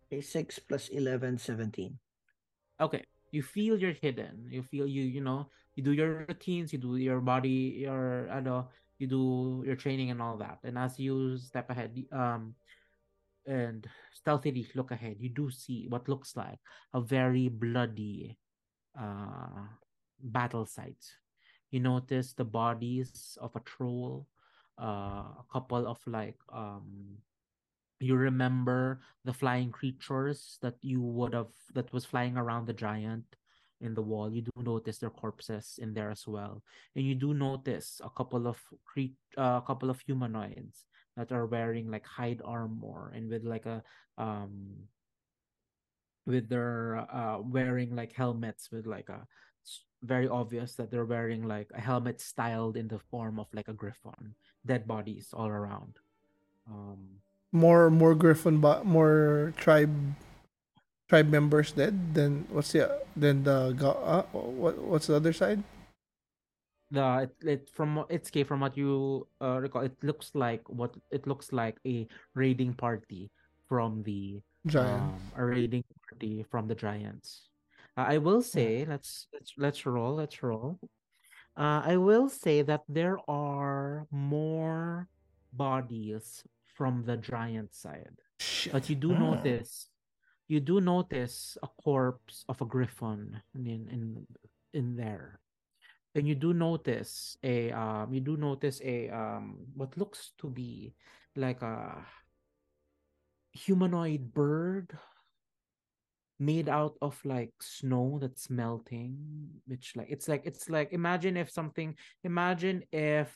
Okay, 6 plus 11, 17. Okay. You feel you're hidden. You feel you, you know, you do your routines, you do your body, your ano, you do your training and all that. And as you step ahead, um and stealthily look ahead, you do see what looks like a very bloody uh battle site. You notice the bodies of a troll, uh, a couple of like um you remember the flying creatures that you would have that was flying around the giant in the wall you do notice their corpses in there as well. And you do notice a couple of cre- uh, a couple of humanoids that are wearing like hide armor and with like a um with their uh wearing like helmets with like a very obvious that they're wearing like a helmet styled in the form of like a griffon dead bodies all around. Um More more Griffon but more tribe tribe members dead. Then what's the then the uh, what what's the other side? the it, it from it's okay from what you uh, recall it looks like what it looks like a raiding party from the Giant. um a raiding party from the giants uh, i will say let's let's let's roll let's roll uh i will say that there are more bodies from the giant side Shit. but you do notice you do notice a corpse of a griffon in in in there. And you do notice a um you do notice a um what looks to be like a humanoid bird made out of like snow that's melting which like it's like it's like imagine if something imagine if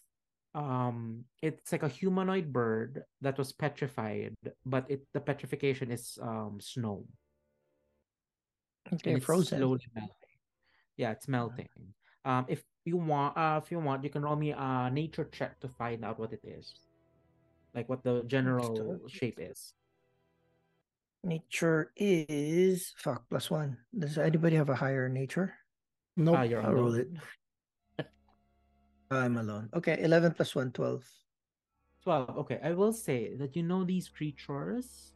um it's like a humanoid bird that was petrified but it the petrification is um snow Okay, and it's frozen. slowly melting yeah it's melting um if you want uh if you want you can roll me a nature check to find out what it is like what the general Understood. shape is Nature is fuck plus one. Does anybody have a higher nature? Nope. Ah, you're I'll roll it. I'm alone. Okay, 11 plus 1, 12. 12 okay i will say that you know these creatures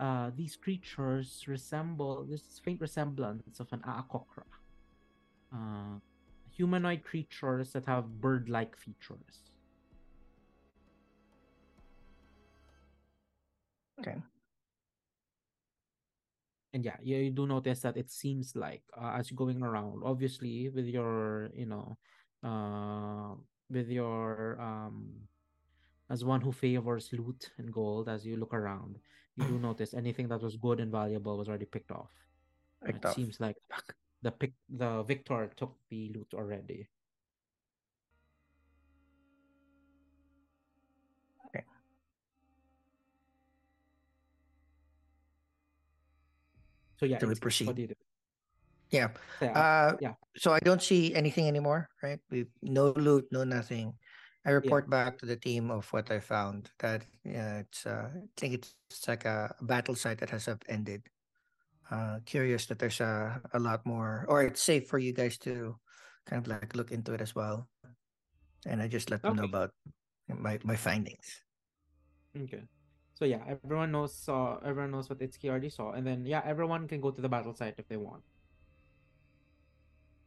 uh these creatures resemble this faint resemblance of an aarakocra uh humanoid creatures that have bird-like features Okay. and yeah you, you do notice that it seems like uh, as you're going around obviously with your you know uh with your um as one who favors loot and gold as you look around you do notice anything that was good and valuable was already picked off Picked it off. seems like Fuck. the pick the victor took the loot already Okay. so yeah Shall we proceed? Yeah. So, yeah, Uh, yeah. So I don't see anything anymore, right? We no loot, no nothing. I report back to the team of what I found. That yeah, it's uh, I think it's, like a battle site that has ended. Uh, curious that there's a a lot more, or it's safe for you guys to kind of like look into it as well. And I just let them know about my my findings. Okay. So yeah, everyone knows saw everyone knows what Itsuki already saw, and then yeah, everyone can go to the battle site if they want.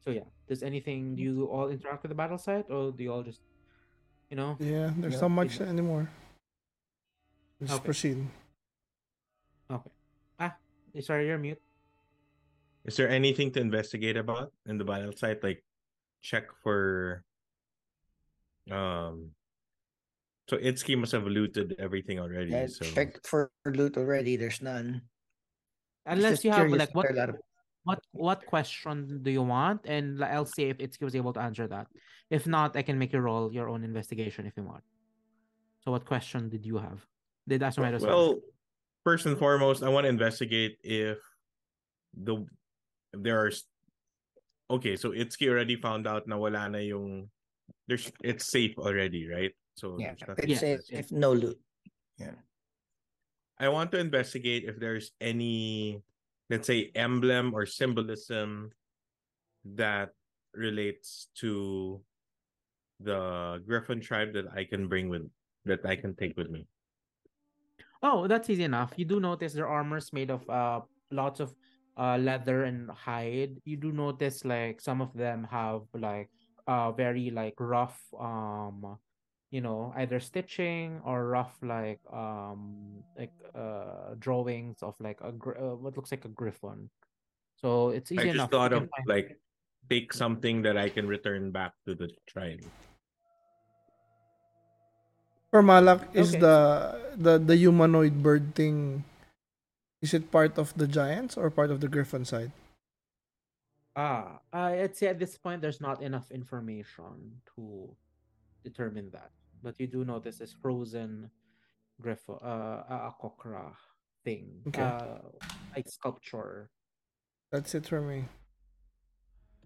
So yeah, does anything? Do you all interact with the battle site, or do you all just, you know? Yeah, there's Yeah. not much anymore. Just Okay. proceed. Okay. Ah, sorry, you're mute. Is there anything to investigate about in the battle site? Like check for um so Itsuki must have looted everything already. Yeah, so checked for loot already. There's none. Unless you have curious like if what there are a lot of what what question do you want, and I'll see if Itsuki was able to answer that. If not, I can make you roll your own investigation if you want. So, what question did you have? Did Asumedo say? well first and foremost, I want to investigate if the if there are okay, so Itsuki already found out na wala na yung there's it's safe already, right? So yeah, nothing it's safe yeah. if no loot. Yeah. I want to investigate if there's any, let's say, emblem or symbolism that relates to the Griffon tribe that I can bring with that I can take with me. Oh, that's easy enough. You do notice their armor's made of uh lots of uh leather and hide. You do notice like some of them have like uh very like rough um you know either stitching or rough like um like uh drawings of like a gr- uh, what looks like a griffon. So it's easy I just enough. thought of can find- like take something that I can return back to the tribe. For Malak, is Okay. the the the humanoid bird thing? Is it part of the giants or part of the griffin side? Ah, uh, I'd say at this point there's not enough information to determine that. But you do notice this frozen griffo, uh, a kokra thing, Okay. uh, like sculpture. That's it for me.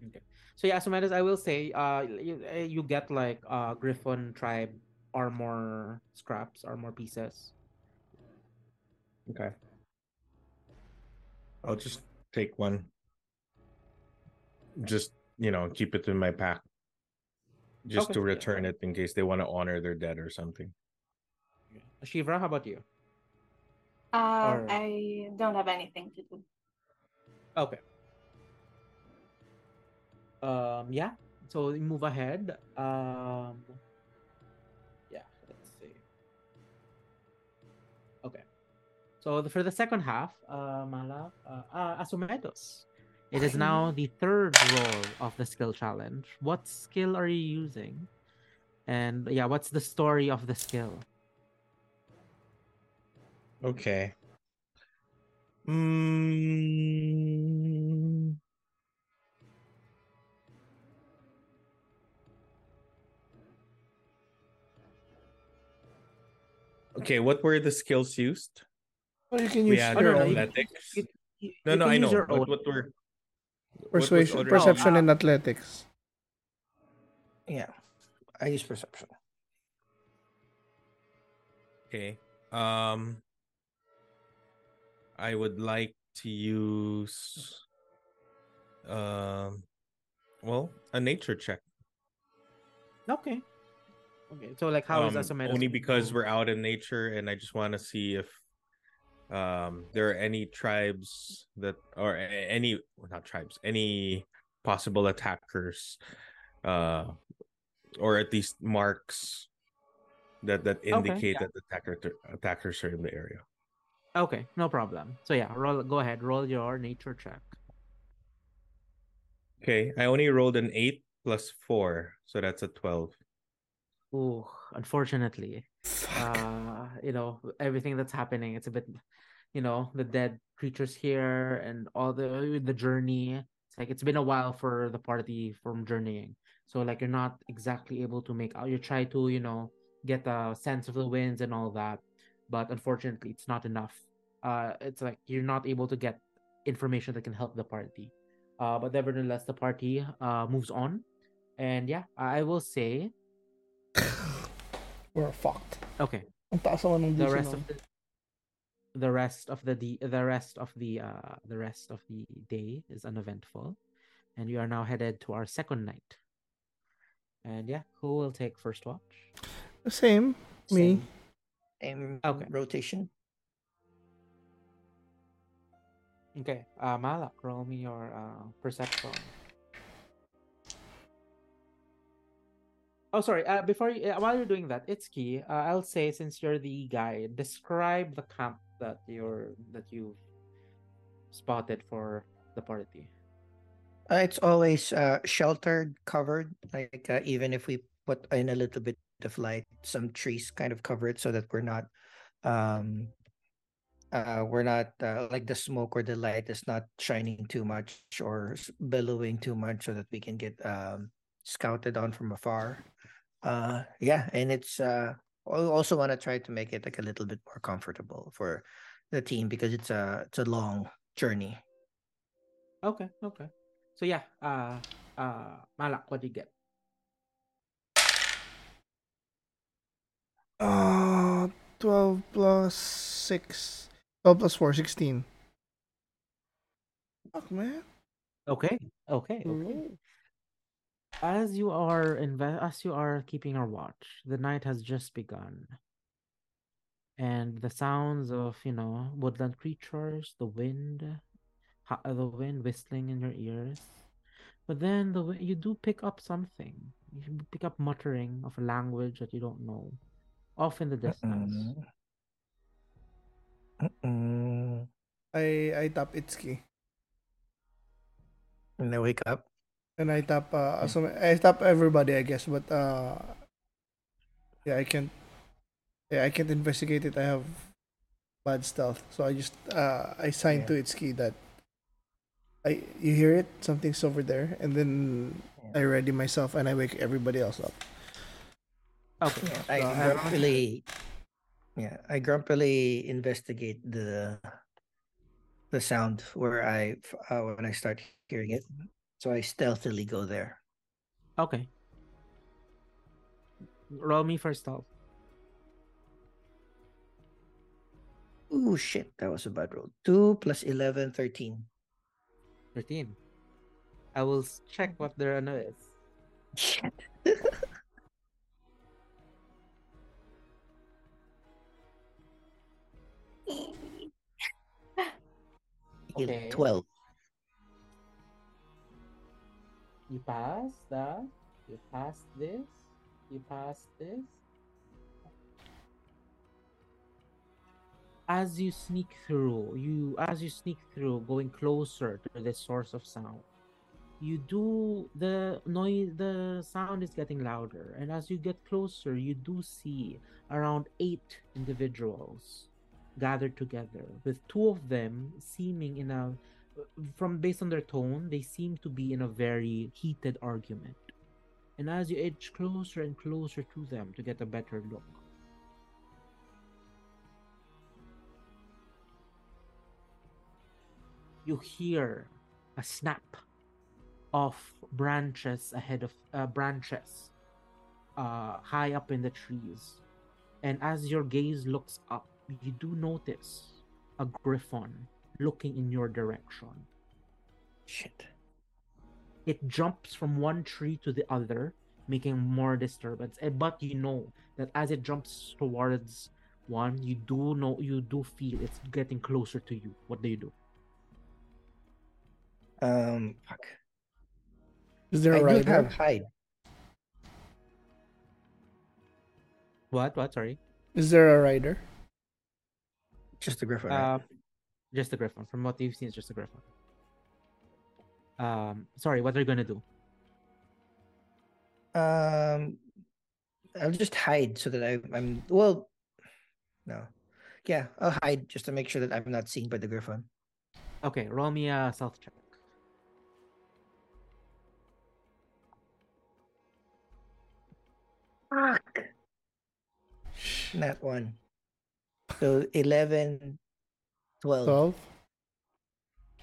Okay. So yeah, so Menace, I will say, uh, you, uh, you get like uh Griffon tribe armor scraps, armor pieces. Okay. I'll just take one. Just, you know, keep it in my pack. Just Okay. to return it in case they want to honor their dead or something. Shivra, how about you? Uh, Or- I don't have anything to do. Okay. Um, yeah. So move ahead. Um, yeah. Let's see. Okay. So the, for the second half, uh, Malak, uh, uh, Asumedos. It is now the third roll of the skill challenge. What skill are you using? And yeah, what's the story of the skill? Okay. Mm, Okay, what were the skills used? Well, you can We use had Oh, no, no, you- athletics. you- you- No, you no, I know. What, own. what were what was persuasion, perception, uh, and athletics. Yeah, I use perception. Okay. Um I would like to use um well, a nature check. Okay. Okay. So like, how is Um, Asumedos? only because we're out in nature and I just want to see if um there are any tribes that or any well, not tribes, any possible attackers uh or at least marks that that indicate that the attacker attackers are in the area. Okay, no problem. So yeah, roll. Go ahead. Roll your nature check. Okay, I only rolled an 8 plus 4, so that's a 12. Ooh, unfortunately, uh, you know everything that's happening. It's a bit, you know, the dead creatures here and all the the journey. It's like it's been a while for the party from journeying. So like you're not exactly able to make out. You try to you know get a sense of the winds and all that, but unfortunately, it's not enough. Uh, it's like you're not able to get information that can help the party. Uh, but nevertheless, the party uh moves on, and yeah, I will say We're fucked. okay. Ang taas naman ng the rest nun. of the the rest of the the rest of the uh the rest of the day is uneventful and we are now headed to our second night and yeah who will take first watch Same. Me. Same, same Okay. rotation. okay uh malak roll me your uh perception Oh, sorry. Uh, before you, uh, while you're doing that, Itsuki. Uh, I'll say since you're the guy, describe the camp that you're that you've spotted for the party. Uh, it's always uh, sheltered, covered. Like uh, even if we put in a little bit of light, some trees kind of cover it so that we're not, um, we're not like the smoke or the light is not shining too much or billowing too much, so that we can get um, scouted on from afar. Uh, yeah, and it's uh, I also want to try to make it like a little bit more comfortable for the team because it's a it's a long journey. Okay, okay. So yeah, uh, uh, Malak, what do you get? Uh, 12 plus 6. 12 plus 4, 16. Fuck, man. Okay, okay, okay. Ooh. As you are inve- as you are keeping our watch, the night has just begun. And the sounds of, you know, woodland creatures, the wind, uh, the wind whistling in your ears. But then the wi- you do pick up something. You pick up muttering of a language that you don't know, off in the distance. Mm-mm. Mm-mm. I, I tap Itsuki. And I wake up. And I tap, uh, some, I tap everybody, I guess, but, uh, yeah, I can't, yeah, I can't investigate it. I have bad stealth. So I just, uh, I sign Yeah. to Itsuki that I, you hear it? Something's over there. And then I ready myself and I wake everybody else up. Okay. Yeah, I So I have- grumpily, yeah, I grumpily investigate the the sound where I f- uh, when I start hearing it. So I stealthily go there. Okay. Roll me first off. Ooh, shit, that was a bad roll. 2 plus 11, 13. 13. I will check what their ano is. Shit. Okay. 12. You pass that. You pass this. You pass this. As you sneak through, you as you sneak through, going closer to the source of sound, you do the noise. The sound is getting louder, and as you get closer, you do see around eight individuals gathered together, with two of them seeming in a from based on their tone, they seem to be in a very heated argument. And as you edge closer and closer to them to get a better look, you hear a snap of branches ahead of uh, branches uh, high up in the trees. And as your gaze looks up, you do notice a griffon looking in your direction. Shit. it jumps from one tree to the other, making more disturbance. Eh, But you know that as it jumps towards one, you do know you do feel it's getting closer to you. What do you do? Um, fuck. Is there I a do rider? have hide. What? What? Sorry. Is there a rider? Just a griffin. Uh, just a griffin. From what you've seen, it's just a griffin. Um, sorry. What are you gonna do? Um, I'll just hide so that I, I'm well. No, yeah, I'll hide just to make sure that I'm not seen by the griffin. Okay, roll me a stealth check. Fuck. Not one. So 11, 12. 12?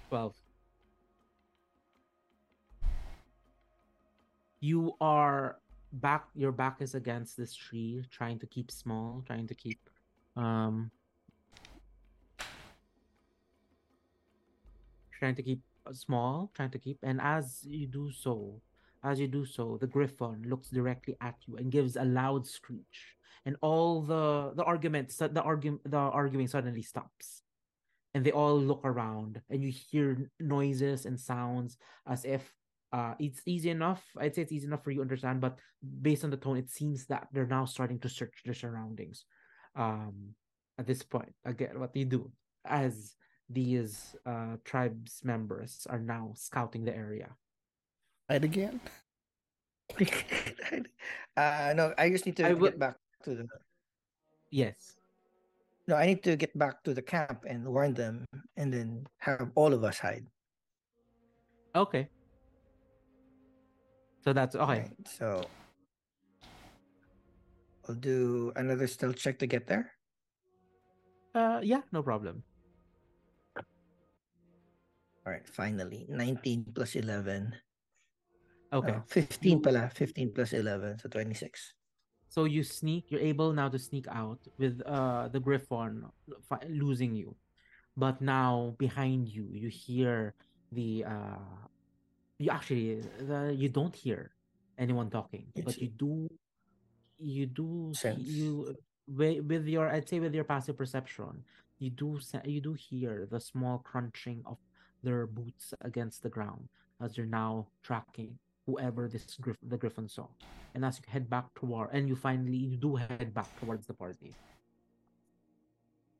Twelve. You are back. Your back is against this tree, trying to keep small, trying to keep, um, trying to keep uh, small, trying to keep. And as you do so, as you do so, the griffon looks directly at you and gives a loud screech, and all the the arguments, the argument, the arguing suddenly stops and they all look around and you hear noises and sounds as if uh it's easy enough i'd say it's easy enough for you to understand but based on the tone it seems that they're now starting to search their surroundings um at this point. Again what you do as these uh tribes members are now scouting the area. Hide again. uh no, I just need to I get will- back to the yes no, I need to get back to the camp and warn them and then have all of us hide. okay so that's okay Right, So I'll do another stealth check to get there. uh yeah no problem All right, finally. 19 plus 11. okay Oh, 15 You- pala. 15 plus 11. So 26. So you sneak. You're able now to sneak out with uh the Griffon fi- losing you, but now behind you, you hear the uh, you actually the you don't hear anyone talking, It's- but you do, you do Sense. you with, with your I'd say with your passive perception, you do you do hear the small crunching of their boots against the ground as they're now tracking whoever this griff- the griffin saw and as you head back toward and you finally you do head back towards the party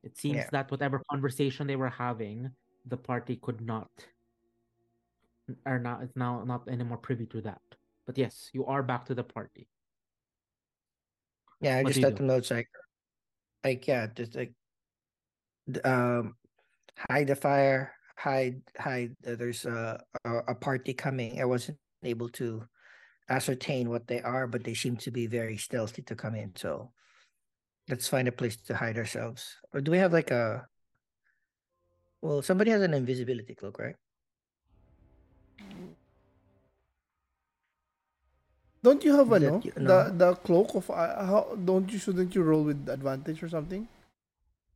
it seems Yeah. that whatever conversation they were having the party could not are not it's now not anymore privy to that but yes you are back to the party Yeah, I What just let them know it's like, like yeah, just like, um, hide the fire, hide, hide. uh, There's a, a a party coming. I wasn't able to ascertain what they are, but they seem to be very stealthy to come in. So let's find a place to hide ourselves. Or do we have like a? Well, somebody has an invisibility cloak, right? Don't you have a no? y- The no? the cloak of I- how don't you shouldn't you roll with advantage or something?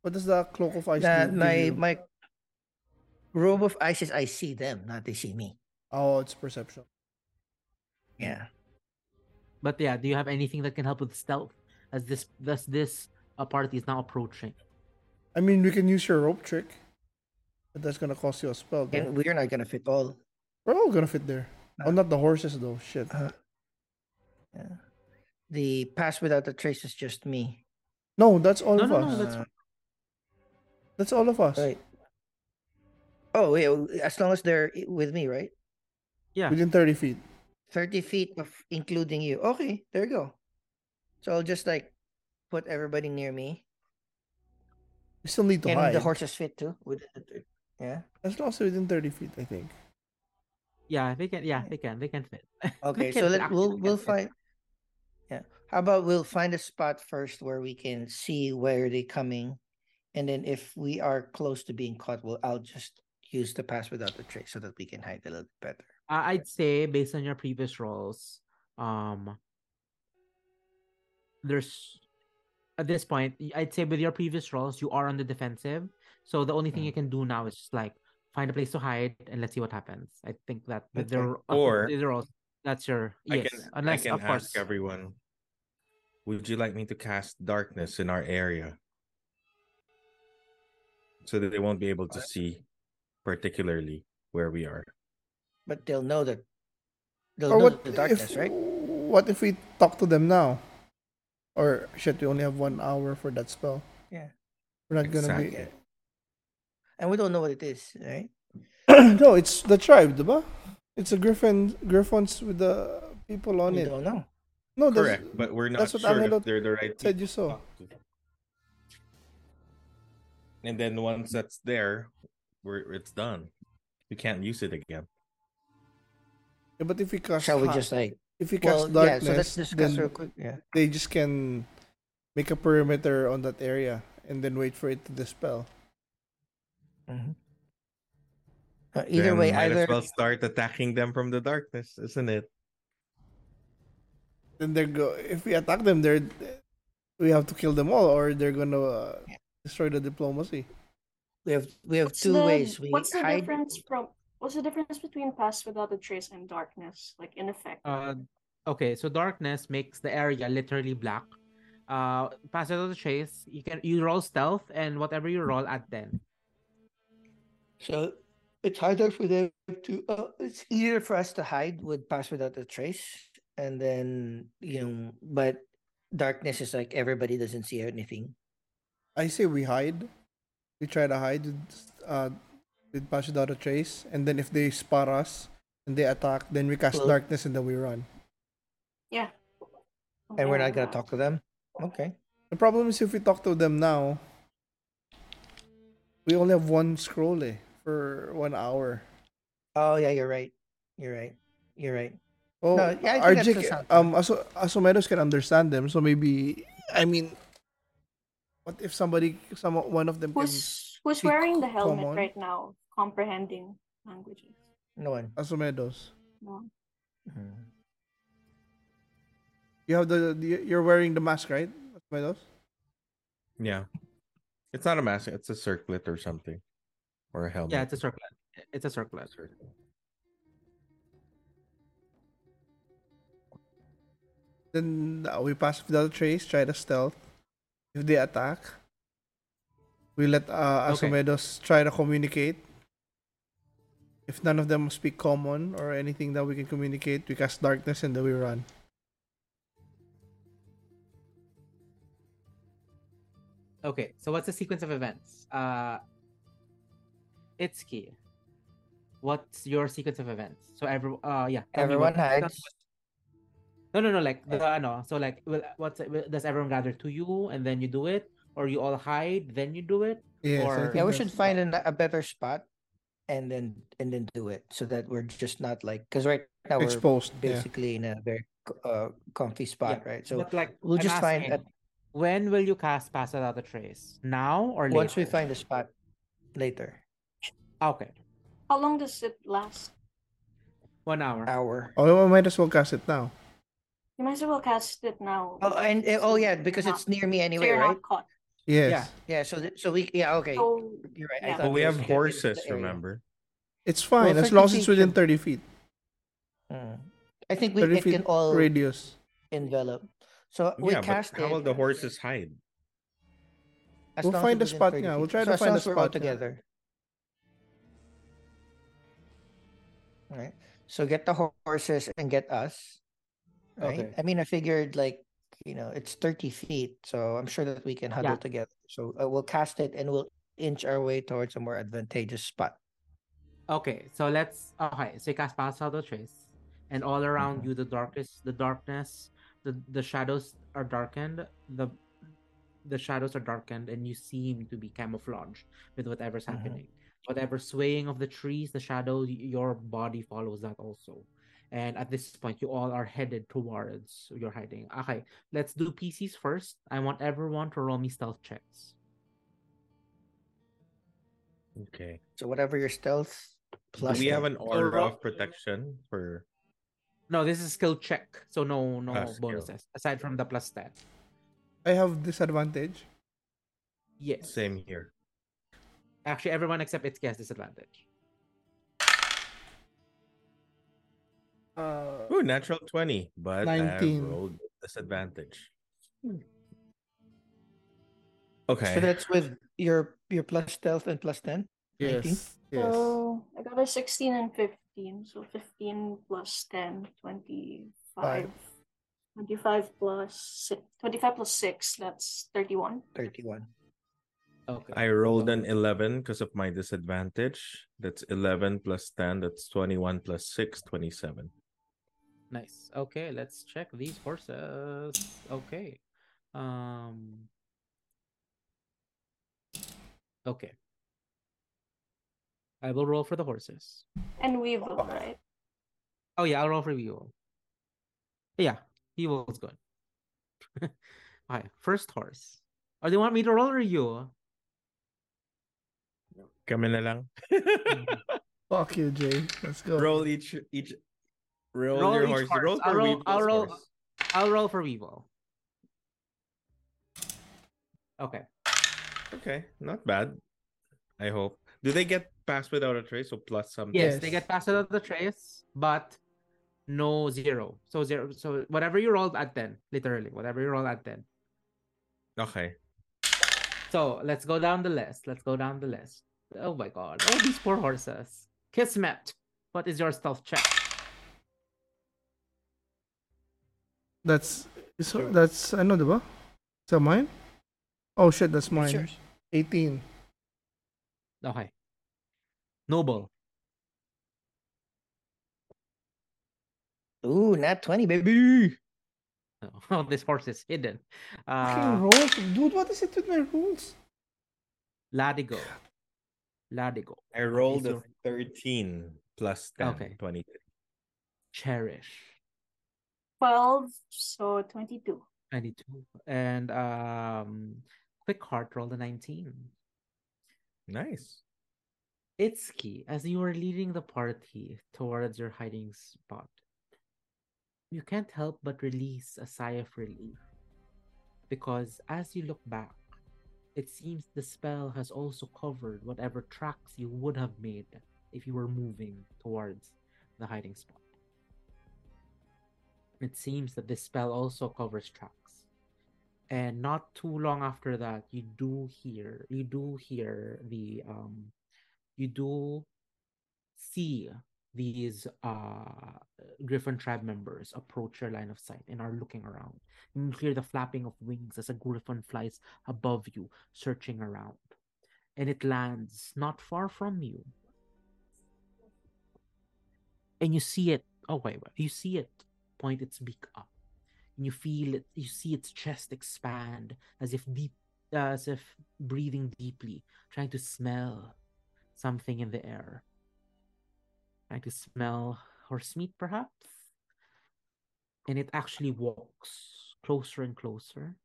What does the cloak of ice Nah, my you? my robe of eyes is I see them, not they see me. Oh, it's perception. Yeah. but yeah do you have anything that can help with stealth as this this this uh, party is now approaching I mean, we can use your rope trick, but that's gonna cost you a spell. though. And we're not gonna fit all. We're all gonna fit there. Oh, Uh, not the horses though. Shit. Uh, yeah. The pass without a trace is just me. No, that's all No, of no, us. no, that's- Uh, That's all of us. right. Oh yeah, as long as they're with me, right? yeah Within thirty feet. Thirty feet of including you. Okay, there you go. So I'll just like put everybody near me, We still need to and hide. the horses fit too. Within the thir- yeah. That's also within thirty feet, I think. yeah they can yeah they can they can fit Okay, can so let actually, we'll we'll find. Yeah. How about we'll find a spot first where we can see where they're coming, and then if we are close to being caught, well, I'll just use the pass without the trick so that we can hide a little bit better. I'd say based on your previous roles, um, there's at this point, I'd say with your previous roles, you are on the defensive. So the only thing Mm. you can do now is just like find a place to hide and let's see what happens. I think that with Okay. their Or- their roles, that's your I yes. can, unless I can of course, ask everyone. Would you like me to cast darkness in our area? So that they won't be able to see particularly where we are. But they'll know that they'll Or know what the darkness, if right? what if we talk to them now? Or shit, we only have one hour for that spell. Yeah. We're not gonna Exactly. And we don't know what it is, right? No, it's the tribe, diba? It's a griffin griffons with the people on we it. don't know. No, that's Correct, but we're not that's what sure Angelo if they're the right said you to saw. And then once that's there, we're it's done. We can't use it again. Yeah, but if we cast Shall we ha- just like if we well cast yeah, so let's discuss then real quick. Yeah. they just can make a perimeter on that area and then wait for it to dispel. Mhm. Uh, either Then way, might either as well start attacking them from the darkness, isn't it? Then they're go. If we attack them, they're we have to kill them all, or they're gonna uh, destroy the diplomacy. we have we have What's two the, ways. We what's the hide. difference from what's the difference between pass without a trace and darkness? Like in effect. Uh, okay, so darkness makes the area literally black. Uh, pass without a trace. You can you roll stealth and whatever you roll at ten. So it's harder for them to. Uh, it's easier for us to hide with pass without a trace, and then you know, but darkness is like everybody doesn't see anything. I say we hide. We try to hide uh, with pass without a trace, and then if they spot us and they attack, then we cast Well- darkness and then we run. Yeah. And we're not gonna talk to them. Okay. The problem is if we talk to them now, we only have one scroll eh, for one hour. Oh yeah, you're right. You're right. You're right. Oh, No, yeah, I think RJ, the ca- sound. um, Aso- Asomedos can understand them, so maybe, I mean, what if somebody, some one of them can, Who's who's wearing the helmet common. right now? Comprehending languages. No one. Asomedos? No. Mhm. You have the, the, you're wearing the mask, right? Asomedos? Yeah. It's not a mask, it's a circlet or something. Or a helmet. Yeah, it's a circlet. It's a circlet. circlet. Then uh, we pass without a trace, try to stealth. If they attack, we let uh, Okay. Try to communicate. If none of them speak common or anything that we can communicate, we cast darkness and then we run. Okay, so what's the sequence of events? Uh, Itsuki. What's your sequence of events? So every uh yeah. Everyone what- hides. No, no, no. Like the ano. So like, will what's it- will- does everyone gather to you and then you do it, or you all hide then you do it? Yes, I Or- think Yeah, we should find an, a better spot, and then and then do it so that we're just not like because right now we're exposed. Yeah. basically in a very uh comfy spot, right? So but like, we'll I'm just find asking, when will you cast Pass Without a Trace? Now or later? once we find a spot later, Okay, How long does it last? one hour. hour. Oh, we might as well cast it now. You might as well cast it now. Oh, and oh yeah, you're because not- it's near me so anyway, you're right? not caught. Yes. Yeah. Yeah. So th- so we yeah okay. So You're right. Yeah. But we have was within the horses, remember? It's fine Well, as long as it's feet within 30 feet. Mm. I think we 30 it feet can all radius. envelop. So we yeah, but how it. will the horses hide? as We'll find a spot, yeah, we'll try So to find long a as we're all spot, together. All right. So get the horses and get us. Right. Okay. I mean, I figured like you know it's thirty feet, so I'm sure that we can huddle Yeah. together. So uh, we'll cast it and we'll inch our way towards a more advantageous spot. Okay, so let's okay. So you cast a trace, and all around Mhm. you, the darkest, the darkness, the the shadows are darkened. The the shadows are darkened, and you seem to be camouflaged with whatever's Mhm. happening. Whatever swaying of the trees, the shadow, your body follows that also. And at this point, you all are headed towards your hiding. Okay, let's do PCs first. I want everyone to roll me stealth checks. Okay. So whatever your stealth plus. Do we have an aura roll- of protection for No, this is skill check, so no no Ah, skill. bonuses aside from the plus stat. I have disadvantage. Yes. same here? Actually, everyone except Itsuki has disadvantage. Uh, Ooh, natural 20, but I rolled disadvantage. Okay. So that's with your your plus stealth and plus ten. 19? yes. Yes. So I got a 16 and 15. So 15 plus 10, 25. 25 plus six, 25 plus 6, that's 31. Thirty-one. Okay. I rolled an 11 because of my disadvantage. That's 11 plus 10. That's 21 plus 6, 27. Nice. Okay, let's check these horses. Okay. Um. Okay. I will roll for the horses. And Weevil, right? Oh yeah, I'll roll for Weevil. Yeah, Weevil's good. okay, first horse. Or do you want me to roll or you? Kami na lang. Fuck you, Jay. Let's go. roll each each roll, Roll your horse. horse. Roll I'll roll- I'll roll- horse. I'll roll for Weevil. Okay. Okay, not bad. I hope. Do they get passed without a trace or plus something? Yes, they get passed without of the trace, but no zero. So zero. So whatever you roll at ten, literally, whatever you roll at ten. Okay. So let's go down the list. Let's go down the list. Oh my god! Oh, these poor horses. Kismet, what is your stealth check? That's so Sure. that's ano, diba? Is that mine? Oh shit, that's mine. yours. 18. Okay. Noble. Ooh, not 20, baby. Oh, this horse is hidden. Fucking Uh, rolls. Dude, what is it with my rules? Ladigo. Ladigo. I rolled a 13 plus 10, Okay. 23. Cherish. 12, so 22. 22. And um quick heart rolled a 19. Nice. Itsuki, as you are leading the party towards your hiding spot, you can't help but release a sigh of relief. Because as you look back, it seems the spell has also covered whatever tracks you would have made if you were moving towards the hiding spot. It seems that this spell also covers tracks. And not too long after that, you do hear you do hear the um you do see these uh Griffon tribe members approach your line of sight and are looking around. You hear the flapping of wings as a griffin flies above you searching around. And it lands not far from you. And you see it oh wait, wait you see it point its beak up and you feel it you see its chest expand as if deep uh, as if breathing deeply trying to smell something in the air. Trying to smell horse meat, perhaps? And it actually walks closer and closer.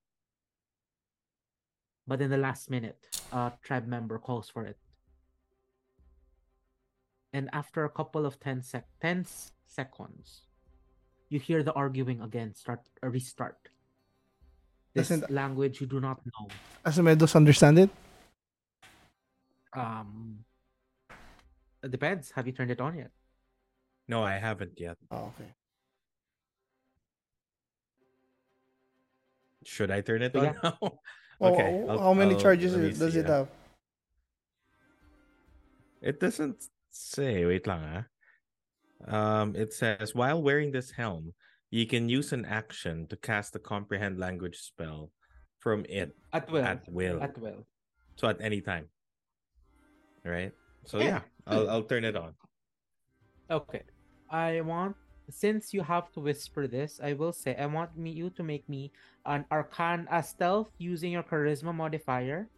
But in the last minute, a tribe member calls for it. And after a couple of 10, sec- 10 s- seconds, you hear the arguing again start uh, restart. This Doesn't- language you do not know. Asumedos understand it? Um, it depends. Have you turned it on yet? No, I haven't yet. Oh, okay. Should I turn it But on now? Oh, okay. oh, how many I'll- charges let me it- does see, it have? It doesn't say. Wait lang ah. Um, it says while wearing this helm, you can use an action to cast a comprehend language spell from it At will. at will. At will. So at any time. Right? So Yeah. yeah, I'll I'll turn it on. Okay. I want since you have to whisper this, I will say I want me you to make me an arcane a stealth using your charisma modifier.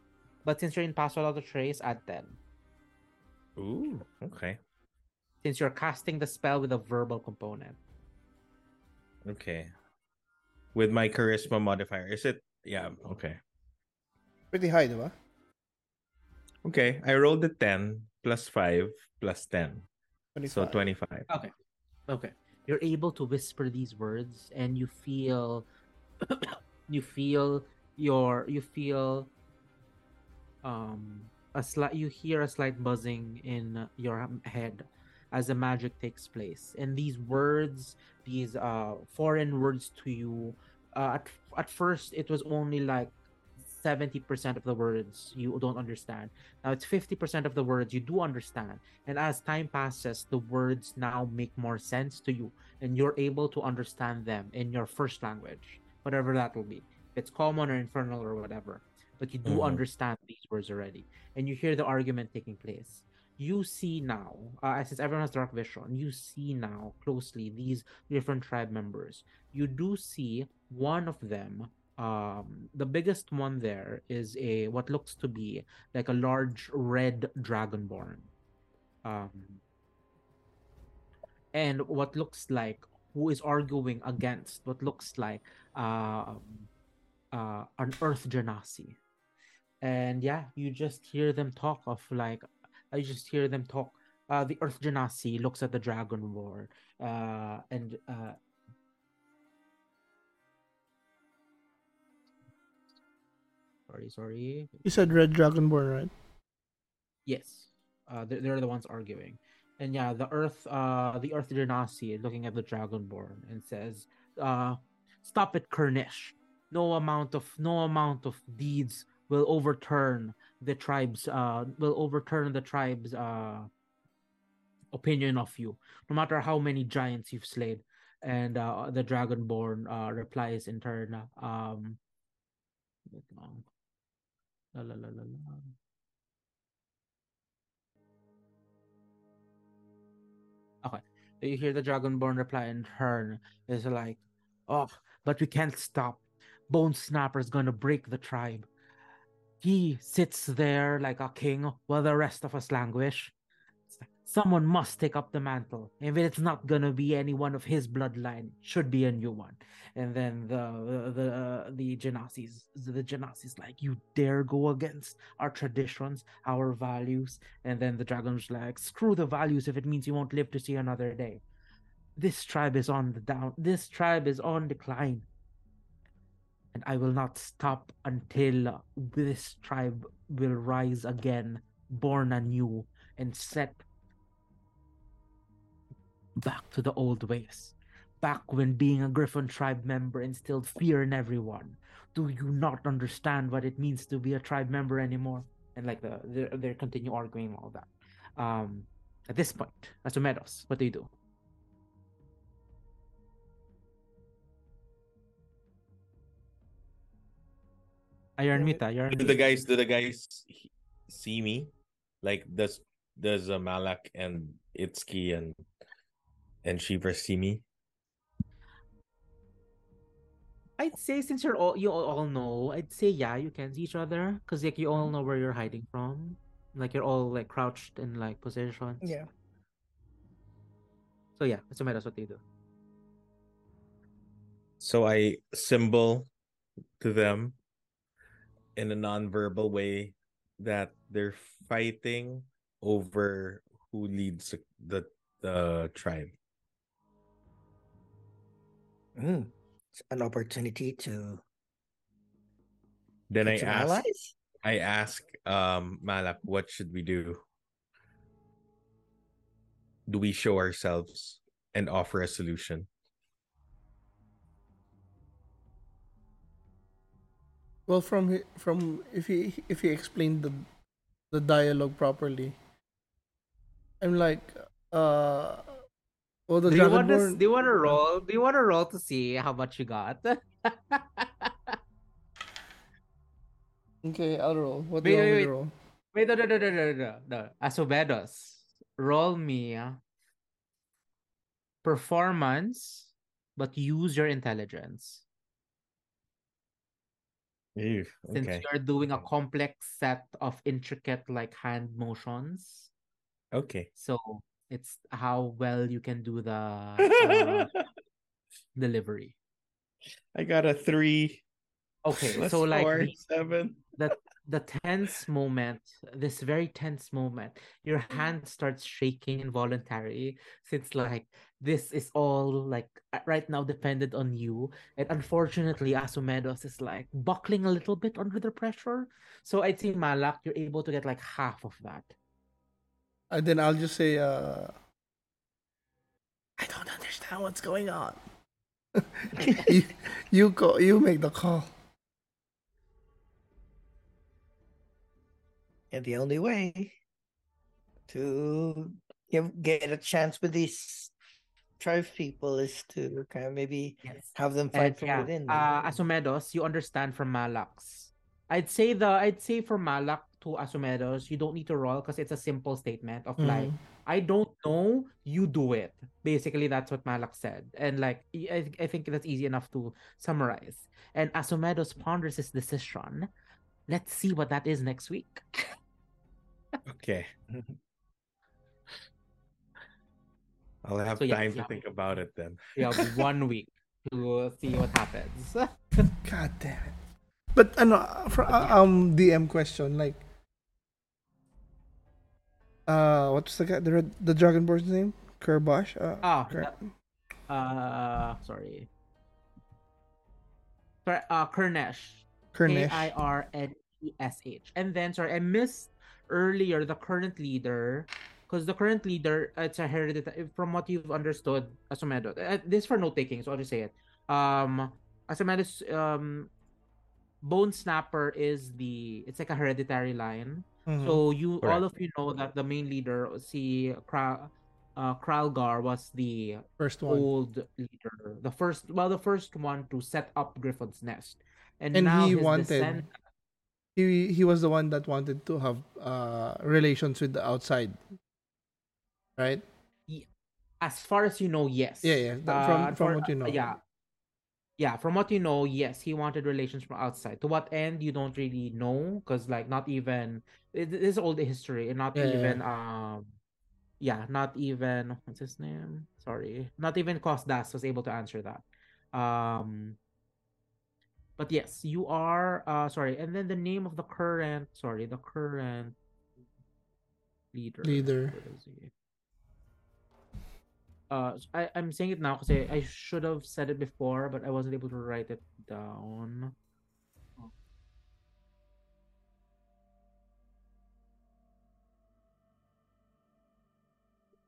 But since you're in Pass without Trace, add 10. Ooh, okay. Since you're casting the spell with a verbal component. Okay. With my charisma modifier. Is it yeah, okay. Pretty high, diba? Okay. I rolled a 10 plus 5 plus 10. So 25. 25. Okay. Okay. You're able to whisper these words and you feel you feel your you feel um a slight you hear a slight buzzing in your head as the magic takes place. And these words these uh foreign words to you uh, at, at first it was only like 70% of the words you don't understand. Now it's 50% of the words you do understand. And as time passes the words now make more sense to you and you're able to understand them in your first language whatever that will be. If it's common or infernal or whatever. But you do Mhm. understand these words already. And you hear the argument taking place you see now uh, since everyone has dark vision you see now closely these different tribe members. You do see one of them um the biggest one there is a what looks to be like a large red dragonborn. Um and what looks like who is arguing against what looks like um uh an earth genasi. And yeah you just hear them talk of like i just hear them talk uh the earth genasi looks at the Dragonborn uh and uh sorry sorry You said Red Dragonborn, right? Yes. Uh, they're, they're the ones arguing. And yeah, the Earth, uh, the Earth Genasi looking at the Dragonborn and says, uh, "Stop it, Kirnesh. No amount of no amount of deeds will overturn the tribes. Uh, will overturn the tribes. Uh, opinion of you, no matter how many giants you've slayed. And uh, the Dragonborn uh, replies in turn, um. La, la, la, la, la. Okay. You hear the Dragonborn reply in turn. It's like, oh, but we can't stop. Bone Snapper's gonna break the tribe. He sits there like a king while the rest of us languish. Someone must take up the mantle. If it's not gonna be any one of his bloodline, should be a new one. And then the the the, uh, the Genasis, the Genasis, like you dare go against our traditions, our values. And then the dragon's like, screw the values if it means you won't live to see another day. This tribe is on the down. This tribe is on decline and I will not stop until this tribe will rise again, born anew, and set back to the old ways. Back when being a Griffon tribe member instilled fear in everyone. Do you not understand what it means to be a tribe member anymore? And like the they continue arguing all that. Um, at this point, Asumedos, what do you do? You're on mute, ah, you're Do the guys do the guys see me? Like does does uh, Malak and Itsuki and and Shivra see me? I'd say since you're all you all all know, I'd say yeah, you can see each other because like you all know where you're hiding from. Like you're all like crouched in like positions. Yeah. So yeah, that's what what they do. So I symbol to them in a non-verbal way that they're fighting over who leads the the tribe. Mm. It's an opportunity to Then I ask allies. I ask um Malak, what should we do? Do we show ourselves and offer a solution? Well, from from if he if he explained the the dialogue properly, I'm like, uh, well, the do you want to do you want to roll? Do you want to roll to see how much you got? Okay, I'll roll. What do Wait, you want wait, me to wait. roll? Wait, no, no, no, no, no, no, no. Asumedos, roll me uh, performance, but use your intelligence. Ew, since you're doing a complex set of intricate like hand motions Okay. so it's how well you can do the uh, delivery I got a three. okay plus so like four, the, seven. the the tense moment this very tense moment your hand starts shaking involuntarily since like this is all like right now dependent on you and unfortunately asumedos is like buckling a little bit under the pressure so i'd say malak you're able to get like half of that And then I'll just say, uh, I don't understand what's going on. you, you go. You make the call. And the only way to give, get a chance with these tribe people is to kind of maybe yes have them And fight from yeah, within. uh, Asumedos, you understand from Malak's. I'd say the I'd say for Malak to Asumedos, you don't need to roll because it's a simple statement of like, Mhm. I don't know, you do it. Basically, that's what Malak said, and like I I think that's easy enough to summarize. And Asumedos ponders his decision. Let's see what that is next week. Okay. I'll have So, yeah, time to think about it then. We have one week to see what happens. God damn it. But ano, for, uh, um, DM question like, uh, what's the guy, the red, the Dragonborn's name? Kerbosh. Uh, Ah, Ker- uh, sorry. Sorry, uh, Kirnesh. Kirnesh. K I R N E S H. And then, sorry, I missed earlier the current leader because the current leader, uh, it's a hereditary, from what you've understood, Asumedo. Uh, this is for note taking, so I'll just say it. Um, Asumedo's um, Bone Snapper is the, it's like a hereditary line. Mhm. So you, all of you know that the main leader, si Kra, uh, Kralgar was the First one. old leader, the first, well, the first one to set up Griffon's Nest, and, And now he wanted- He he was the one that wanted to have uh relations with the outside. Right? as far as you know, yes. Yeah, yeah. from Uh, from what you know. Yeah. Yeah, from what you know, yes, he wanted relations from outside. To what end, you don't really know, because like not even it, this is old history, and not Yeah, yeah, even um, yeah, not even what's his name? Sorry, not even Cosdas was able to answer that. Um, but yes, you are uh sorry, and then the name of the current sorry, the current leader. Leader. Where is he? Uh, s- I, I'm saying it now because I, I should have said it before, but I wasn't able to write it down.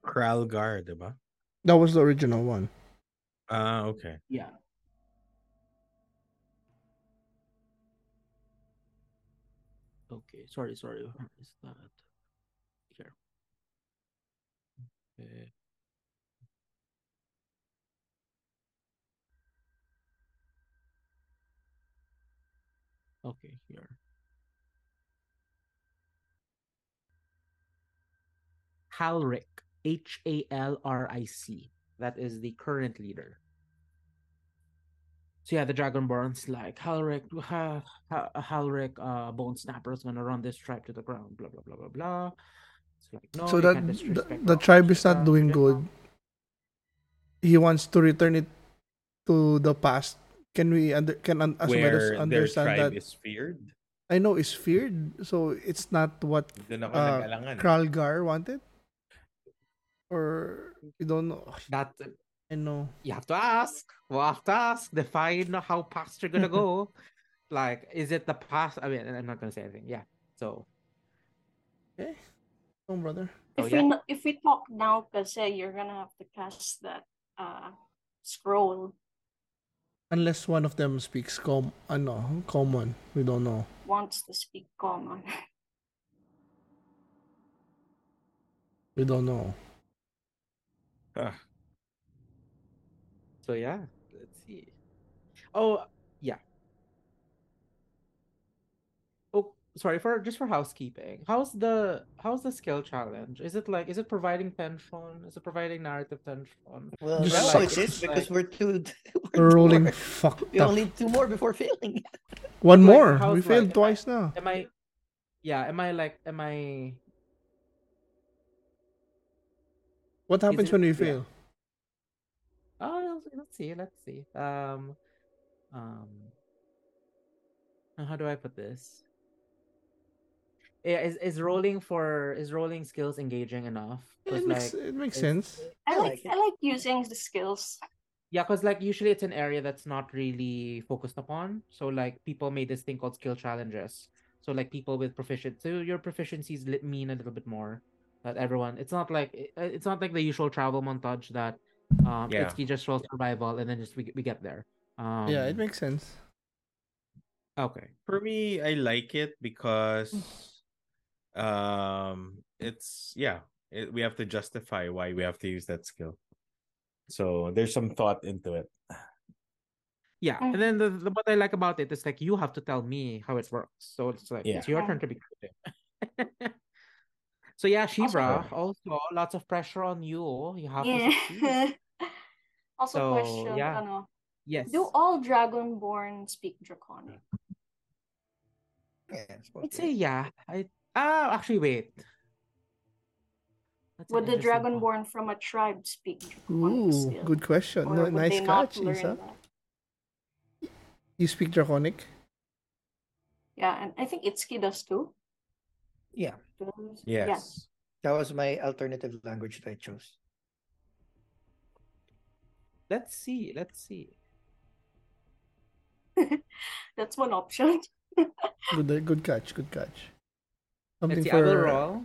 Kralgar, diba? That was the original one. Ah, okay. Yeah. Okay, sorry, sorry. Where is that? Here. Okay. Okay, here. Halric, H A L R I C. That is the current leader. So yeah, the Dragonborn's like Halric, ha, ha, Halric, uh, Bone Snapper is gonna run this tribe to the ground. Blah blah blah blah blah. It's like no, so that the, the tribe is not doing good. He wants to return it to the past. Can we under can un, Asumedos Where their understand tribe that? is feared. I know it's feared, so it's not what Doon Uh, eh. Kralgar wanted, or you don't know. That I know. you have to ask. We'll have to ask. Define how past you're gonna go. like, is it the past? I mean, I'm not gonna say anything. Yeah. So Oh, brother. Oh, if yeah. we no- if we talk now, kasi you're gonna have to cast that uh scroll Unless one of them speaks com, ano, common, we don't know. wants to speak common. We don't know. Ah, so yeah. Let's see. Oh yeah. Oh, sorry for just for housekeeping. How's the how's the skill challenge? Is it like is it providing tension? Is it providing narrative tension? Well, Just now sucks. it is because we're two. We're rolling more. fucked We up. only need two more before failing. One like, more. how's We like- failed am I- twice now. Am I yeah, am I like am I What happens it- when we yeah. fail? Oh, let's- let's see. Let's see. Um, um, how do I put this? Yeah, is is rolling for is rolling skills engaging enough? It 'Cause, makes, like, it makes it's- sense. I I like like. I like using the skills. Yeah, because like usually it's an area that's not really focused upon. So like people made this thing called skill challenges. So like people with proficient, so your proficiencies mean a little bit more. That everyone, it's not like it's not like the usual travel montage that um Yeah. Itsuki just rolls survival and then just we, we get there. Um, yeah, it makes sense. okay. For me, I like it because um it's yeah, it, we have to justify why we have to use that skill. So there's some thought into it. Yeah, and then the, the what I like about it is like you have to tell me how it works. So it's like it's your turn to be creative. so yeah, Shivra, Also- also lots of pressure on you. You have to also, So, question: yeah. ano, Yes. Do all Dragonborn speak Draconic? Yeah, it's I'd say yeah. I ah actually wait. That's Would the. Dragonborn from a tribe speak Ooh, still? good question. No, nice catch, learn Isa. that? You speak Draconic? Yeah, and I think Itsuki does too. Yeah, Does- Yes. that was my alternative language that I chose. Let's see. Let's see. That's one option. Good, good catch. Good catch. Something see, for... I will roll.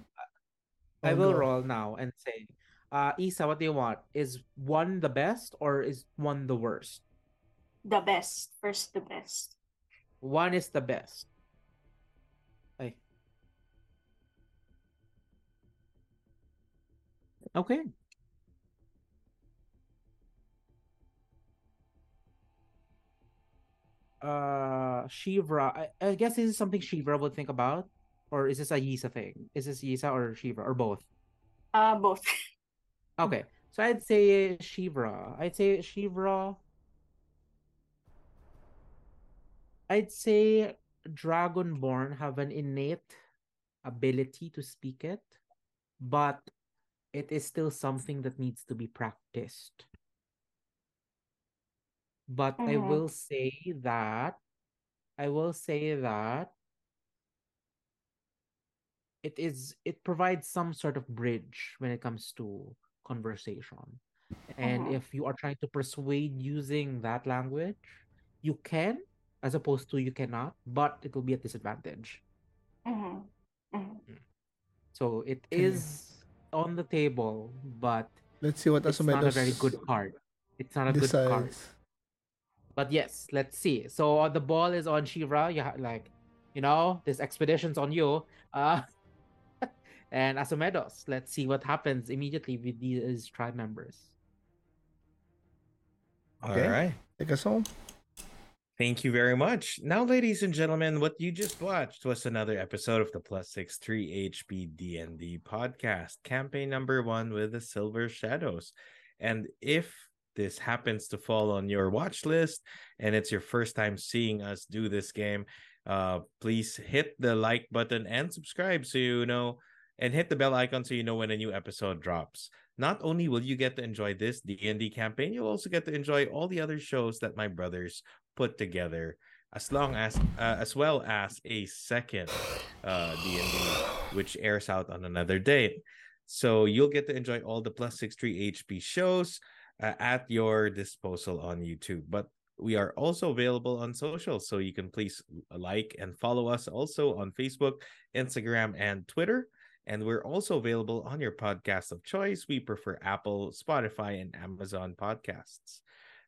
I oh, will no. roll now and say, uh, Isa, what do you want? Is one the best or is one the worst? The best. First, the best. One is the best. Okay. Uh, Shivra. I, I guess this is something Shivra would think about or is this a Yisa thing? Is this Yisa or Shivra or both? Uh, both. Okay, so I'd say Shivra. I'd say Shivra. I'd say Dragonborn have an innate ability to speak it, but it is still something that needs to be practiced. But I Mhm. will say that I will say that it is it provides some sort of bridge when it comes to conversation. And Mhm. if you are trying to persuade using that language, you can, as opposed to you cannot, but it will be at disadvantage. hmm hmm So it Okay. is on the table, but Let's see what it's not a very good card. It's not a good card. But yes, let's see. So uh, the ball is on Shivra. You ha- like, you know, this expedition's on you. Uh, and Asumedos. Let's see what happens immediately with these tribe members. Okay. All right. Take us home. Thank you very much. Now, ladies and gentlemen, what you just watched was another episode of the Plus Six Three HP D&D podcast, campaign number one with the Silver Shadows. And if this happens to fall on your watch list and it's your first time seeing us do this game, uh, please hit the like button and subscribe so you know, and hit the bell icon so you know when a new episode drops. Not only will you get to enjoy this D&D campaign, you'll also get to enjoy all the other shows that my brothers put together as long as uh, as well as a second uh D&D which airs out on another date. So you'll get to enjoy all the plus 63 HP shows uh, at your disposal on YouTube. But we are also available on social so you can please like and follow us also on Facebook, Instagram and Twitter. And we're also available on your podcast of choice. We prefer Apple, Spotify, and Amazon podcasts.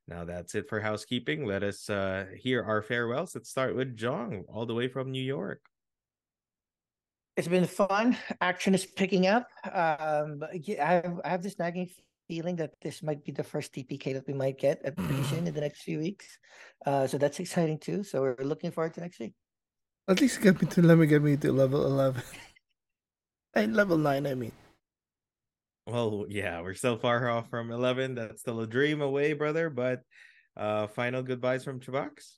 Now that's it for housekeeping. Let us uh, hear our farewells. Let's start with Jong, all the way from New York. It's been fun. Action is picking up. Um, I have, I have this nagging feeling that this might be the first TPK that we might get at Venetian in the next few weeks. Uh, so that's exciting too. So we're looking forward to next week. At least get me to let me get me to level eleven. level nine, I mean. Well, yeah, we're so far off from 11. That's still a dream away, brother. But uh, final goodbyes from Chavax.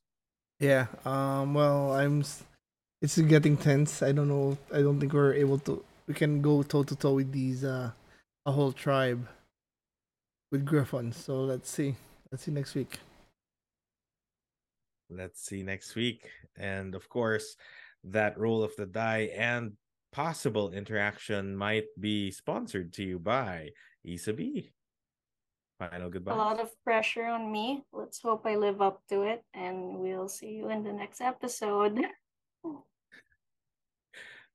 Yeah. Um. Well, I'm. It's getting tense. I don't know. I don't think we're able to. We can go toe to toe with these. Uh, a whole tribe. With Griffons. So let's see. Let's see next week. Let's see next week. And of course, that roll of the die and possible interaction might be sponsored to you by Isabi. Final goodbye. A lot of pressure on me. Let's hope I live up to it, and we'll see you in the next episode.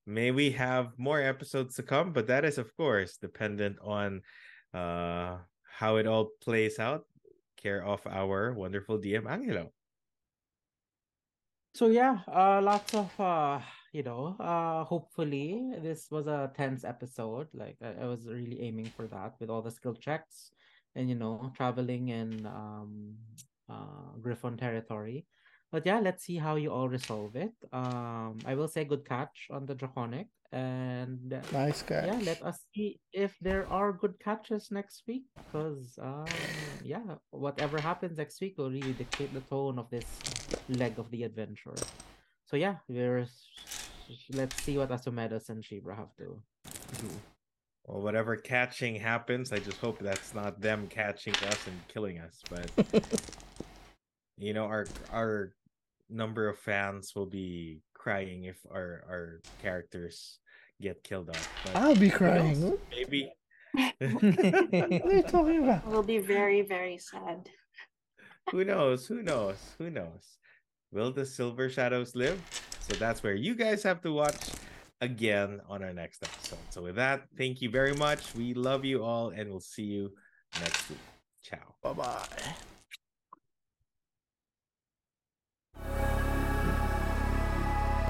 may we have more episodes to come but that is of course dependent on uh how it all plays out care of our wonderful dm angelo So yeah, uh, lots of uh, you know, uh, hopefully this was a tense episode. Like I, I was really aiming for that with all the skill checks and you know, traveling in um, uh, Griffon territory. But yeah, let's see how you all resolve it. Um, I will say good catch on the draconic, and Nice guy. yeah, let us see if there are good catches next week. Because um, yeah, whatever happens next week will really dictate the tone of this leg of the adventure. So yeah, we're let's see what Asumedos and Shivra have to do. well whatever catching happens i just hope that's not them catching us and killing us but you know our our number of fans will be crying if our our characters get killed off but I'll be crying. knows? What maybe what are you talking about? We'll be very, very sad. who knows? Who knows? Who knows? Will the Silver Shadows live? So that's where you guys have to watch again on our next episode. So with that, thank you very much. We love you all, and we'll see you next week. Ciao. Bye bye.